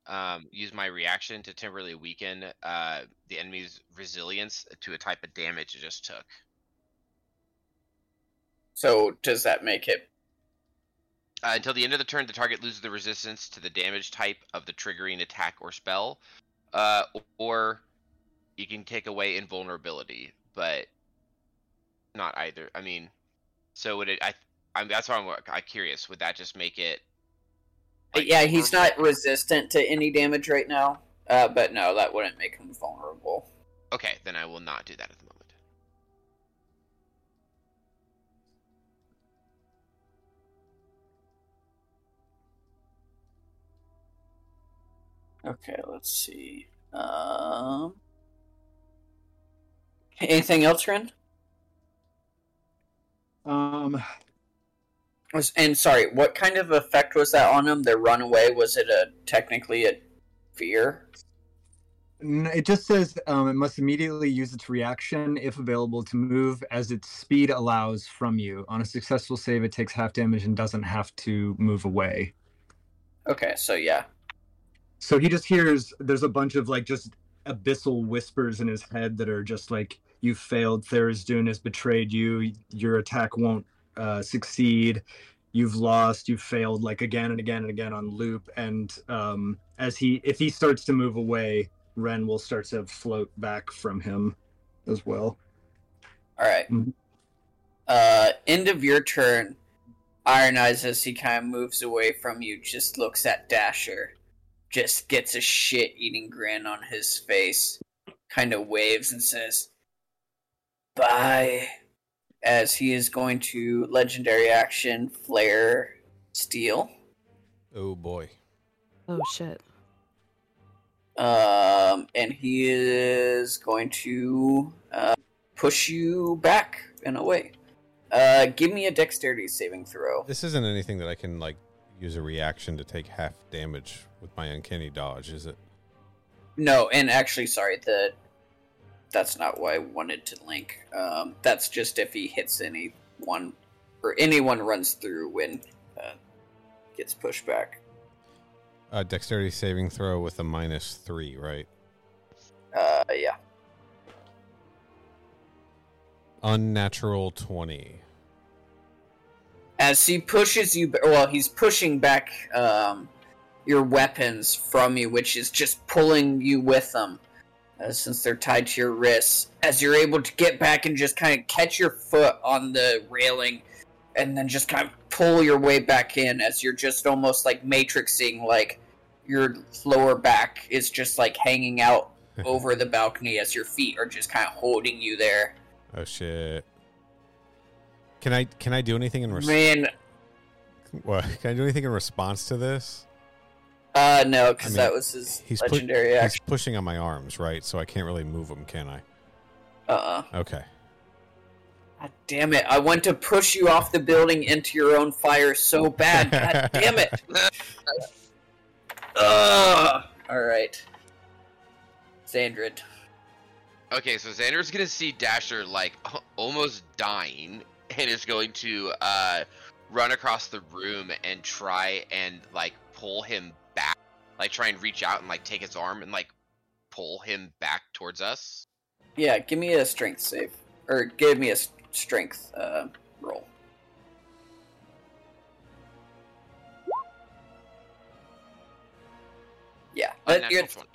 Um, use my reaction to temporarily weaken uh, the enemy's resilience to a type of damage it just took. So does that make it? Uh, until the end of the turn, the target loses the resistance to the damage type of the triggering attack or spell, uh, or you can take away invulnerability, but not either. I mean, so would it? I, I'm that's why I'm, I'm curious. Would that just make it? yeah, he's not resistant to any damage right now. Uh, but no, that wouldn't make him vulnerable. Okay, then I will not do that at the Okay, let's see. Um, anything else, Ren? Um, Was and sorry, what kind of effect was that on him? The runaway was it a technically a fear? it just says um, it must immediately use its reaction, if available, to move as its speed allows from you. On a successful save, it takes half damage and doesn't have to move away. Okay, so yeah. So he just hears there's a bunch of like just abyssal whispers in his head that are just like, "You failed. Tharizdun has betrayed you. Your attack won't uh, succeed. You've lost. You've failed." Like again and again and again on loop. And um, as he, if he starts to move away, Ren will start to float back from him as well. All right. Mhm. Uh, end of your turn. Iron Eyes, as he kind of moves away from you, just looks at Dasher, just gets a shit eating grin on his face, kind of waves and says, Bye. As he is going to legendary action Flare Steel. Oh boy. Oh shit. Um, and he is going to uh, push you back in a way. Uh, give me a dexterity saving throw. This isn't anything that I can like use a reaction to take half damage with my uncanny dodge, is it? No, and actually, sorry, the that's not why I wanted to link. Um, that's just if he hits anyone or anyone runs through when uh, gets pushed back. Uh, dexterity saving throw with a minus three, right? Uh, yeah. Unnatural twenty. As he pushes you, well, he's pushing back um, your weapons from you, which is just pulling you with them, uh, since they're tied to your wrists. As you're able to get back and just kind of catch your foot on the railing, and then just kind of pull your way back in, as you're just almost like matrixing, like your lower back is just like hanging out over the balcony as your feet are just kind of holding you there. Oh shit. Can I can I do anything in response? Man, What? Can I do anything in response to this? uh, no, I because mean, that was his He's, pu- legendary he's pushing on my arms, right? So I can't really move him, can I? Uh-uh. Okay. God damn it. I want to push you off the building into your own fire so bad. God damn it. Ugh. Alright. Xandrid. Okay, so Xander's gonna see Dasher like almost dying, and is going to uh, run across the room and try and like pull him back, like try and reach out and like take his arm and like pull him back towards us. Yeah, give me a strength save. Or give me a strength uh, roll. Yeah, but Unnatural it's, 20.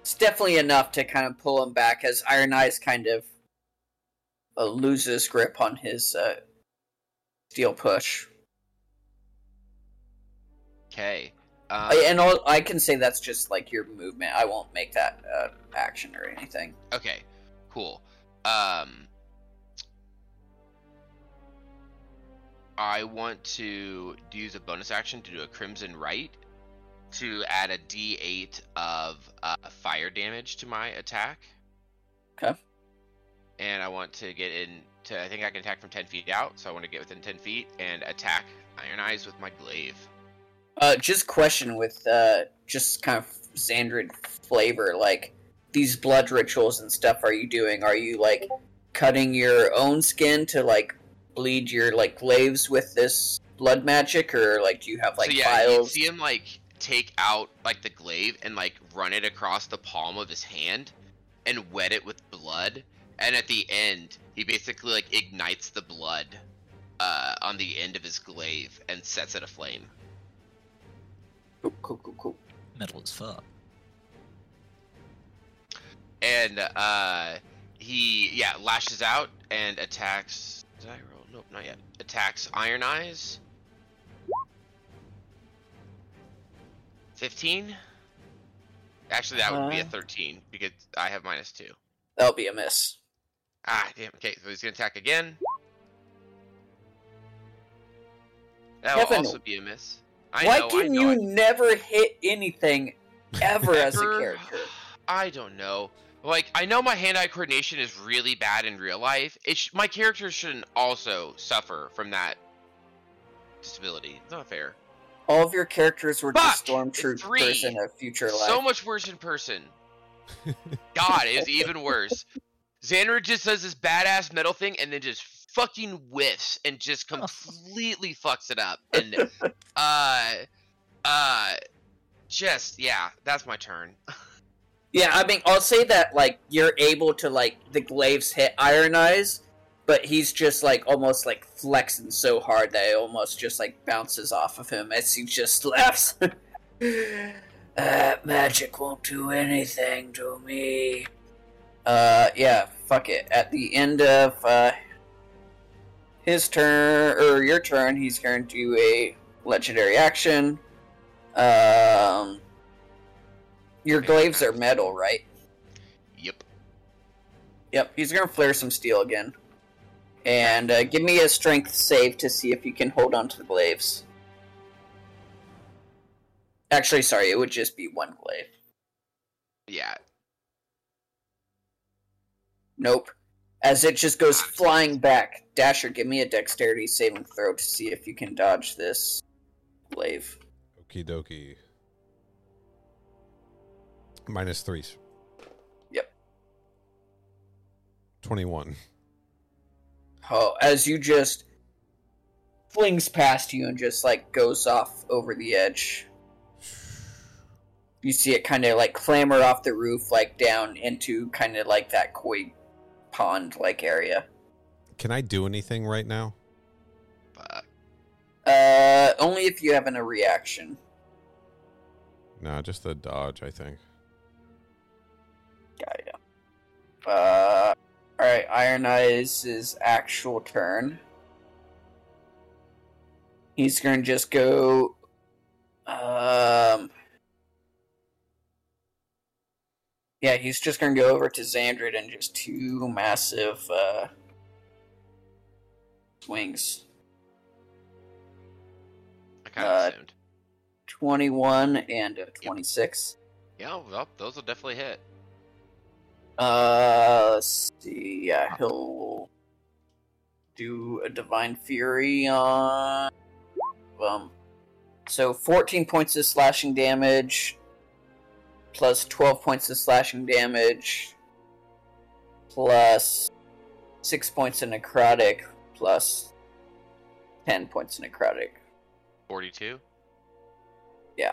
it's definitely enough to kind of pull him back as Iron Eyes kind of uh, loses grip on his uh, steel push. Okay. Um, I- and all, I can say that's just like your movement. I won't make that uh, action or anything. Okay, cool. Um, I want to use a bonus action to do a Crimson Rite to add a D8 of uh, fire damage to my attack. Okay. And I want to get in to. I think I can attack from 10 feet out, so I want to get within 10 feet and attack Iron Eyes with my glaive. Uh, just question with uh, just kind of Xandrid flavor, like these blood rituals and stuff. Are you doing? Are you like cutting your own skin to like bleed your like glaives with this blood magic, or like do you have like so yeah, you files? see him like take out like the glaive and like run it across the palm of his hand and wet it with blood. And at the end, he basically like ignites the blood uh, on the end of his glaive and sets it aflame. Cool, cool, cool, cool. Metal as fuck. And uh, he yeah lashes out and attacks. Did I roll? Nope, not yet. Attacks Iron Eyes. Fifteen. Actually, that would be a Uh. thirteen because I have minus two. That'll be a miss. Ah, damn. Okay, so he's gonna attack again. That will Kevin, also be a miss. I Why know. can you I- never hit anything ever as a character. I don't know. Like, I know my hand-eye coordination is really bad in real life. It sh- my character shouldn't also suffer from that disability. It's not fair. All of your characters were just Fuck! stormtroopers in a future life. So much worse in person. God, it's even worse. Xander just does this badass metal thing and then just fucking whiffs and just completely fucks it up. And uh uh just yeah, that's my turn. Yeah, I mean, I'll say that like you're able to like the glaives hit Iron Eyes, but he's just like almost like flexing so hard that it almost just like bounces off of him as he just laughs. that magic won't do anything to me. Uh, yeah, fuck it. At the end of uh, his turn or your turn, he's going to do a legendary action. Um, your glaives are metal, right? Yep. Yep. He's gonna flare some steel again, and uh, give me a strength save to see if you can hold on to the glaives. Actually, sorry, it would just be one glaive. Yeah. Nope. As it just goes flying back, Dasher, give me a dexterity saving throw to see if you can dodge this glaive. Okie dokie. Minus threes. Yep. 21. Oh, as you just flings past you and just like goes off over the edge. You see it kind of like clamber off the roof, like down into kind of like that koi pond like area. Can I do anything right now? Uh, only if you have an, a reaction. No, just a dodge, I think. Got ya. Uh, alright, Iron Eyes' actual turn. He's gonna just go. Um. Yeah, he's just gonna go over to Xandrid and just two massive uh, swings. I kind of Uh, assumed. 21 and a 26. Yeah, well, those will definitely hit. Uh, let's see. Yeah, he'll do a divine fury on. Um, so 14 points of slashing damage, plus 12 points of slashing damage, plus 6 points of necrotic, plus 10 points of necrotic. 42. Yeah.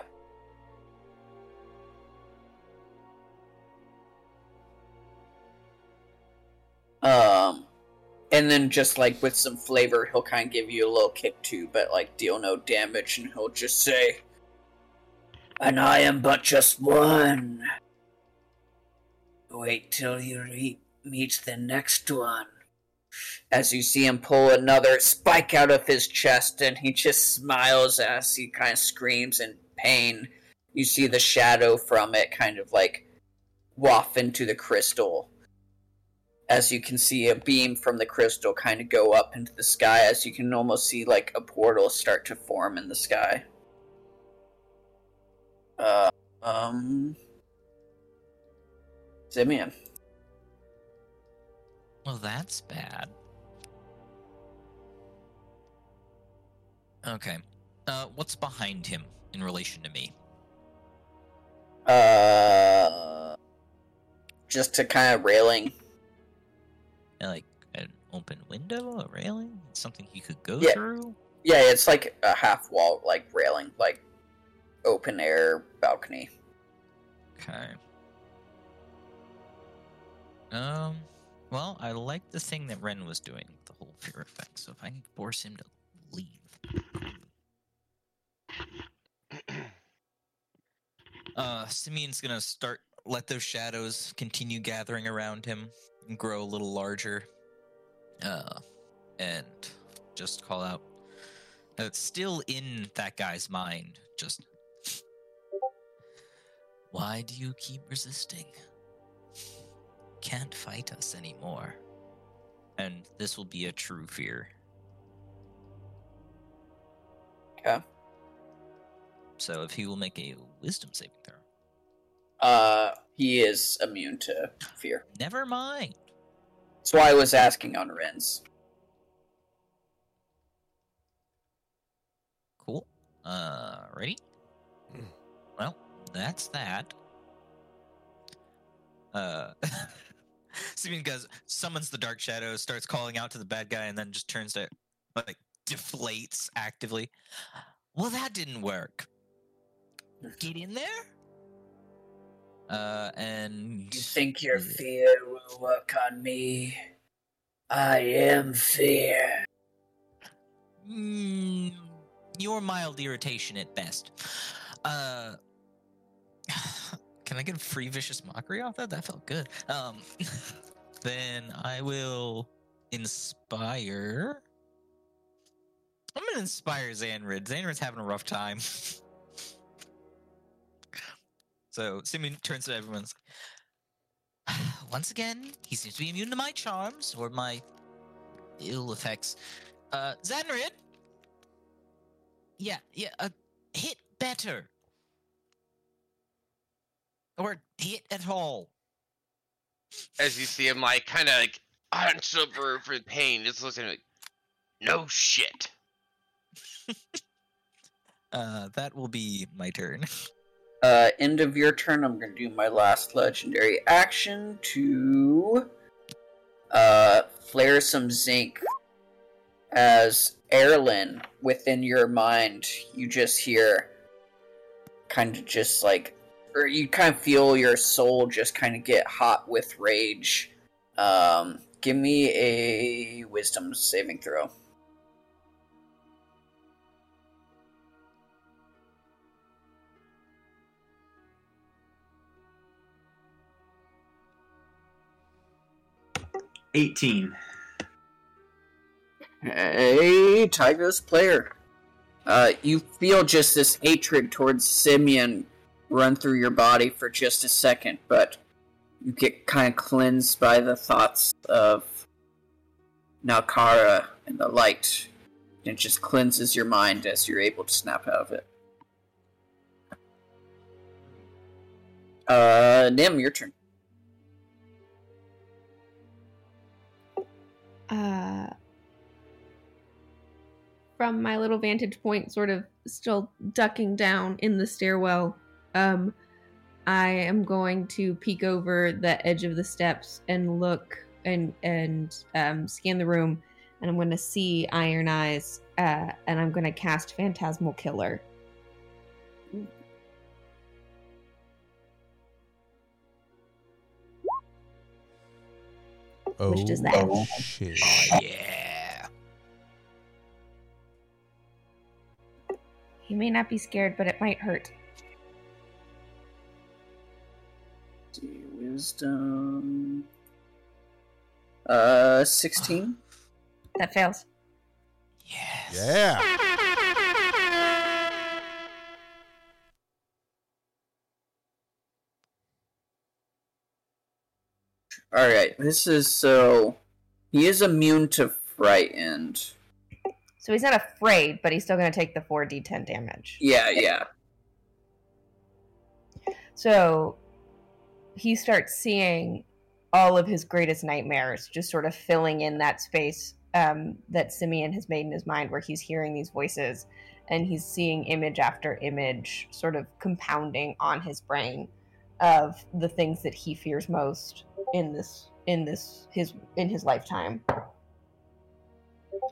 Um, and then just like with some flavor, he'll kind of give you a little kick too, but like deal no damage, and he'll just say, "And I am but just one. Wait till you re- meet the next one." As you see him pull another spike out of his chest, and he just smiles as he kind of screams in pain. You see the shadow from it kind of like waft into the crystal as you can see a beam from the crystal kind of go up into the sky as you can almost see like a portal start to form in the sky uh, um simeon Well, that's bad. Okay. Uh, what's behind him in relation to me? uh just to kind of railing Like an open window, a railing, something he could go Yeah. through. yeah it's like a half wall like railing like open air balcony Okay. Um. Well, I like the thing that Ren was doing, the whole fear effect. So if I can force him to leave. Uh, Simeon's gonna start let those shadows continue gathering around him and grow a little larger. Uh, and just call out. Uh, still in that guy's mind. Just why do you keep resisting? Can't fight us anymore. And this will be a true fear. Okay. So if he will make a wisdom saving throw. Uh, he is immune to fear. Never mind. That's why I was asking on Ren's. Cool. Uh, ready? Well, that's that. Uh, Simeon goes, summons the dark shadow, starts calling out to the bad guy, and then just turns to like deflates actively. Well, that didn't work. Get in there. Uh, and You think your fear will work on me? I am fear. Mm, you're mild irritation at best. Uh, can I get free vicious mockery off that? That felt good. Um, then I will inspire. I'm gonna inspire Xandrid. Xandrid's having a rough time. so Simeon turns to everyone's. Once again, he seems to be immune to my charms or my ill effects. Uh, Xandrid. Yeah, yeah. Uh, hit better. Or hit at all. As you see him, like, kind of like, hunched over for pain, just looks at him like, no shit. Uh, that will be my turn. Uh, end of your turn, I'm gonna do my last legendary action to uh, flare some zinc. As Erlen, within your mind, you just hear kind of just like, or you kind of feel your soul just kind of get hot with rage. Um, give me a wisdom saving throw. Eighteen. Hey, Tiger's player. Uh, you feel just this hatred towards Simeon run through your body for just a second, but you get kind of cleansed by the thoughts of Nakara and the light. It just cleanses your mind as you're able to snap out of it. Uh, Nim, your turn. uh, from my little vantage point, sort of still ducking down in the stairwell, um, I am going to peek over the edge of the steps and look and and um, scan the room, and I'm going to see Iron Eyes, uh, and I'm going to cast Phantasmal Killer. Oh, Which does that? shit. yeah. He may not be scared, but it might hurt. See, wisdom. Uh, 16? That fails. Yes. Yeah. Alright, this is so. He is immune to frightened. So he's not afraid, but he's still going to take the 4d10 damage. Yeah, yeah. So he starts seeing all of his greatest nightmares just sort of filling in that space um, that Simeon has made in his mind where he's hearing these voices and he's seeing image after image sort of compounding on his brain of the things that he fears most in this in this his in his lifetime.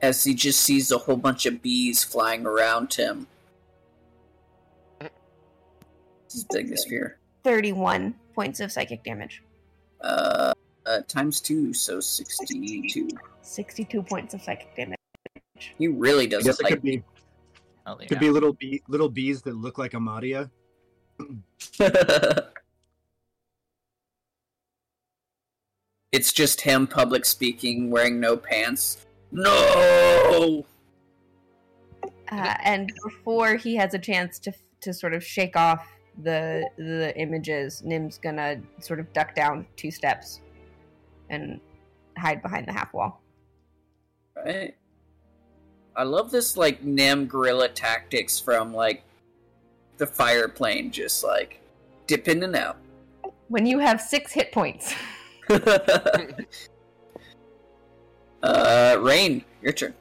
As he just sees a whole bunch of bees flying around him. His biggest fear. 31 points of psychic damage. Uh, uh, times two, so 62. 62 points of psychic damage. He really doesn't it like could be Oh, could be little bee little bees that look like Amadia. it's just him public speaking, wearing no pants. No! Uh, and before he has a chance to to sort of shake off the the images, Nim's gonna sort of duck down two steps and hide behind the half wall. Right. I love this like Nim guerrilla tactics from like the fire plane, just like dip in and out, When you have six hit points. uh, Rain, your turn.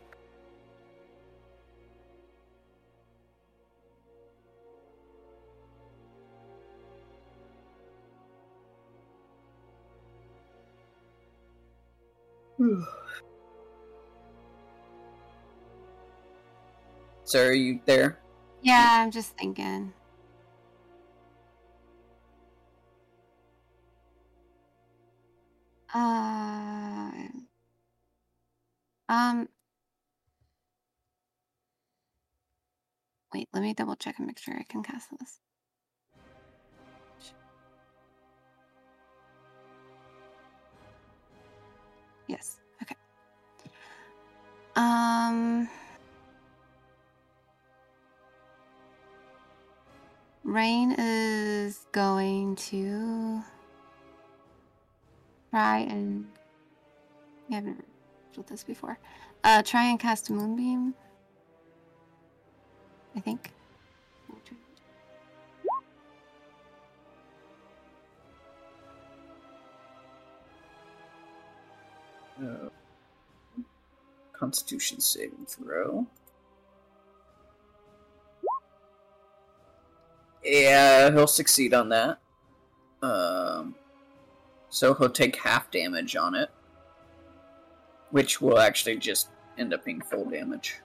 So are you there? Yeah, I'm just thinking. Uh, um, wait, let me double check and make sure I can cast this. Yes. Okay. Um. Rain is going to try and we haven't with this before. Uh, try and cast a moonbeam. I think. Uh, Constitution saving throw. Yeah, he'll succeed on that. Um, so he'll take half damage on it, which will actually just end up being full damage.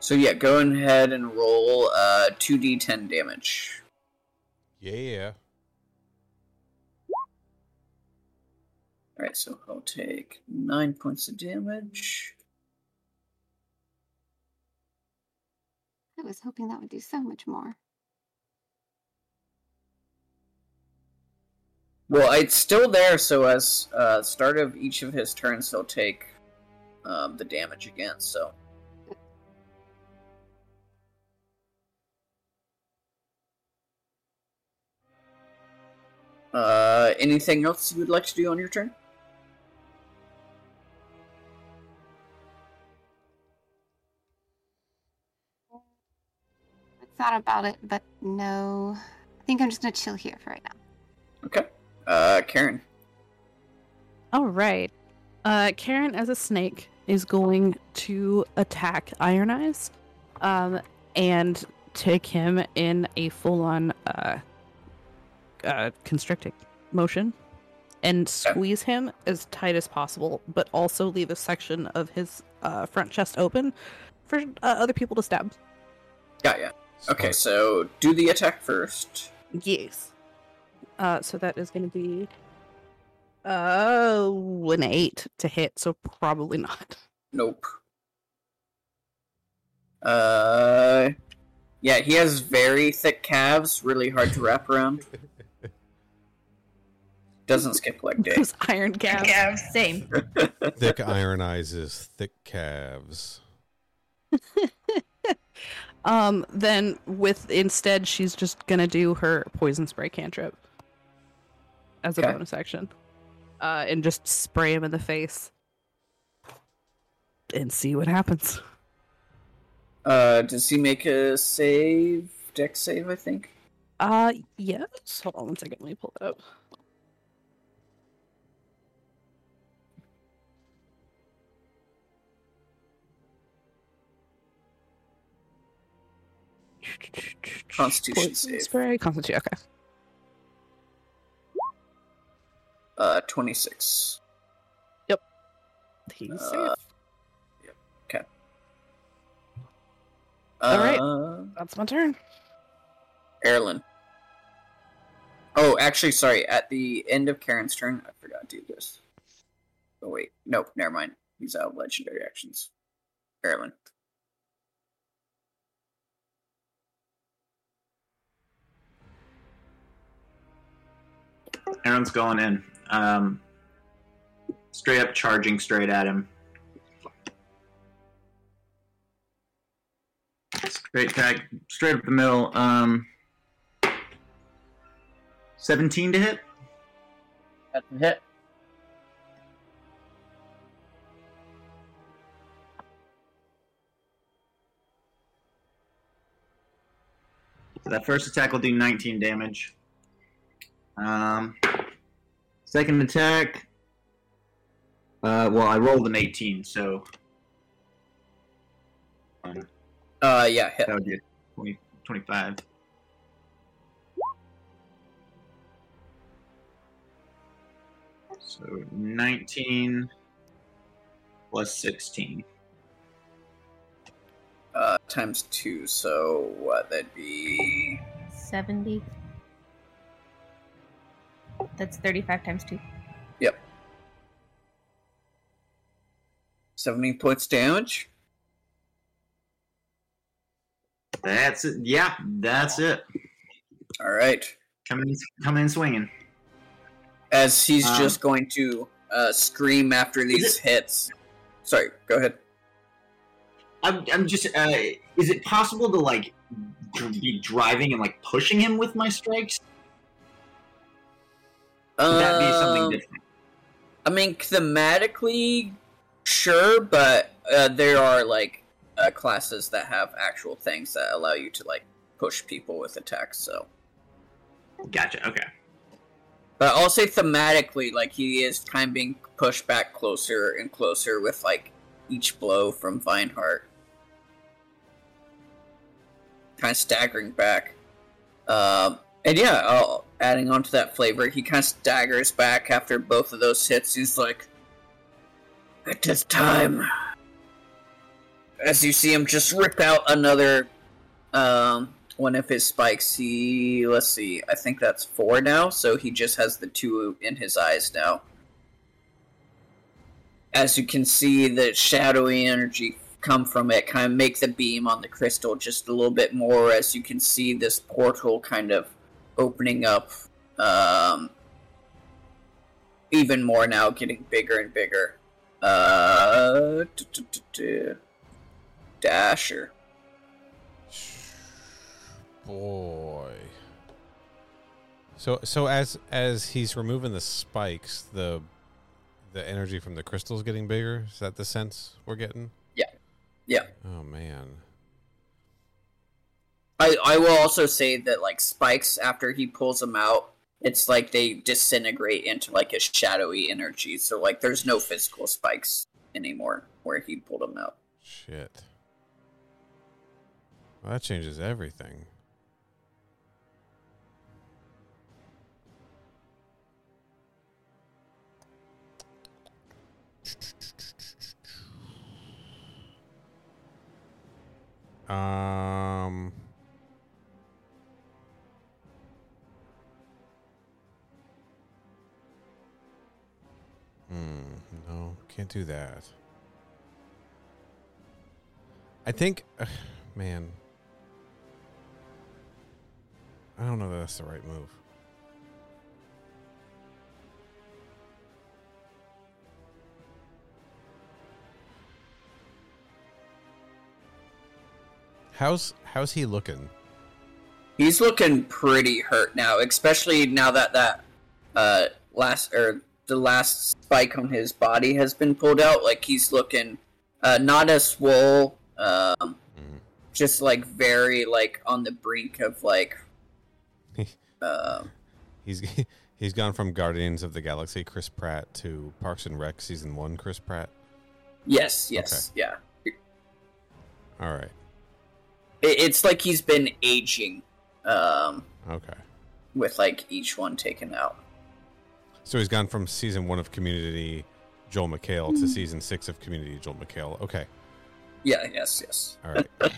So yeah, go ahead and roll uh, 2d10 damage. Yeah. Alright, so he'll take 9 points of damage. I was hoping that would do so much more. Well, it's still there, so as uh, start of each of his turns, he'll take um, the damage again. So, uh, anything else you would like to do on your turn? I thought about it, but no. I think I'm just gonna chill here for right now. Okay. Uh, Karen. All right. Uh, Karen, as a snake, is going to attack Iron Eyes, um, and take him in a full-on uh, uh, constricting motion, and squeeze him as tight as possible, but also leave a section of his uh, front chest open for uh, other people to stab. Got ya. Okay, so do the attack first. Yes. Uh, so that is going to be oh an eight to hit, so probably not. Nope. Uh, yeah, he has very thick calves, really hard to wrap around. Doesn't skip leg day. Those iron calves. same. Thick iron eyes is thick calves. Um, then with instead, she's just gonna do her poison spray cantrip as a Okay. bonus action, uh, and just spray him in the face and see what happens. Uh, does he make a save? Dex save, I think. Uh, yes. Hold on one second. Let me pull it up. Constitution save. spray, Constitution. Okay. Uh, twenty-six. Yep. He's Uh, safe. Yep. Okay. All right. Uh, That's my turn. Erlen. Oh, actually, sorry. At the end of Karen's turn, I forgot to do this. Oh wait, nope, never mind. He's out of legendary actions. Erlen. Aaron's going in. Um, straight up charging straight at him. Straight tag, straight up the middle. Um, 17 to hit. That's a hit. So that first attack will do 19 damage. Um, second attack. Uh, well, I rolled an 18, so Uh, yeah, hit. that would be 20, 25. So 19 plus 16. Uh, times two, so what? That'd be 70. That's 35 times 2. yep. Seventy points damage. That's it. Yeah, that's it. All right. Coming in, coming in swinging. As he's Um, just going to uh, scream after these hits. Sorry, go ahead. I'm, I'm just. Uh, is it possible to like be driving and like pushing him with my strikes? Would that be something Um, different? I mean, thematically, sure, but uh, there are like uh, classes that have actual things that allow you to like push people with attacks. So, Gotcha. Okay. but I'll say thematically, like he is kind of being pushed back closer and closer with like each blow from Vineheart, kind of staggering back. Um, and yeah, I'll, adding on to that flavor, he kind of staggers back after both of those hits. He's like, "It is time." As you see him just rip out another um, one of his spikes. He let's see, I think that's four now. So he just has the two in his eyes now. As you can see, the shadowy energy come from it kind of make the beam on the crystal just a little bit more. As you can see, this portal kind of opening up um, even more now, getting bigger and bigger. Uh, Dasher. Boy. So so as as he's removing the spikes, the the energy from the crystal's getting bigger. Is that the sense we're getting? Yeah. Yeah. Oh man. I, I will also say that like spikes after he pulls them out, it's like they disintegrate into like a shadowy energy. So like there's no physical spikes anymore where he pulled them out. Shit. Well, that changes everything. Um. Hmm. No, can't do that. I think, man, I don't know that that's the right move. How's how's he looking? He's looking pretty hurt now, especially now that that uh last or the last spike on his body has been pulled out. Like he's looking uh not as swole, um, just like very like on the brink of like um He's he's gone from Guardians of the Galaxy Chris Pratt to Parks and Rec season one Chris Pratt. yes, yes, yeah. All right. It, it's like he's been aging um Okay. with like each one taken out. So he's gone from season one of Community Joel McHale to season six of Community Joel McHale. Okay. Yeah, yes, yes. All right.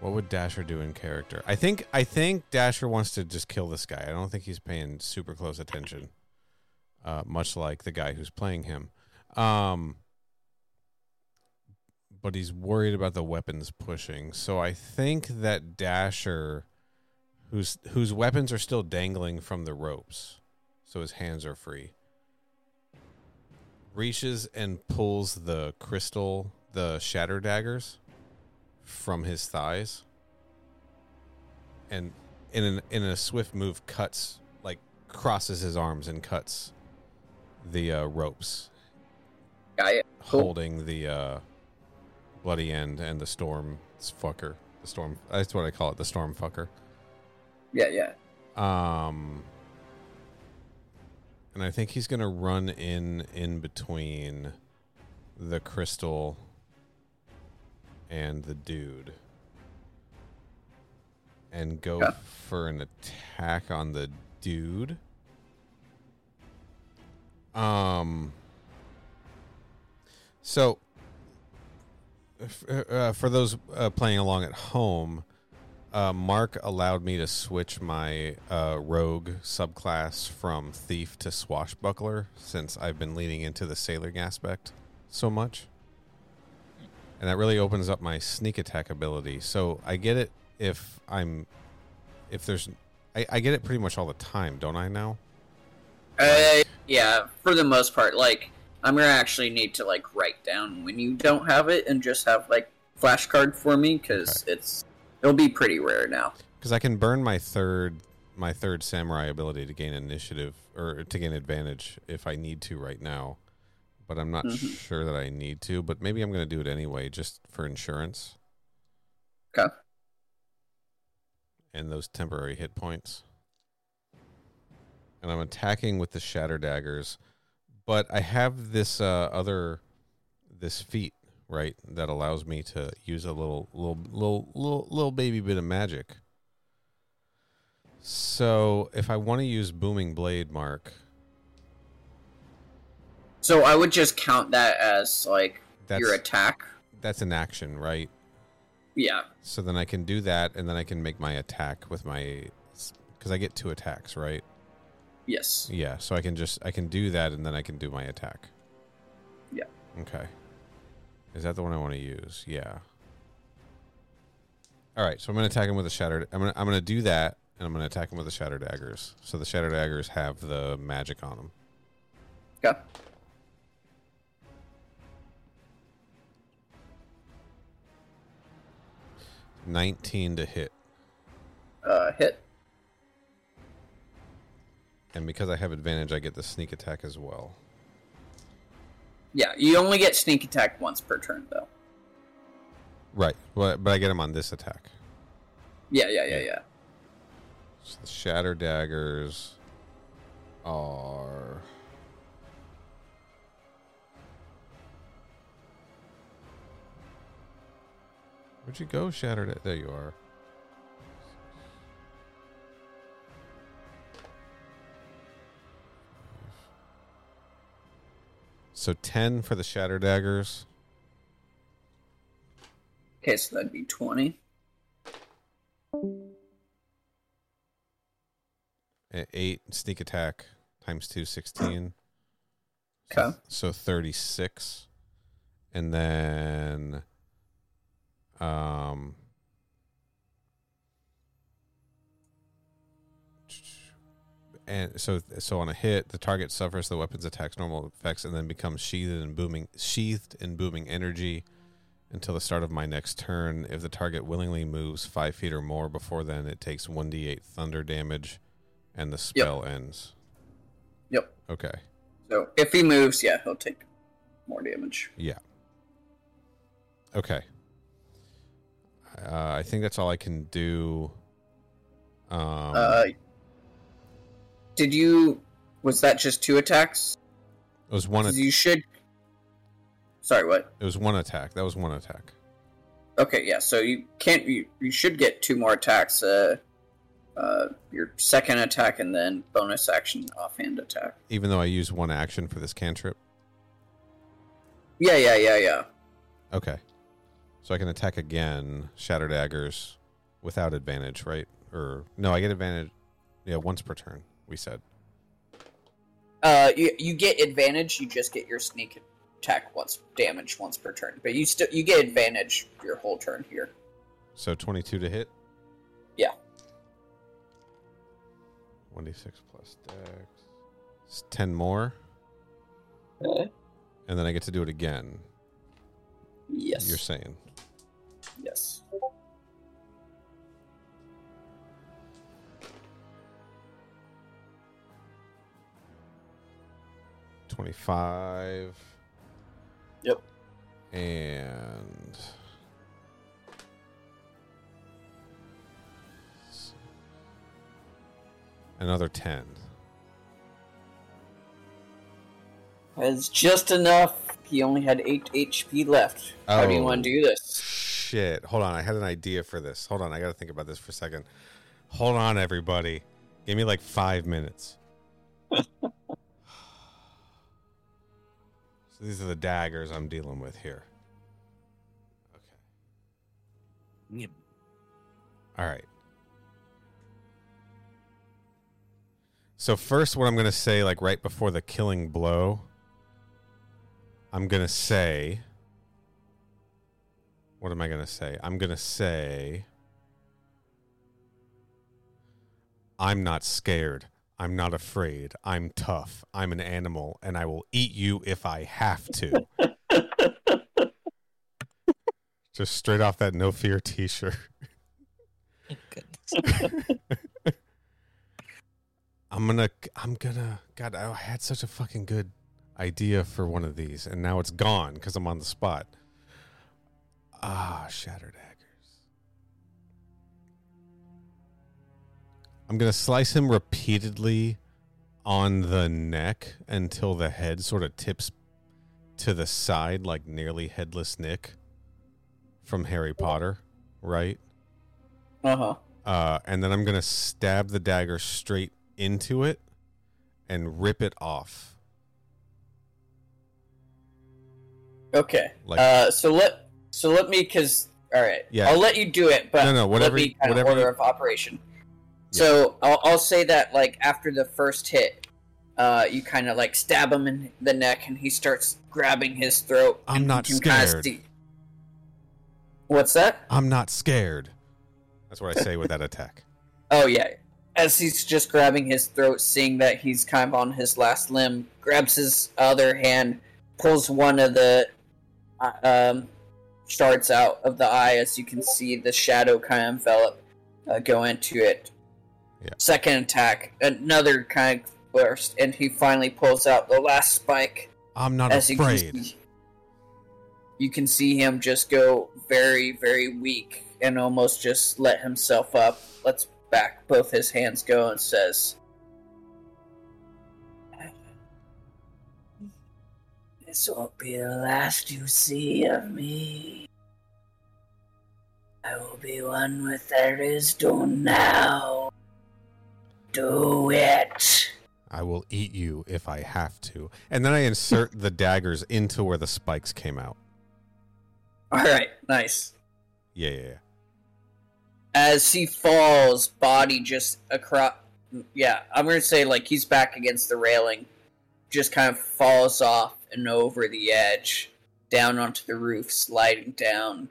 what would Dasher do in character? I think I think Dasher wants to just kill this guy. I don't think he's paying super close attention. Uh, much like the guy who's playing him. Um, but he's worried about the weapons pushing. So I think that Dasher whose whose weapons are still dangling from the ropes. So his hands are free reaches and pulls the crystal, the shatter daggers, from his thighs, and in an, in a swift move, cuts like crosses his arms and cuts the uh, ropes, Got it. Cool. holding the uh, bloody end and the storm fucker. The storm. That's what I call it. The storm fucker. Yeah, yeah. Um, and I think he's gonna run in in between the crystal and the dude, and go Yeah. for an attack on the dude. Um. So, f- uh, for those uh, playing along at home, uh, Mark allowed me to switch my uh, rogue subclass from thief to swashbuckler since I've been leaning into the sailing aspect so much. And that really opens up my sneak attack ability. So I get it if I'm, if there's, I, I get it pretty much all the time, don't I now? Uh, yeah, for the most part, like I'm gonna actually need to like write down when you don't have it and just have like flashcard for me because it's it'll be pretty rare now. Because I can burn my third, my third samurai ability to gain initiative or to gain advantage if I need to right now. But I'm not Mhm. sure that I need to. But maybe I'm going to do it anyway, just for insurance. Okay. And those temporary hit points. And I'm attacking with the shatter daggers, but I have this uh, other, this feat right that allows me to use a little, little, little, little, little baby bit of magic. So if I want to use booming blade, Mark, So I would just count that as like That's- your attack. that's an action, right? Yeah. So then I can do that, and then I can make my attack with my, because I get two attacks, right? Yes. Yeah. So I can just I can do that, and then I can do my attack. Yeah. Okay. Is that the one I want to use? Yeah. All right. So I'm gonna attack him with a shattered. I'm gonna I'm gonna do that, and I'm gonna attack him with the shattered daggers. So the shattered daggers have the magic on them. Okay. Nineteen to hit, Uh, hit. and because I have advantage, I get the sneak attack as well. Yeah, you only get sneak attack once per turn though. Right. But but I get him on this attack. Yeah, yeah, yeah, yeah. So the shatter daggers are Where'd you go, Shattered? There you are. So ten for the shatter daggers. Okay, so that'd be twenty. A- Eight sneak attack times two, 16. Okay. So 36. And then um and so so on a hit, the target suffers the weapon's attacks normal effects and then becomes sheathed in booming sheathed in booming energy until the start of my next turn. If the target willingly moves five feet or more before then, it takes one d8 thunder damage, and the spell ends. Yep. Okay. So if he moves, yeah, he'll take more damage. Yeah. Okay. Uh, I think that's all I can do. Um, uh, did you? Was that just two attacks? it was one. At- You should. Sorry, what? it was one attack. That was one attack. Okay, yeah. So you can't. You, you should get two more attacks. Uh, uh, your second attack and then bonus action offhand attack. Even though I used one action for this cantrip. Yeah, yeah, yeah, yeah. Okay. So I can attack again, shatter daggers, without advantage, right? Or no, I get advantage. Yeah, once per turn. We said. Uh, you, you get advantage. You just get your sneak attack once damage once per turn, but you still you get advantage your whole turn here. So twenty-two to hit. Yeah. One d six plus dex. It's ten more, Okay. and then I get to do it again. Yes. You're saying. Yes. 25. Yep. And. Another 10. That's just enough. He only had 8 HP left. How do you want to oh, do this? Shit. Hold on. I had an idea for this. Hold on. I got to think about this for a second. Hold on, everybody. Give me like five minutes. These are the daggers I'm dealing with here. Yep. All right. So first, what I'm going to say, like right before the killing blow, I'm going to say. What am I going to say? I'm going to say. I'm not scared. I'm not afraid. I'm tough. I'm an animal, and I will eat you if I have to. Just straight off that no fear T-shirt. I'm gonna. I'm gonna. God, I had such a fucking good idea for one of these, and now it's gone because I'm on the spot. Ah, shatter I'm gonna slice him repeatedly on the neck until the head sort of tips to the side, like nearly headless Nick from Harry Potter, right? Uh-huh. Uh, and then I'm gonna stab the dagger straight into it and rip it off. Okay. Like- uh, so let so let me because all right. Yeah. I'll let you do it, but No, no, whatever Let me kind of whatever order you- of operation. So I'll, I'll say that like after the first hit, uh, you kind of like stab him in the neck, and he starts grabbing his throat. I'm not you can kinda scared. What's that? I'm not scared. That's what I say with that attack. Oh yeah. As he's just grabbing his throat, seeing that he's kind of on his last limb, grabs his other hand, pulls one of the uh, um, shards out of the eye, as you can see the shadow kind of envelop uh, go into it. Second attack, another kind of burst, and he finally pulls out the last spike. I'm not As you can afraid. see- You can see him just go very, very weak and almost just let himself up. Lets back both his hands go and says, This won't be the last you see of me. I will be one with there is done now. Do it. I will eat you if I have to. And then I insert the daggers into where the spikes came out. Alright, nice. Yeah, yeah, yeah. as he falls, body just across. Yeah, I'm gonna say like he's back against the railing, just kind of falls off and over the edge, down onto the roof, sliding down.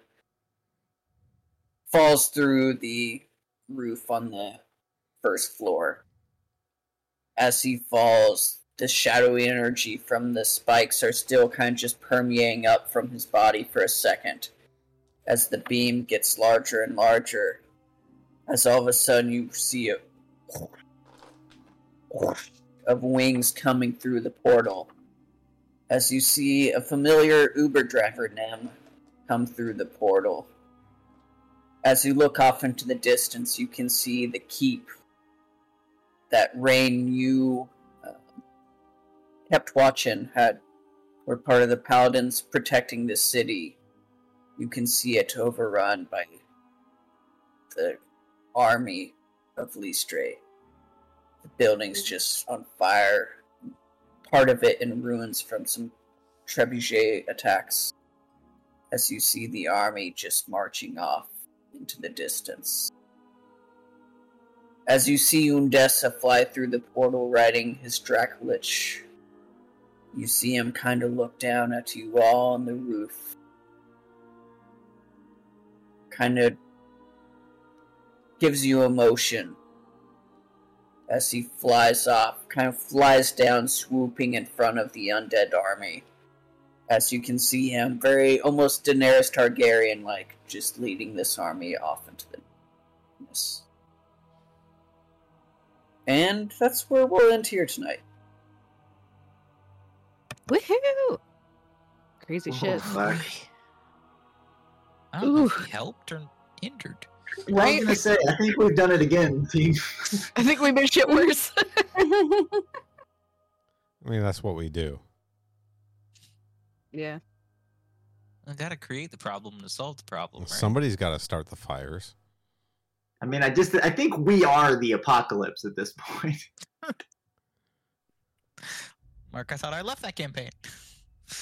Falls through the roof on the first floor. As he falls, the shadowy energy from the spikes are still kind of just permeating up from his body for a second as the beam gets larger and larger, as all of a sudden you see a of wings coming through the portal. As you see a familiar Uber driver Nem come through the portal. As you look off into the distance, you can see the keep that Rain you uh, kept watching had were part of the paladins protecting the city you can see it overrun by the army of Listre. The building's just on fire, part of it in ruins from some trebuchet attacks. As you see the army just marching off into the distance. As you see Undessa fly through the portal riding his Dracolich, you see him kind of look down at you all on the roof kind of gives you emotion as he flies off, kind of flies down, swooping in front of the undead army. As you can see him, very almost Daenerys Targaryen like, just leading this army off into the darkness. And that's where we'll end here tonight. Woohoo! Crazy shit. I don't know if he helped or hindered. I was Right? gonna say, I think we've done it again, team. I think we made shit worse. I mean, that's what we do. yeah. I gotta create the problem to solve the problem, right? Somebody's got to start the fires. I mean, I just I think we are the apocalypse at this point. Mark, I thought I left that campaign.